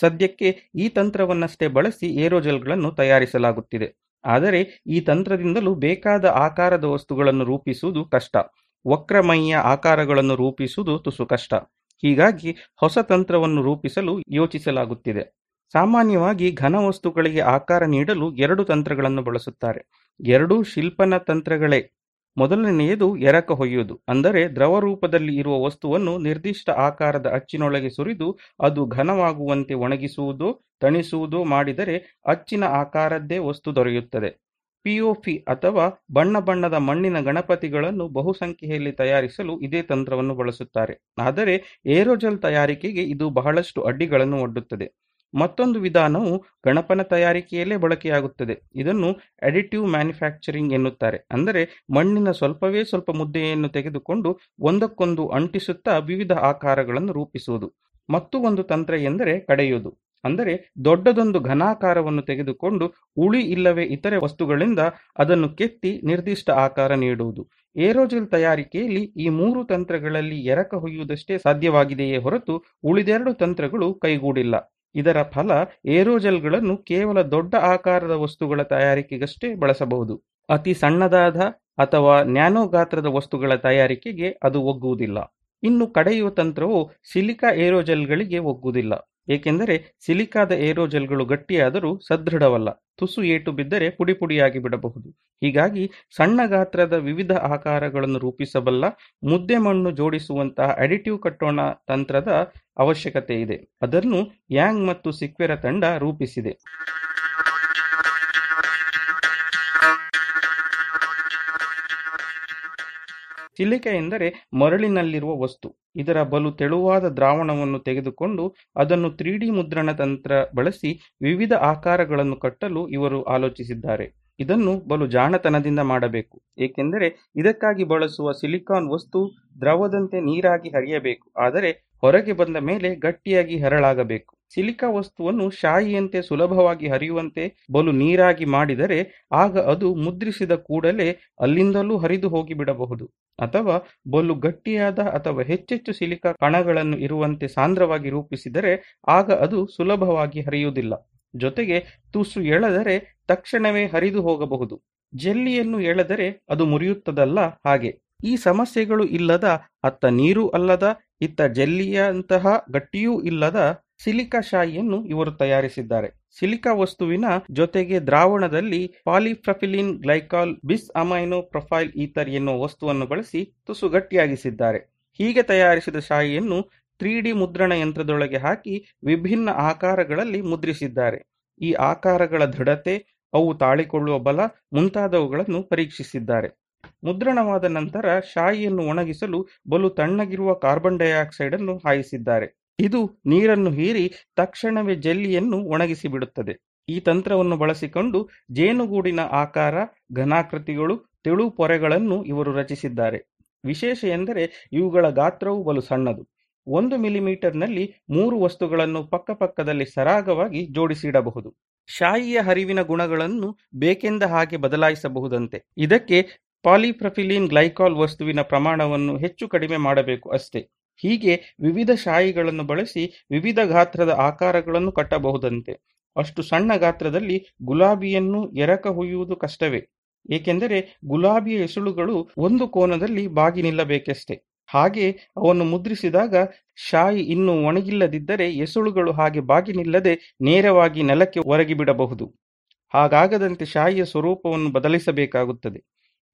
S20: ಸದ್ಯಕ್ಕೆ ಈ ತಂತ್ರವನ್ನಷ್ಟೇ ಬಳಸಿ ಏರೋಜೆಲ್ಗಳನ್ನು ತಯಾರಿಸಲಾಗುತ್ತಿದೆ. ಆದರೆ ಈ ತಂತ್ರದಿಂದಲೂ ಬೇಕಾದ ಆಕಾರದ ವಸ್ತುಗಳನ್ನು ರೂಪಿಸುವುದು ಕಷ್ಟ. ವಕ್ರಮಯ್ಯ ಆಕಾರಗಳನ್ನು ರೂಪಿಸುವುದು ತುಸು ಕಷ್ಟ. ಹೀಗಾಗಿ ಹೊಸ ತಂತ್ರವನ್ನು ರೂಪಿಸಲು ಯೋಚಿಸಲಾಗುತ್ತಿದೆ. ಸಾಮಾನ್ಯವಾಗಿ ಘನ ವಸ್ತುಗಳಿಗೆ ಆಕಾರ ನೀಡಲು ಎರಡು ತಂತ್ರಗಳನ್ನು ಬಳಸುತ್ತಾರೆ. ಎರಡೂ ಶಿಲ್ಪನ ತಂತ್ರಗಳೇ. ಮೊದಲನೆಯದು ಎರಕ ಹೊಯ್ಯುವುದು. ಅಂದರೆ ದ್ರವ ರೂಪದಲ್ಲಿ ಇರುವ ವಸ್ತುವನ್ನು ನಿರ್ದಿಷ್ಟ ಆಕಾರದ ಅಚ್ಚಿನೊಳಗೆ ಸುರಿದು ಅದು ಘನವಾಗುವಂತೆ ಒಣಗಿಸುವುದೋ, ತಣಿಸುವುದೋ ಮಾಡಿದರೆ ಅಚ್ಚಿನ ಆಕಾರದ್ದೇ ವಸ್ತು ದೊರೆಯುತ್ತದೆ. ಪಿಒಪಿ ಅಥವಾ ಬಣ್ಣ ಬಣ್ಣದ ಮಣ್ಣಿನ ಗಣಪತಿಗಳನ್ನು ಬಹುಸಂಖ್ಯೆಯಲ್ಲಿ ತಯಾರಿಸಲು ಇದೇ ತಂತ್ರವನ್ನು ಬಳಸುತ್ತಾರೆ. ಆದರೆ ಏರೋಜೆಲ್ ತಯಾರಿಕೆಗೆ ಇದು ಬಹಳಷ್ಟು ಅಡ್ಡಿಗಳನ್ನು ಒಡ್ಡುತ್ತದೆ. ಮತ್ತೊಂದು ವಿಧಾನವು ಗಣಪನ ತಯಾರಿಕೆಯಲ್ಲೇ ಬಳಕೆಯಾಗುತ್ತದೆ. ಇದನ್ನು ಅಡಿಟಿವ್ ಮ್ಯಾನುಫ್ಯಾಕ್ಚರಿಂಗ್ ಎನ್ನುತ್ತಾರೆ. ಅಂದರೆ ಮಣ್ಣಿನ ಸ್ವಲ್ಪವೇ ಸ್ವಲ್ಪ ಮುದ್ದೆಯನ್ನು ತೆಗೆದುಕೊಂಡು ಒಂದಕ್ಕೊಂದು ಅಂಟಿಸುತ್ತಾ ವಿವಿಧ ಆಕಾರಗಳನ್ನು ರೂಪಿಸುವುದು. ಮತ್ತು ಒಂದು ತಂತ್ರ ಎಂದರೆ ಕಡೆಯುವುದು ಅಂದರೆ ದೊಡ್ಡದೊಂದು ಘನಾಕಾರವನ್ನು ತೆಗೆದುಕೊಂಡು ಉಳಿ ಇಲ್ಲವೇ ಇತರೆ ವಸ್ತುಗಳಿಂದ ಅದನ್ನು ಕೆತ್ತಿ ನಿರ್ದಿಷ್ಟ ಆಕಾರ ನೀಡುವುದು. ಏರೋಜೆಲ್ ತಯಾರಿಕೆಯಲ್ಲಿ ಈ ಮೂರು ತಂತ್ರಗಳಲ್ಲಿ ಎರಕ ಹೊಯ್ಯುವುದಷ್ಟೇ ಸಾಧ್ಯವಾಗಿದೆಯೇ ಹೊರತು ಉಳಿದೆರಡು ತಂತ್ರಗಳು ಕೈಗೂಡಿಲ್ಲ. ಇದರ ಫಲ ಏರೋಜೆಲ್ಗಳನ್ನು ಕೇವಲ ದೊಡ್ಡ ಆಕಾರದ ವಸ್ತುಗಳ ತಯಾರಿಕೆಗಷ್ಟೇ ಬಳಸಬಹುದು. ಅತಿ ಸಣ್ಣದಾದ ಅಥವಾ ನ್ಯಾನೋ ಗಾತ್ರದ ವಸ್ತುಗಳ ತಯಾರಿಕೆಗೆ ಅದು ಒಗ್ಗುವುದಿಲ್ಲ. ಇನ್ನು ಕಡೆಯುವ ತಂತ್ರವು ಸಿಲಿಕಾ ಏರೋಜೆಲ್ಗಳಿಗೆ ಒಗ್ಗುವುದಿಲ್ಲ. ಏಕೆಂದರೆ ಸಿಲಿಕಾದ ಏರೋಜೆಲ್ಗಳು ಗಟ್ಟಿಯಾದರೂ ಸದೃಢವಲ್ಲ. ತುಸು ಏಟು ಬಿದ್ದರೆ ಪುಡಿ ಪುಡಿಯಾಗಿ ಬಿಡಬಹುದು. ಹೀಗಾಗಿ ಸಣ್ಣ ಗಾತ್ರದ ವಿವಿಧ ಆಕಾರಗಳನ್ನು ರೂಪಿಸಬಲ್ಲ, ಮುದ್ದೆ ಮಣ್ಣು ಜೋಡಿಸುವಂತಹ ಅಡಿಟಿವ್ ಕಟ್ಟೋಣ ತಂತ್ರದ ಅವಶ್ಯಕತೆ ಇದೆ. ಅದನ್ನು ಯಾಂಗ್ ಮತ್ತು ಸಿಕ್ವೆರ ತಂಡ ರೂಪಿಸಿದೆ. ಸಿಲಿಕೆ ಎಂದರೆ ಮರಳಿನಲ್ಲಿರುವ ವಸ್ತು. ಇದರ ಬಲು ತೆಳುವಾದ ದ್ರಾವಣವನ್ನು ತೆಗೆದುಕೊಂಡು ಅದನ್ನು ತ್ರೀ ಡಿ ಮುದ್ರಣ ತಂತ್ರ ಬಳಸಿ ವಿವಿಧ ಆಕಾರಗಳನ್ನು ಕಟ್ಟಲು ಇವರು ಆಲೋಚಿಸಿದ್ದಾರೆ. ಇದನ್ನು ಬಲು ಜಾಣತನದಿಂದ ಮಾಡಬೇಕು. ಏಕೆಂದರೆ ಇದಕ್ಕಾಗಿ ಬಳಸುವ ಸಿಲಿಕಾನ್ ವಸ್ತು ದ್ರವದಂತೆ ನೀರಾಗಿ ಹರಿಯಬೇಕು. ಆದರೆ ಹೊರಗೆ ಬಂದ ಮೇಲೆ ಗಟ್ಟಿಯಾಗಿ ಹರಳಾಗಬೇಕು. ಸಿಲಿಕಾ ವಸ್ತುವನ್ನು ಶಾಯಿಯಂತೆ ಸುಲಭವಾಗಿ ಹರಿಯುವಂತೆ ಬಲು ನೀರಾಗಿ ಮಾಡಿದರೆ ಆಗ ಅದು ಮುದ್ರಿಸಿದ ಕೂಡಲೇ ಅಲ್ಲಿಂದಲೂ ಹರಿದು ಹೋಗಿಬಿಡಬಹುದು. ಅಥವಾ ಬಲು ಗಟ್ಟಿಯಾದ ಅಥವಾ ಹೆಚ್ಚೆಚ್ಚು ಸಿಲಿಕಾ ಕಣಗಳನ್ನು ಇರುವಂತೆ ಸಾಂದ್ರವಾಗಿ ರೂಪಿಸಿದರೆ ಆಗ ಅದು ಸುಲಭವಾಗಿ ಹರಿಯುವುದಿಲ್ಲ. ಜೊತೆಗೆ ತುಸು ಎಳೆದರೆ ತಕ್ಷಣವೇ ಹರಿದು ಹೋಗಬಹುದು. ಜೆಲ್ಲಿಯನ್ನು ಎಳೆದರೆ ಅದು ಮುರಿಯುತ್ತದಲ್ಲ ಹಾಗೆ. ಈ ಸಮಸ್ಯೆಗಳು ಇಲ್ಲದ ಅತ್ತ ನೀರು ಅಲ್ಲದ ಇತ್ತ ಜೆಲ್ಲಿಯಂತಹ ಗಟ್ಟಿಯೂ ಇಲ್ಲದ ಸಿಲಿಕಾ ಶಾಯಿಯನ್ನು ಇವರು ತಯಾರಿಸಿದ್ದಾರೆ. ಸಿಲಿಕಾ ವಸ್ತುವಿನ ಜೊತೆಗೆ ದ್ರಾವಣದಲ್ಲಿ polypropylene glycol bis amino propyl ether ಎನ್ನುವ ವಸ್ತುವನ್ನು ಬಳಸಿ ತುಸು ಗಟ್ಟಿಯಾಗಿಸಿದ್ದಾರೆ ಹೀಗೆ ತಯಾರಿಸಿದ ಶಾಯಿಯನ್ನು ತ್ರೀ ಡಿ ಮುದ್ರಣ ಯಂತ್ರದೊಳಗೆ ಹಾಕಿ ವಿಭಿನ್ನ ಆಕಾರಗಳಲ್ಲಿ ಮುದ್ರಿಸಿದ್ದಾರೆ. ಈ ಆಕಾರಗಳ ದೃಢತೆ, ಅವು ತಾಳಿಕೊಳ್ಳುವ ಬಲ ಮುಂತಾದವುಗಳನ್ನು ಪರೀಕ್ಷಿಸಿದ್ದಾರೆ. ಮುದ್ರಣವಾದ ನಂತರ ಶಾಯಿಯನ್ನು ಒಣಗಿಸಲು ಬಲು ತಣ್ಣಗಿರುವ ಕಾರ್ಬನ್ ಡೈಆಕ್ಸೈಡ್ ಅನ್ನು ಹಾಯಿಸಿದ್ದಾರೆ. ಇದು ನೀರನ್ನು ಹೀರಿ ತಕ್ಷಣವೇ ಜೆಲ್ಲಿಯನ್ನು ಒಣಗಿಸಿ ಬಿಡುತ್ತದೆ ಈ ತಂತ್ರವನ್ನು ಬಳಸಿಕೊಂಡು ಜೇನುಗೂಡಿನ ಆಕಾರ, ಘನಾಕೃತಿಗಳು, ತೆಳು ಪೊರೆಗಳನ್ನು ಇವರು ರಚಿಸಿದ್ದಾರೆ. ವಿಶೇಷ ಎಂದರೆ ಇವುಗಳ ಗಾತ್ರವು ಬಲು ಸಣ್ಣದು. ಒಂದು ಮಿಲಿಮೀಟರ್ನಲ್ಲಿ ಮೂರು ವಸ್ತುಗಳನ್ನು ಪಕ್ಕಪಕ್ಕದಲ್ಲಿ ಸರಾಗವಾಗಿ ಜೋಡಿಸಿಡಬಹುದು. ಶಾಯಿಯ ಹರಿವಿನ ಗುಣಗಳನ್ನು ಬೇಕೆಂದ ಹಾಗೆ ಬದಲಾಯಿಸಬಹುದಂತೆ. ಇದಕ್ಕೆ ಪಾಲಿಪ್ರಫಿಲಿನ್ ಗ್ಲೈಕಾಲ್ ವಸ್ತುವಿನ ಪ್ರಮಾಣವನ್ನು ಹೆಚ್ಚು ಕಡಿಮೆ ಮಾಡಬೇಕು ಅಷ್ಟೇ. ಹೀಗೆ ವಿವಿಧ ಶಾಯಿಗಳನ್ನು ಬಳಸಿ ವಿವಿಧ ಗಾತ್ರದ ಆಕಾರಗಳನ್ನು ಕಟ್ಟಬಹುದಂತೆ. ಅಷ್ಟು ಸಣ್ಣ ಗಾತ್ರದಲ್ಲಿ ಗುಲಾಬಿಯನ್ನು ಎರಕ ಹುಯ್ಯುವುದು ಕಷ್ಟವೇ. ಏಕೆಂದರೆ ಗುಲಾಬಿಯ ಎಸುಳುಗಳು ಒಂದು ಕೋನದಲ್ಲಿ ಬಾಗಿ ನಿಲ್ಲಬೇಕಷ್ಟೆ. ಹಾಗೆ ಅವನ್ನು ಮುದ್ರಿಸಿದಾಗ ಶಾಯಿ ಇನ್ನೂ ಒಣಗಿಲ್ಲದಿದ್ದರೆ ಎಸುಳುಗಳು ಹಾಗೆ ಬಾಗಿ ನಿಲ್ಲದೆ ನೇರವಾಗಿ ನೆಲಕ್ಕೆ ಒರಗಿಬಿಡಬಹುದು. ಹಾಗಾಗದಂತೆ ಶಾಯಿಯ ಸ್ವರೂಪವನ್ನು ಬದಲಿಸಬೇಕಾಗುತ್ತದೆ.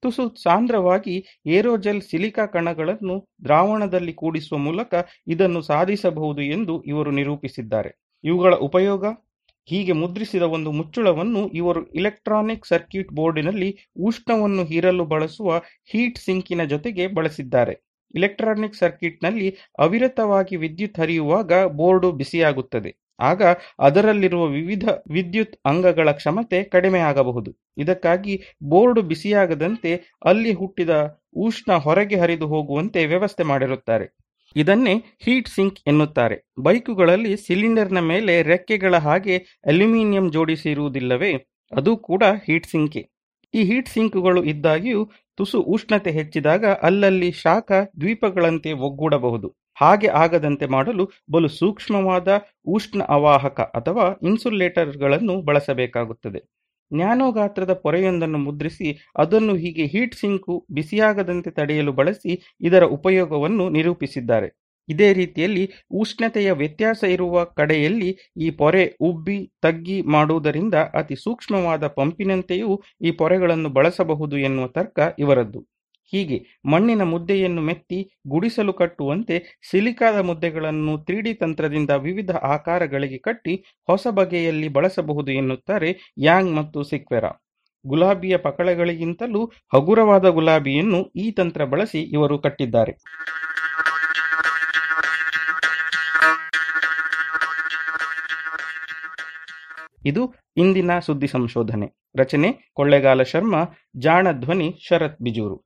S20: ತುಸು ಸಾಂದ್ರವಾಗಿ ಏರೋಜೆಲ್ ಸಿಲಿಕಾ ಕಣಗಳನ್ನು ದ್ರಾವಣದಲ್ಲಿ ಕೂಡಿಸುವ ಮೂಲಕ ಇದನ್ನು ಸಾಧಿಸಬಹುದು ಎಂದು ಇವರು ನಿರೂಪಿಸಿದ್ದಾರೆ. ಇವುಗಳ ಉಪಯೋಗ? ಹೀಗೆ ಮುದ್ರಿಸಿದ ಒಂದು ಮುಚ್ಚುಳವನ್ನು ಇವರು ಇಲೆಕ್ಟ್ರಾನಿಕ್ ಸರ್ಕ್ಯೂಟ್ ಬೋರ್ಡಿನಲ್ಲಿ ಉಷ್ಣವನ್ನು ಹೀರಲು ಬಳಸುವ ಹೀಟ್ ಸಿಂಕಿನ ಜೊತೆಗೆ ಬಳಸಿದ್ದಾರೆ. ಇಲೆಕ್ಟ್ರಾನಿಕ್ ಸರ್ಕ್ಯೂಟ್ನಲ್ಲಿ ಅವಿರತವಾಗಿ ವಿದ್ಯುತ್ ಹರಿಯುವಾಗ ಬೋರ್ಡು ಬಿಸಿಯಾಗುತ್ತದೆ. ಆಗ ಅದರಲ್ಲಿರುವ ವಿವಿಧ ವಿದ್ಯುತ್ ಅಂಗಗಳ ಕ್ಷಮತೆ ಕಡಿಮೆ ಆಗಬಹುದು ಇದಕ್ಕಾಗಿ ಬೋರ್ಡ್ ಬಿಸಿಯಾಗದಂತೆ ಅಲ್ಲಿ ಹುಟ್ಟಿದ ಉಷ್ಣ ಹೊರಗೆ ಹರಿದು ಹೋಗುವಂತೆ ವ್ಯವಸ್ಥೆ ಮಾಡಿರುತ್ತಾರೆ. ಇದನ್ನೇ ಹೀಟ್ ಸಿಂಕ್ ಎನ್ನುತ್ತಾರೆ. ಬೈಕುಗಳಲ್ಲಿ ಸಿಲಿಂಡರ್ನ ಮೇಲೆ ರೆಕ್ಕೆಗಳ ಹಾಗೆ ಅಲ್ಯೂಮಿನಿಯಂ ಜೋಡಿಸಿರುವುದಿಲ್ಲವೇ, ಅದು ಕೂಡ ಹೀಟ್ ಸಿಂಕೆ. ಈ ಹೀಟ್ ಸಿಂಕ್ಗಳು ಇದ್ದಾಗಿಯೂ ತುಸು ಉಷ್ಣತೆ ಹೆಚ್ಚಿದಾಗ ಅಲ್ಲಲ್ಲಿ ಶಾಖ ದ್ವೀಪಗಳಂತೆ ಒಗ್ಗೂಡಬಹುದು. ಹಾಗೆ ಆಗದಂತೆ ಮಾಡಲು ಬಲು ಸೂಕ್ಷ್ಮವಾದ ಉಷ್ಣ ಅವಾಹಕ ಅಥವಾ ಇನ್ಸುಲೇಟರ್ಗಳನ್ನು ಬಳಸಬೇಕಾಗುತ್ತದೆ. ನ್ಯಾನೋ ಗಾತ್ರದ ಪೊರೆಯೊಂದನ್ನು ಮುದ್ರಿಸಿ ಅದನ್ನು ಹೀಗೆ ಹೀಟ್ ಸಿಂಕು ಬಿಸಿಯಾಗದಂತೆ ತಡೆಯಲು ಬಳಸಿ ಇದರ ಉಪಯೋಗವನ್ನು ನಿರೂಪಿಸಿದ್ದಾರೆ. ಇದೇ ರೀತಿಯಲ್ಲಿ ಉಷ್ಣತೆಯ ವ್ಯತ್ಯಾಸ ಇರುವ ಕಡೆಯಲ್ಲಿ ಈ ಪೊರೆ ಉಬ್ಬಿ ತಗ್ಗಿ ಮಾಡುವುದರಿಂದ ಅತಿ ಸೂಕ್ಷ್ಮವಾದ ಪಂಪಿನಂತೆಯೂ ಈ ಪೊರೆಗಳನ್ನು ಬಳಸಬಹುದು ಎನ್ನುವ ತರ್ಕ ಇವರದ್ದು. ಹೀಗೆ ಮಣ್ಣಿನ ಮುದ್ದೆಯನ್ನು ಮೆತ್ತಿ ಗುಡಿಸಲು ಕಟ್ಟುವಂತೆ ಸಿಲಿಕಾದ ಮುದ್ದೆಗಳನ್ನು ತ್ರೀಡಿ ತಂತ್ರದಿಂದ ವಿವಿಧ ಆಕಾರಗಳಿಗೆ ಕಟ್ಟಿ ಹೊಸ ಬಗೆಯಲ್ಲಿ ಬಳಸಬಹುದು ಎನ್ನುತ್ತಾರೆ ಯಾಂಗ್ ಮತ್ತು ಸಿಕ್ವೆರಾ. ಗುಲಾಬಿಯ ಪಕಳಗಳಿಗಿಂತಲೂ ಹಗುರವಾದ ಗುಲಾಬಿಯನ್ನು ಈ ತಂತ್ರ ಬಳಸಿ ಇವರು ಕಟ್ಟಿದ್ದಾರೆ. ಇದು ಇಂದಿನ ಸುದ್ದಿ ಸಂಶೋಧನೆ. ರಚನೆ ಕೊಳ್ಳೆಗಾಲ ಶರ್ಮಾ, ಜಾಣ ಧ್ವನಿ ಶರತ್ ಬಿಜೂರು.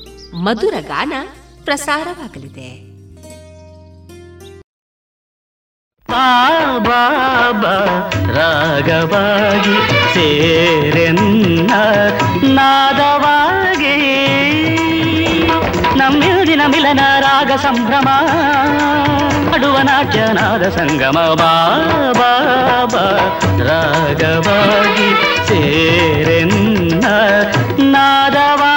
S2: ಮಧುರ ಗಾನ ಪ್ರಸಾರವಾಗಲಿದೆ.
S3: ರಾಗವಾಗಿ ಸೇರೆನ್ನ ನಾದವಾಗಿ. ನಮ್ಮಿಲ್ದಿನ ಮಿಲನ ರಾಗ ಸಂಭ್ರಮ, ಅಡುವ ನಾಟ್ಯ ನಾದ ಸಂಗಮ ಬಾಬಾ ರಾಗವಾಗಿ ಸೇರೆನ್ನ ನಾದವಾಗಿ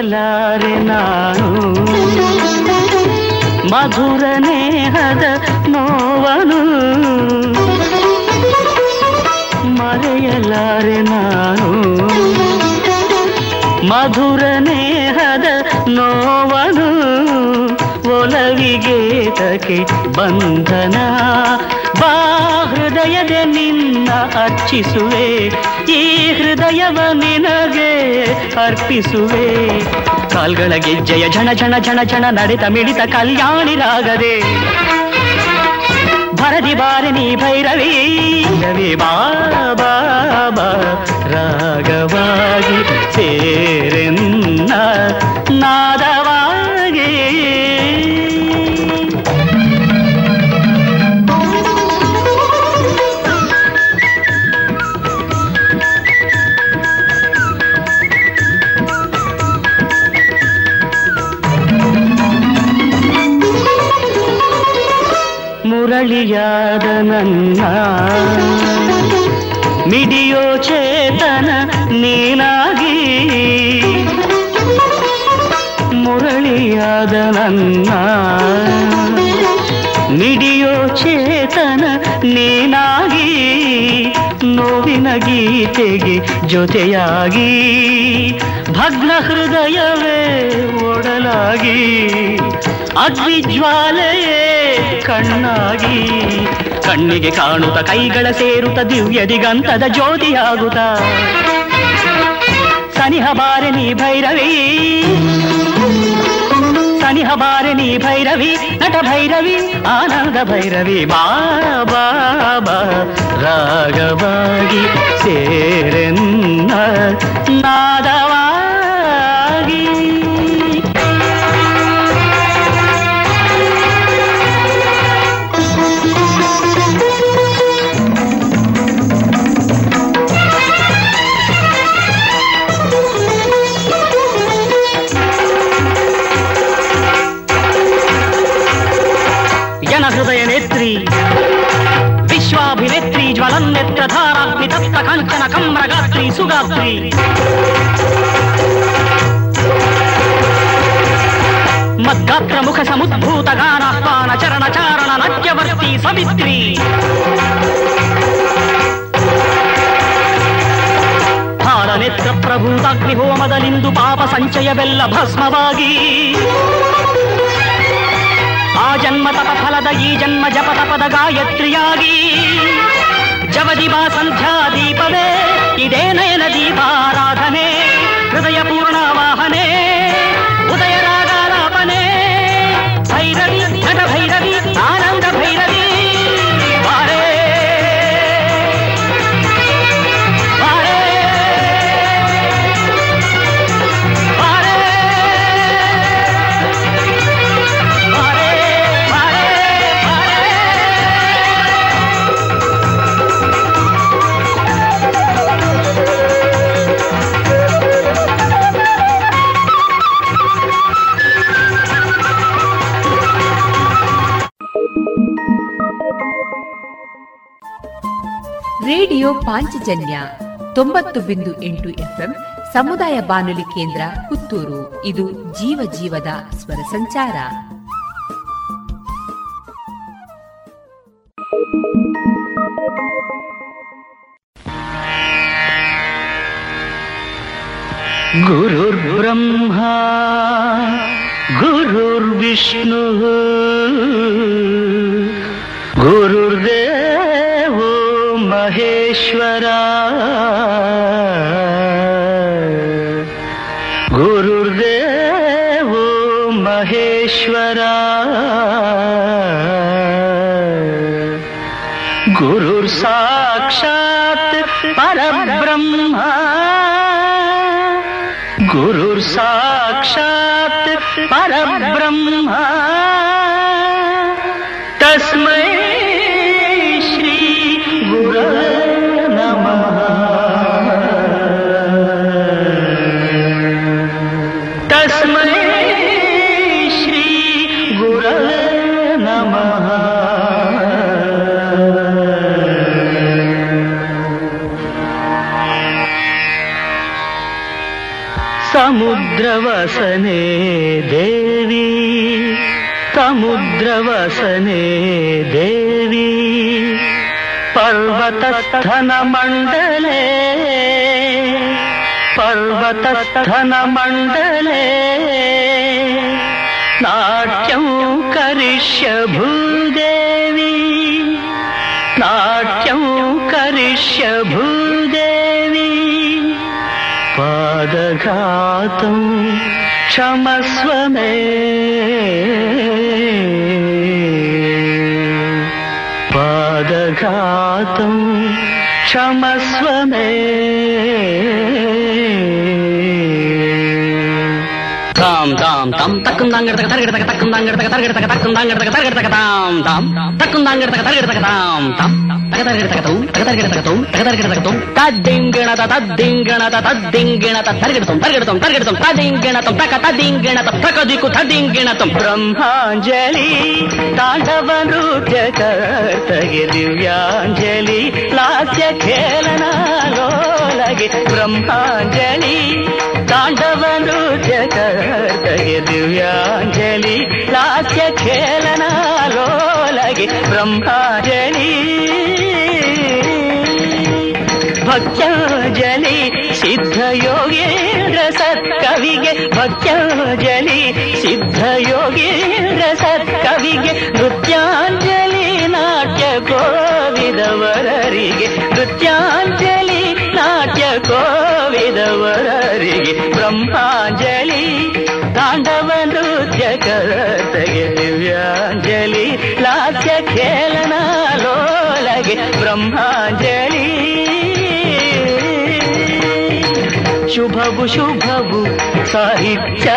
S3: ಮರೆಯಲಾರೆ ನಾನು. ಮಧುರ ನೇಹದ ನೋವನು. ಮರೆಯಲಾರೆ ನಾನು. ಮಧುರ ನೇಹದ ನೋವನು. ಒಲವಿಗೆ ತಕೆ ಬಂಧನ ಬಾ ಹೃದಯದ ನಿನ್ನ ಅರ್ಚಿಸುವೆ ಈ ಹೃದಯವ ನಿನಗೆ ಅರ್ಪಿಸುವೆ ಕಾಲ್ಗಳ ಗೆಜ್ಜೆಯ ಝಣ ಝಣ ಝಣ ಝಣ ನಡೆತ ಮಿಡಿತ ಕಲ್ಯಾಣಿ ರಾಗದೆ ಭರದಿ ಬಾರಿ ನೀ ಭೈರವಿ ರವಿ ಬಾಬಾ ರಾಗವಾಗಿ ಸೇರೆನ್ನ ನಾದವಾಗಿ ಮುರಳಿಯಾದ ನನ್ನ ಮಿಡಿಯೋ ಚೇತನ ನೀನಾಗಿ ಮುರಳಿಯಾದ ನನ್ನ ಮಿಡಿಯೋ ಚೇತನ ನೀನಾಗಿ ನೋವಿನ ಗೀತೆಗೆ ಜೊತೆಯಾಗಿ ಭಗ್ನ ಹೃದಯವೇ ಒಡಲಾಗಿ ಅಗ್ನಿಜ್ವಾಲೆಯೇ ಕಣ್ಣಾಗಿ ಕಣ್ಣಿಗೆ ಕಾಣುತ್ತ ಕೈಗಳ ಸೇರುತ್ತ ದಿವ್ಯ ದಿಗಂತದ ಜ್ಯೋತಿಯಾಗುತ್ತ ಸನಿಹ ಬಾರೆ ನೀ ಭೈರವಿ ಸನಿಹ ಬಾರೆ ನೀ ಭೈರವಿ ನಟ ಭೈರವಿ ಆನಂದ ಭೈರವಿ ಬಾಬಾ ರಾಗವಾಗಿ ಸೇರೆನ್ನ ನಾದವಾಗಿ ಗಾನಾಹ್ವಾನ ಚರಣ ಚಾರಣ ನಟ್ಯವರ್ತಿ ಸವಿತ್ರಿ. ಹಾಲನೆತ್ರ ಪ್ರಭೂತಾಗ್ನಿ ಹೋಮದಲಿಂದು ಪಾಪ ಸಂಚಯವೆಲ್ಲ ಭಸ್ಮವಾಗಿ. ಆ ಜನ್ಮ ತಪ ಫಲದ ಈ ಜನ್ಮ ಜಪ ತಪದ ಗಾಯತ್ರಿಯಾಗಿ. ಜವದಿಬಾ ಸಂಧ್ಯಾ ದೀಪವೇ ಇದೇ ನಯನ ದೀಪಾರಾಧನೆ ಹೃದಯ ಪೂರ್ಣ ವಾಹನೆ.
S7: ರೇಡಿಯೋ ಪಾಂಚಜನ್ಯ ತೊಂಬತ್ತು ಬಿಂದು ಎಂಟು ಎಫ್ಎಂ ಸಮುದಾಯ ಬಾನುಲಿ ಕೇಂದ್ರ ಪುತ್ತೂರು. ಇದು ಜೀವ ಜೀವದ ಸ್ವರ ಸಂಚಾರ.
S3: ಗುರುರ್ ಬ್ರಹ್ಮ, ಗುರುರ್ ವಿಷ್ಣು ಗುರು समुद्रवसने देवी समुद्रवसने देवी पर्वतस्थनमण्डले पर्वतस्थनमण्डले नाट्यं करिष्य भूदेवी नाट्यं करिष्य भूदेवी पादघातं ക്ഷതം ക്ഷമസ്വമേ പാദഘാതം ക്ഷമസ്വമേ தாம் தாம் தாம் தக்கும் தாங்கடத்தக தரகடத்தக தக்கும் தாங்கடத்தக தரகடத்தக தக்கும் தாங்கடத்தக தரகடத்தக தாம் தாம் தக்கும் தாங்கடத்தக தரகடத்தக தாம் தாம். తద్దింగిణత తద్దింగిణత తద్దింగిణత తరిగెడతాం తరిగెడతాం తరిగెడతాం తదింగిణతం తక తదింగిణత తక దిక్కు తదింగిణతం బ్రహ్మాంజలి తాండవ నృత్య కర్తగి దివ్యాంజలి లాస్య ఖేళనాలోలగి బ్రహ్మాంజలి తాండవ నృత్య కర్తగి దివ్యాంజలి లాస్య ఖేళనాలోలగి బ్రహ్మాంజలి ಭಕ್ತಾಂಜಲಿ ಸಿದ್ಧ ಯೋಗೇಂದ್ರ ಸತ್ಕವಿಗೆ ಭಕ್ತಾಂಜಲಿ ಸಿದ್ಧ ಯೋಗೇಂದ್ರ ಸತ್ಕವಿಗೆ ನೃತ್ಯಾಂಜಲಿ ನಾಟ್ಯ ಕೋವಿದವರರಿಗೆ ನೃತ್ಯಾಂಜಲಿ ನಾಟ್ಯ ಕೋವಿದವರರಿಗೆ ಬ್ರಹ್ಮಾಂಜಲಿ ಶುಭವು ಶುಭವು ಸಾಹಿತ್ಯ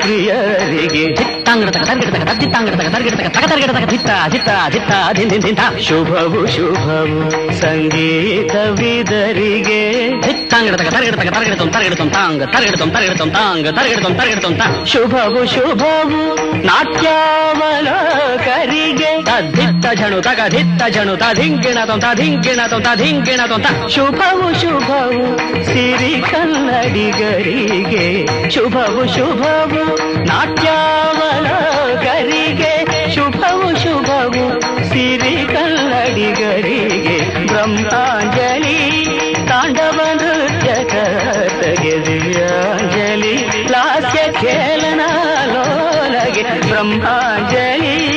S3: ಪ್ರಿಯರಿಗೆ ಹಿತ್ತಾಂಗಡತಕ ತರ್ಗಿಡತಕ ತದ್ದಿತ್ತಾಂಗಡತಕ ತರ್ಗಿಡತಕ ತಕ ತರ್ಗಿಡತಕ ಧಿತ್ತ ಧಿತ್ತ ಧಿತ್ತ ಧಿನ್ ಧಿನ್ ಧಿಂತ ಶುಭವು ಶುಭವು ಸಂಗೀತವಿದರಿಗೆ ಹಿತ್ತಾಂಗಡತಕ ತರ್ಗಿಡತಕ ತರ್ಗಿಡತಂ ತರ್ಗಿಡತಂ ತಾಂಗ ತರ್ಗಿಡತಂ ತರ್ಗಿಡತಂ ತಾಂಗ ತರ್ಗಿಡತಂ ತರ್ಗಿಡತಂ ತಾ ಶುಭವು ಶುಭವು ನಾಟ್ಯಾವಲೋಕರಿಗೆ ತದ್ದಿತ್ತ ಝಣು ತಗ ಧಿತ್ತ ಝಣು ತಧಿಂಗಿಣತಂ ತಧಿಂಗಿಣತಂ ತಧಿಂಗಿಣತಂ ತ ಶುಭವು ಶುಭವು ಸಿರಿ ಕನ್ನಡಿಗರಿಗೆ ಶುಭವು ಶುಭವು ನಾಟ್ಯಾವಲೋಕರಿಗೆ ಶುಭವು ಶುಭವು ಸಿರಿ ಕನ್ನಡಿಗರಿಗೆ ಬ್ರಹ್ಮಾಂಜಲಿ ಕರಿಗೆ ಶುಭವು ಸಿರಿ ದಿವ್ಯಾಂಜಲಿ ಲಾಸ್ಯ ಖೇಲನ ಲೋಲಗೆ ಬ್ರಹ್ಮಾಂಜಲಿ.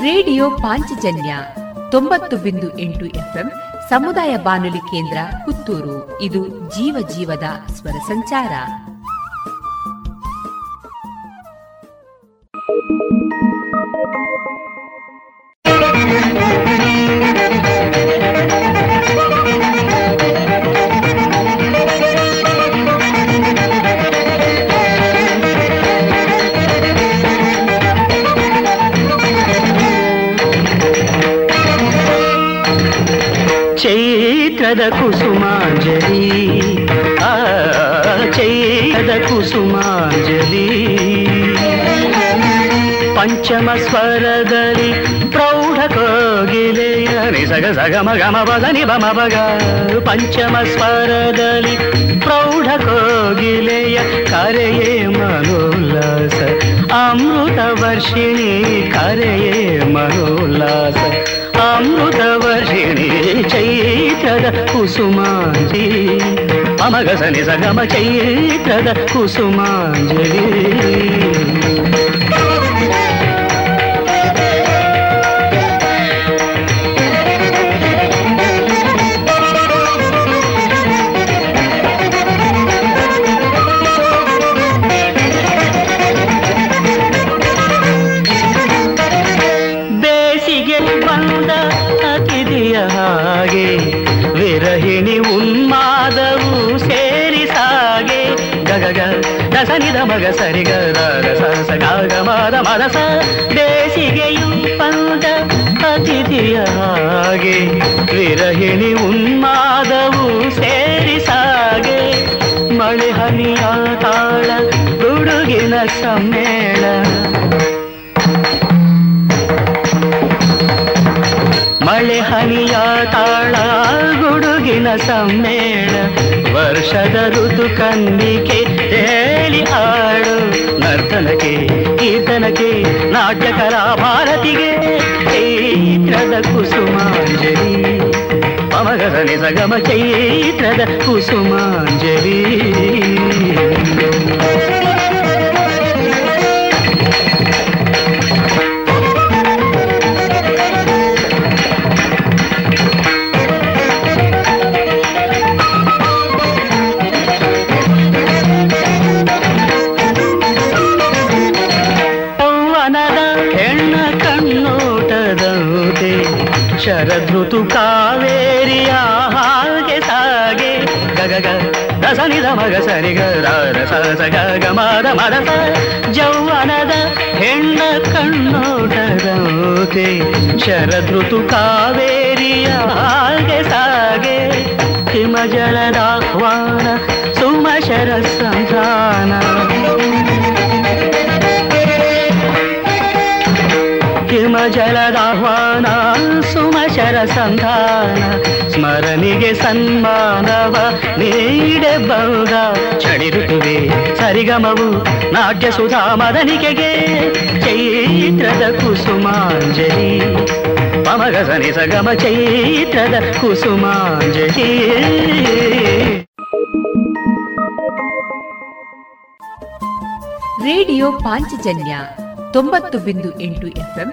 S7: ರೇಡಿಯೋ ಪಾಂಚಜನ್ಯ ತೊಂಬತ್ತು ಬಿಂದು ಎಂಟು ಎಫ್ಎಂ ಸಮುದಾಯ ಬಾನುಲಿ ಕೇಂದ್ರ ಪುತ್ತೂರು. ಇದು ಜೀವ ಜೀವದ ಸ್ವರ ಸಂಚಾರ.
S3: ಚೈತ್ರದ ಕುಸುಮಾಂಜಲಿ ಆ ಚೈತ್ರದ ಕುಸುಮಾಂಜಲಿ ಪಂಚಮ ಸ್ವರದಲ್ಲಿ ಪ್ರೌಢ ಕೋಗಿಲೆಯ ನಿಸಗ ಸಗ ಮಗ ಮಬಗ ನಿಬ ಮಬಗ ಪಂಚಮ ಸ್ವರದಲ್ಲಿ ಪ್ರೌಢ ಕೋಗಿಲೆಯ ಕರೆಯೇ ಮನೋಲ್ಲಾಸ ಅಮೃತ ವರ್ಷಿಣಿ ಕರೆಯೇ ಮನೋಲ್ಲಾಸ ಅಮೃತ ವರ್ಷಿಣಿ ಚೈತ್ರದ ಕುಸುಮಾಂಜಲಿ ಅಮಗ ಸನಿ ಸಗಮ ಚೈತ್ರದ ಕುಸುಮಾಂಜಲಿ ಮದಸ ಬೇಸಿಗೆಯು ಪಂದ ಅತಿಥಿಯ ಹಾಗೆ. ವಿರಹಿಣಿ ಉನ್ಮಾದವು ಸೇರಿಸಾಗೆ ಮಳೆ ಹನಿಯ ತಾಳ, ಗುಡುಗಿನ ಸಮ್ಮೇಳ. ಮಳೆ ಹನಿಯ ತಾಳ, ಗುಡುಗಿನ ಸಮ್ಮೇಳ. ವರ್ಷದ ಋತು ಕಂದಿಕೆ ಹೇಳಿ ಹಾಡು ನರ್ತನಕ್ಕೆ ಕೀರ್ತನಕ್ಕೆ ನಾಟ್ಯಕರ ಭಾರತಿಗೆ ಚೈತ್ರದ ಕುಸುಮಾಂಜಲಿ ಪಮಗಸನಿ ಸಗಮ ಚೈತ್ರದ ಕುಸುಮಾಂಜಲಿ ಹೆಣ್ಣ ಕಣ್ಣೋಟದಂತೆ ಶರದೃತು ಕಾವೇರಿಯ ಹಾಗೆ ಸಾಗೆ. ಗಗಗ ರಸನಿದ ಮಗ ಸರಿಗ ರಸ ಗಗ ಗಮದ ಮರಸ ಜೌವನದ ಹೆಣ್ಣ ಕಣ್ಣೋಟದಂತೆ ಶರದೃತು ಕಾವೇರಿಯ ಹಾಗೆ ಸಾಗೆ. ಹಿಮಜಲದಾಹ್ವಾನ ಸುಮಶರ ಸಂಧಾನ. ಹಿಮಜಲದಾಹ್ವಾನ ಸುಮಶರ ಸಂಧಾನ ಸ್ಮರಣಿಗೆ ಸನ್ಮಾನವ ನೀಡೆ ಬಂದ ಚಳಿ ಸರಿಗಮವು ನಾಟ್ಯ ಸುಧಾ ಮದನಿಕೆಗೆ, ಚೈತ್ರದ ಕುಸುಮಾಂಜಲಿ. ಪಮಗಸನಿ ಸಗಮ ಚೈತ್ರದ ಕುಸುಮಾಂಜಲಿ.
S2: ರೇಡಿಯೋ ಪಾಂಚಜನ್ಯ ತೊಂಬತ್ತು ಬಿಂದು ಎಂಟು ಎಫ್ಎಂ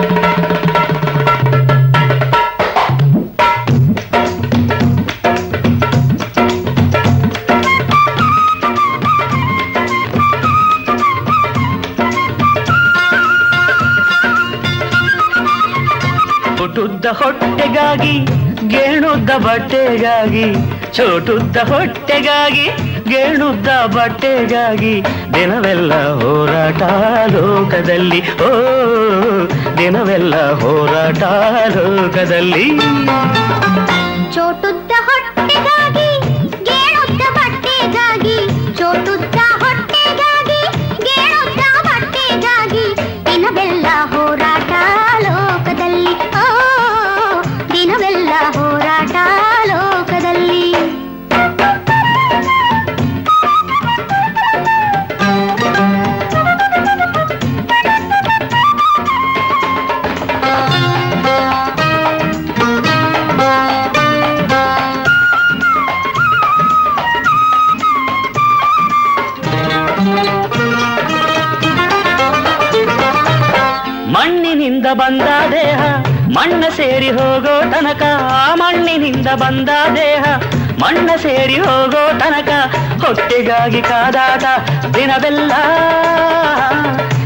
S3: ಚೋಟುದ್ದ ಹೊಟ್ಟೆಗಾಗಿ, ಗೇಣುದ್ದ ಬಟ್ಟೆಗಾಗಿ, ಚೋಟುದ್ದ ಹೊಟ್ಟೆಗಾಗಿ, ಗೇಣುದ್ದ ಬಟ್ಟೆಗಾಗಿ, ದಿನವೆಲ್ಲ ಹೋರಾಟ ಲೋಕದಲ್ಲಿ, ಓ, ದಿನವೆಲ್ಲ ಹೋರಾಟ ಲೋಕದಲ್ಲಿ.
S21: ಚೋಟುದ್ದ ಹೊಟ್ಟೆಗಾಗಿ, ಗೇಣುದ್ದ ಬಟ್ಟೆಗಾಗಿ, ಚೋಟುದ್ದ
S3: ಬಂದ ದೇಹ, ಮಣ್ಣ ಸೇರಿ ಹೋಗೋ ತನಕ ಮಣ್ಣಿನಿಂದ ಬಂದ ದೇಹ, ಮಣ್ಣ ಸೇರಿ ಹೋಗೋ ತನಕ, ಹೊಟ್ಟೆಗಾಗಿ ಕಾದಾಟ ದಿನವೆಲ್ಲ.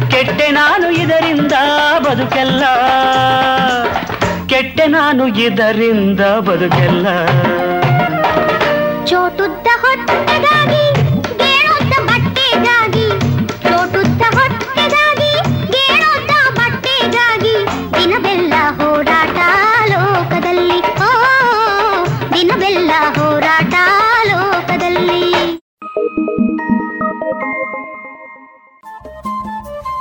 S3: ಕೆಟ್ಟೆ ನಾನು ಇದರಿಂದ ಬದುಕೆಲ್ಲ. ಕೆಟ್ಟೆ ನಾನು ಇದರಿಂದ ಬದುಕೆಲ್ಲ.
S21: ಚೋಟುದ್ದ ಹೊಟ್ಟೆಗಾಗಿ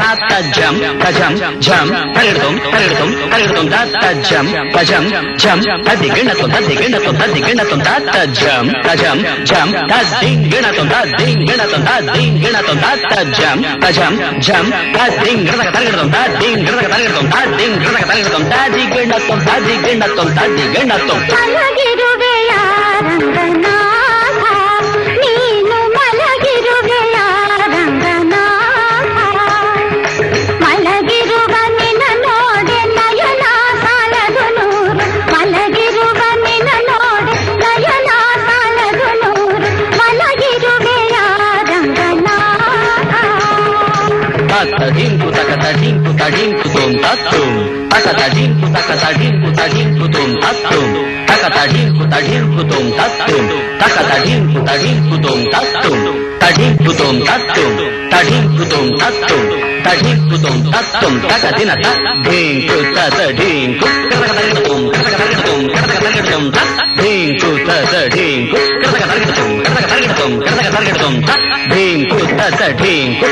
S3: ತಾಂಗದಕ ತರಗಿಡತಕ ತಾತ್ತ ಜಂ ತಜಂ ಜಂ ತರಗಿಡತಂ ತರಗಿಡತಂ ತರಗಿಡತಂ ತಾತ್ತ ಜಂ ತಜಂ ಜಂ ತದ್ದಿ ಗಿಣ್ಣತಂ ತದ್ದಿ ಗಿಣ್ಣತಂ ತದ್ದಿ ಗಿಣ್ಣತಂ ತಾತ್ತ ಜಂ ತಜಂ ಜಂ ತದ್ದಿ ಗಿಣ್ಣತಂ ತದ್ದಿ ಗಿಣ್ಣತಂ ತದ್ದಿ ಗಿಣ್ಣತಂ ತಾತ್ತ ಜಂ ತಜಂ ಜಂ ತದ್ದಿ ಗಿಡದಕ ತರಗಿಡತಂ ತದ್ದಿ ಗಿಡದಕ ತರಗಿಡತಂ ತದ್ದಿ ಗಿಡದಕ ತರಗಿಡತಂ ತದ್ದಿ ಗಿಣ್ಣತಂ ತದ್ದಿ
S22: తడింపు తక తడింపు తడింపు తోం తత్వం తక తడింపు తక తడింపు తడింపు తోం తత్వం తక తడింపు తడింపు తోం తత్వం తక తడింపు తడింపు తోం తత్వం తడింపు తోం తత్వం తడింపు తోం
S23: తత్వం తడింపు తోం తత్వం తక దిన తడింకు తడింకు తోం తోం తోం తడింకు తడింకు తోం తోం తోం తడింకు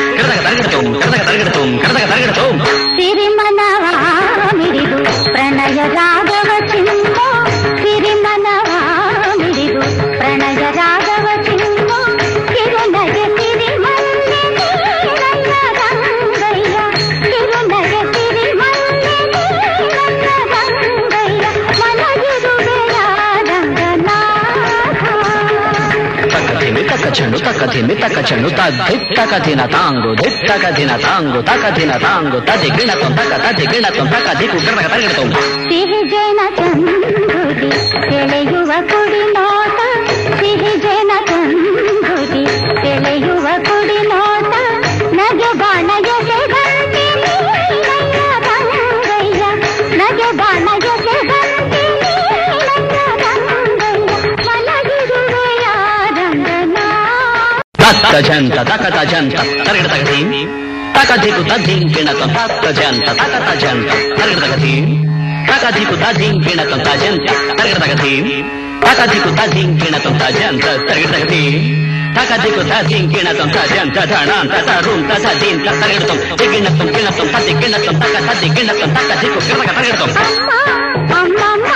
S23: తడింకు తోం ఎదరగడుతోంది
S22: ತಕಧಿಮಿ ತಕ ಚೆಂಡು ತಕಧಿಮಿ ತಕ ಚೆಂಡು ತಕ್ಕ ದಿನ ತಾಂಗು ದಿಟ್ಟಕ ದಿನ ತಾಂಗು ತಕ ದಿನ ತಾಂಗು ತದಿ ಗಿಣತಂ ತಕ ತದಿ ಗಿಣತಂ ತಕ ದಿಕ್ಕು ಗಿಡಕ ತಗಿಡತಂ
S23: ಸಿಹಿ ಜನ ಚಂದುಡಿ ತೆಳೆಯುವ ಕುಡಿ ನೋಟ ಸಿಹಿ ಜನ ಚಂದುಡಿ తజంత తక తజంత తరగడ తగది తక దిగు తధిం పిణక తజంత తక తజంత తరగడ తగది తక దిగు తధిం పిణక తజంత తరగడ తగది తక దిగు తజంత తరగడ తగది తక దిగు తజంత తణాంత తరుం తసదింత తరగడతం దిగిణతం పిణకం తది గిణతం తక తది గిణతం తక దిగు అమ్మా
S21: అమ్మా.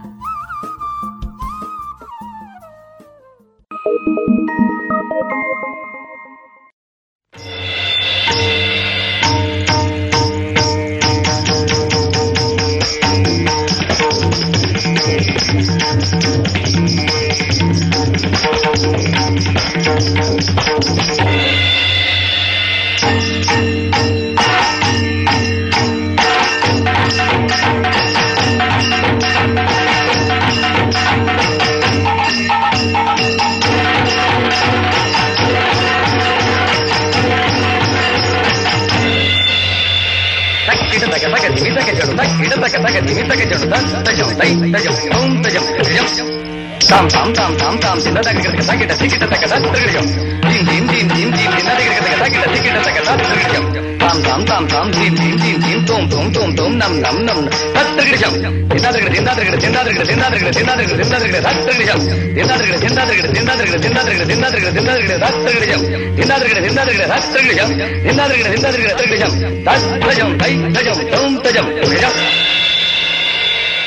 S22: ಸಿಂದ ತಕ ತಕ ತಕಿಟ ತಿಕಿಟ ತಕ ತತ್ರಿಗಂ ದಿಂ ದಿಂ ದಿಂ ದಿಂ ದಿಂ ದಿನ ತಕ ತಕ ತಕಿಟ ತಿಕಿಟ ತಕ ತತ್ರಿಗಂ ತಾಂ ತಾಂ ತಾಂ ತಾಂ ದಿಂ ದಿಂ ದಿಂ ದಿಂ ತೋಂ ತೋಂ ತೋಂ ತೋಂ ನಂ ನಂ ನಂ ತತ್ರಿಗಂ ದಿನಾದ್ರಿಗಡ ದಿನಾದ್ರಿಗಡ ದಿನಾದ್ರಿಗಡ ದಿನಾದ್ರಿಗಡ ದಿನಾದ್ರಿಗಡ ದಿನಾದ್ರಿಗಡ ತತ್ರಿಗಂ ದಿನಾದ್ರಿಗಡ ದಿನಾದ್ರಿಗಡ ದಿನಾದ್ರಿಗಡ ದಿನಾದ್ರಿಗಡ ದಿನಾದ್ರಿಗಡ ದಿನಾದ್ರಿಗಡ ತತ್ರಿಗಂ ದಿನಾದ್ರಿಗಡ ದಿನಾದ್ರಿಗಡ ತತ್ರಿಗಂ ದಿನಾದ್ರಿಗಡ ದಿನಾದ್ರಿಗಡ ತತ್ರಿಗಂ ತತ್ಜಂ ತೈ ತಜಂ ತೋಂ ತಜಂ ತತ್ರಿಗಂ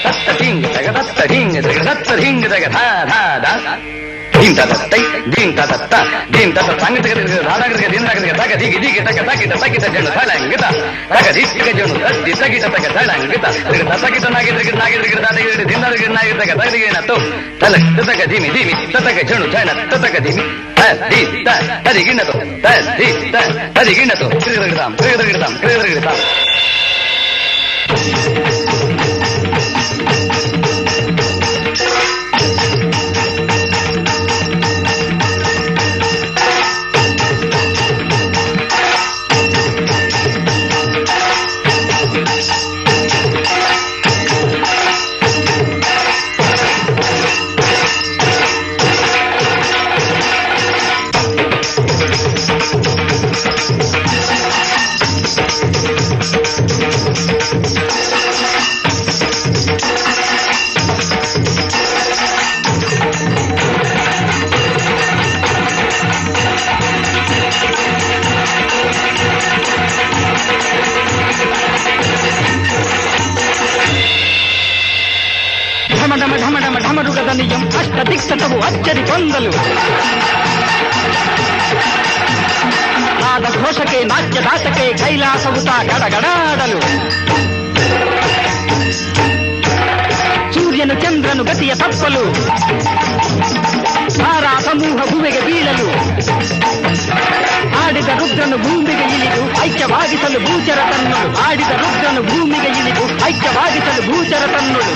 S22: ತತ್ತ ಧಿಂಗ್ ತಗ ತತ್ತ ಧಿಂಗ್ ತಗ ತತ್ತ ಧಿಂಗ್ ತಗ ಧಾ ಧಾ ಧಾ ಧಿಂ ತಗ ತೈ ಧಿಂ ಧೀಂ ತ ತ ಧೀಂ ತ ಸಂಗ ತಗ ತಗ ರಾಡಾಗರಿಗೆ ಧೀಂ ತಗ ತಗ ದೀಗಿ ದೀಗಿ ತಗ ತಗಿಟ ತಗಿಟ ಜಣ ತಳಂಗಿತ ತಗ ದಿಟ್ಟಿಗ ಜಣ ದಿ ತಗಿಟ ತಗ ತಳಂಗಿತ ತಗ ತಗಿಟ ನಾಗಿದ್ರಿಗೆ ನಾಗಿದ್ರಿಗೆ ದಾದಿಗೆ ದಿಂದರಿಗೆ ನಾಗಿದ್ದಾಗ ತಗದಿಗೆ ನತ್ತು ತಲ ತಗ ಧೀಮಿ ಧೀಮಿ ತತಗ ಜಣು ಜಣ ತತಗ ಧೀಮಿ ತ ದಿ ತ ತದಿಗಿನತು ತ ದಿ ತ ತದಿಗಿನತು ಕ್ರಿಯದಗಿಡತಾಂ ಕ್ರಿಯದಗಿಡತಾಂ ಕ್ರಿಯದಗಿಡತಾಂ
S3: ಢಮ ನಿಯಂ ಅಷ್ಟ ದಿಕ್ಕಟವು ಅಚ್ಚರಿ ಗೊಂದಲು ನಾದ ಘೋಷಕ್ಕೆ ನಾಟ್ಯ ದಾಟಕ್ಕೆ ಕೈಲಾಸವುತ ಗಡಗಡಾಡಲು ಸೂರ್ಯನು ಚಂದ್ರನು ಗತಿಯ ತಪ್ಪಲು ತಾರಾ ಸಮೂಹ ಭುವೆಗೆ ಬೀಳಲು ಆಡಿದ ರುದ್ರನು ಭೂಮಿಗೆ ಇಳಿದು ಐಕ್ಯವಾಗಿಸಲು ಭೂಚರ ತನ್ನಳು ಆಡಿದ ರುದ್ರನು ಭೂಮಿಗೆ ಇಳಿದು ಐಕ್ಯವಾಗಿಸಲು ಭೂಚರ ತನ್ನಳು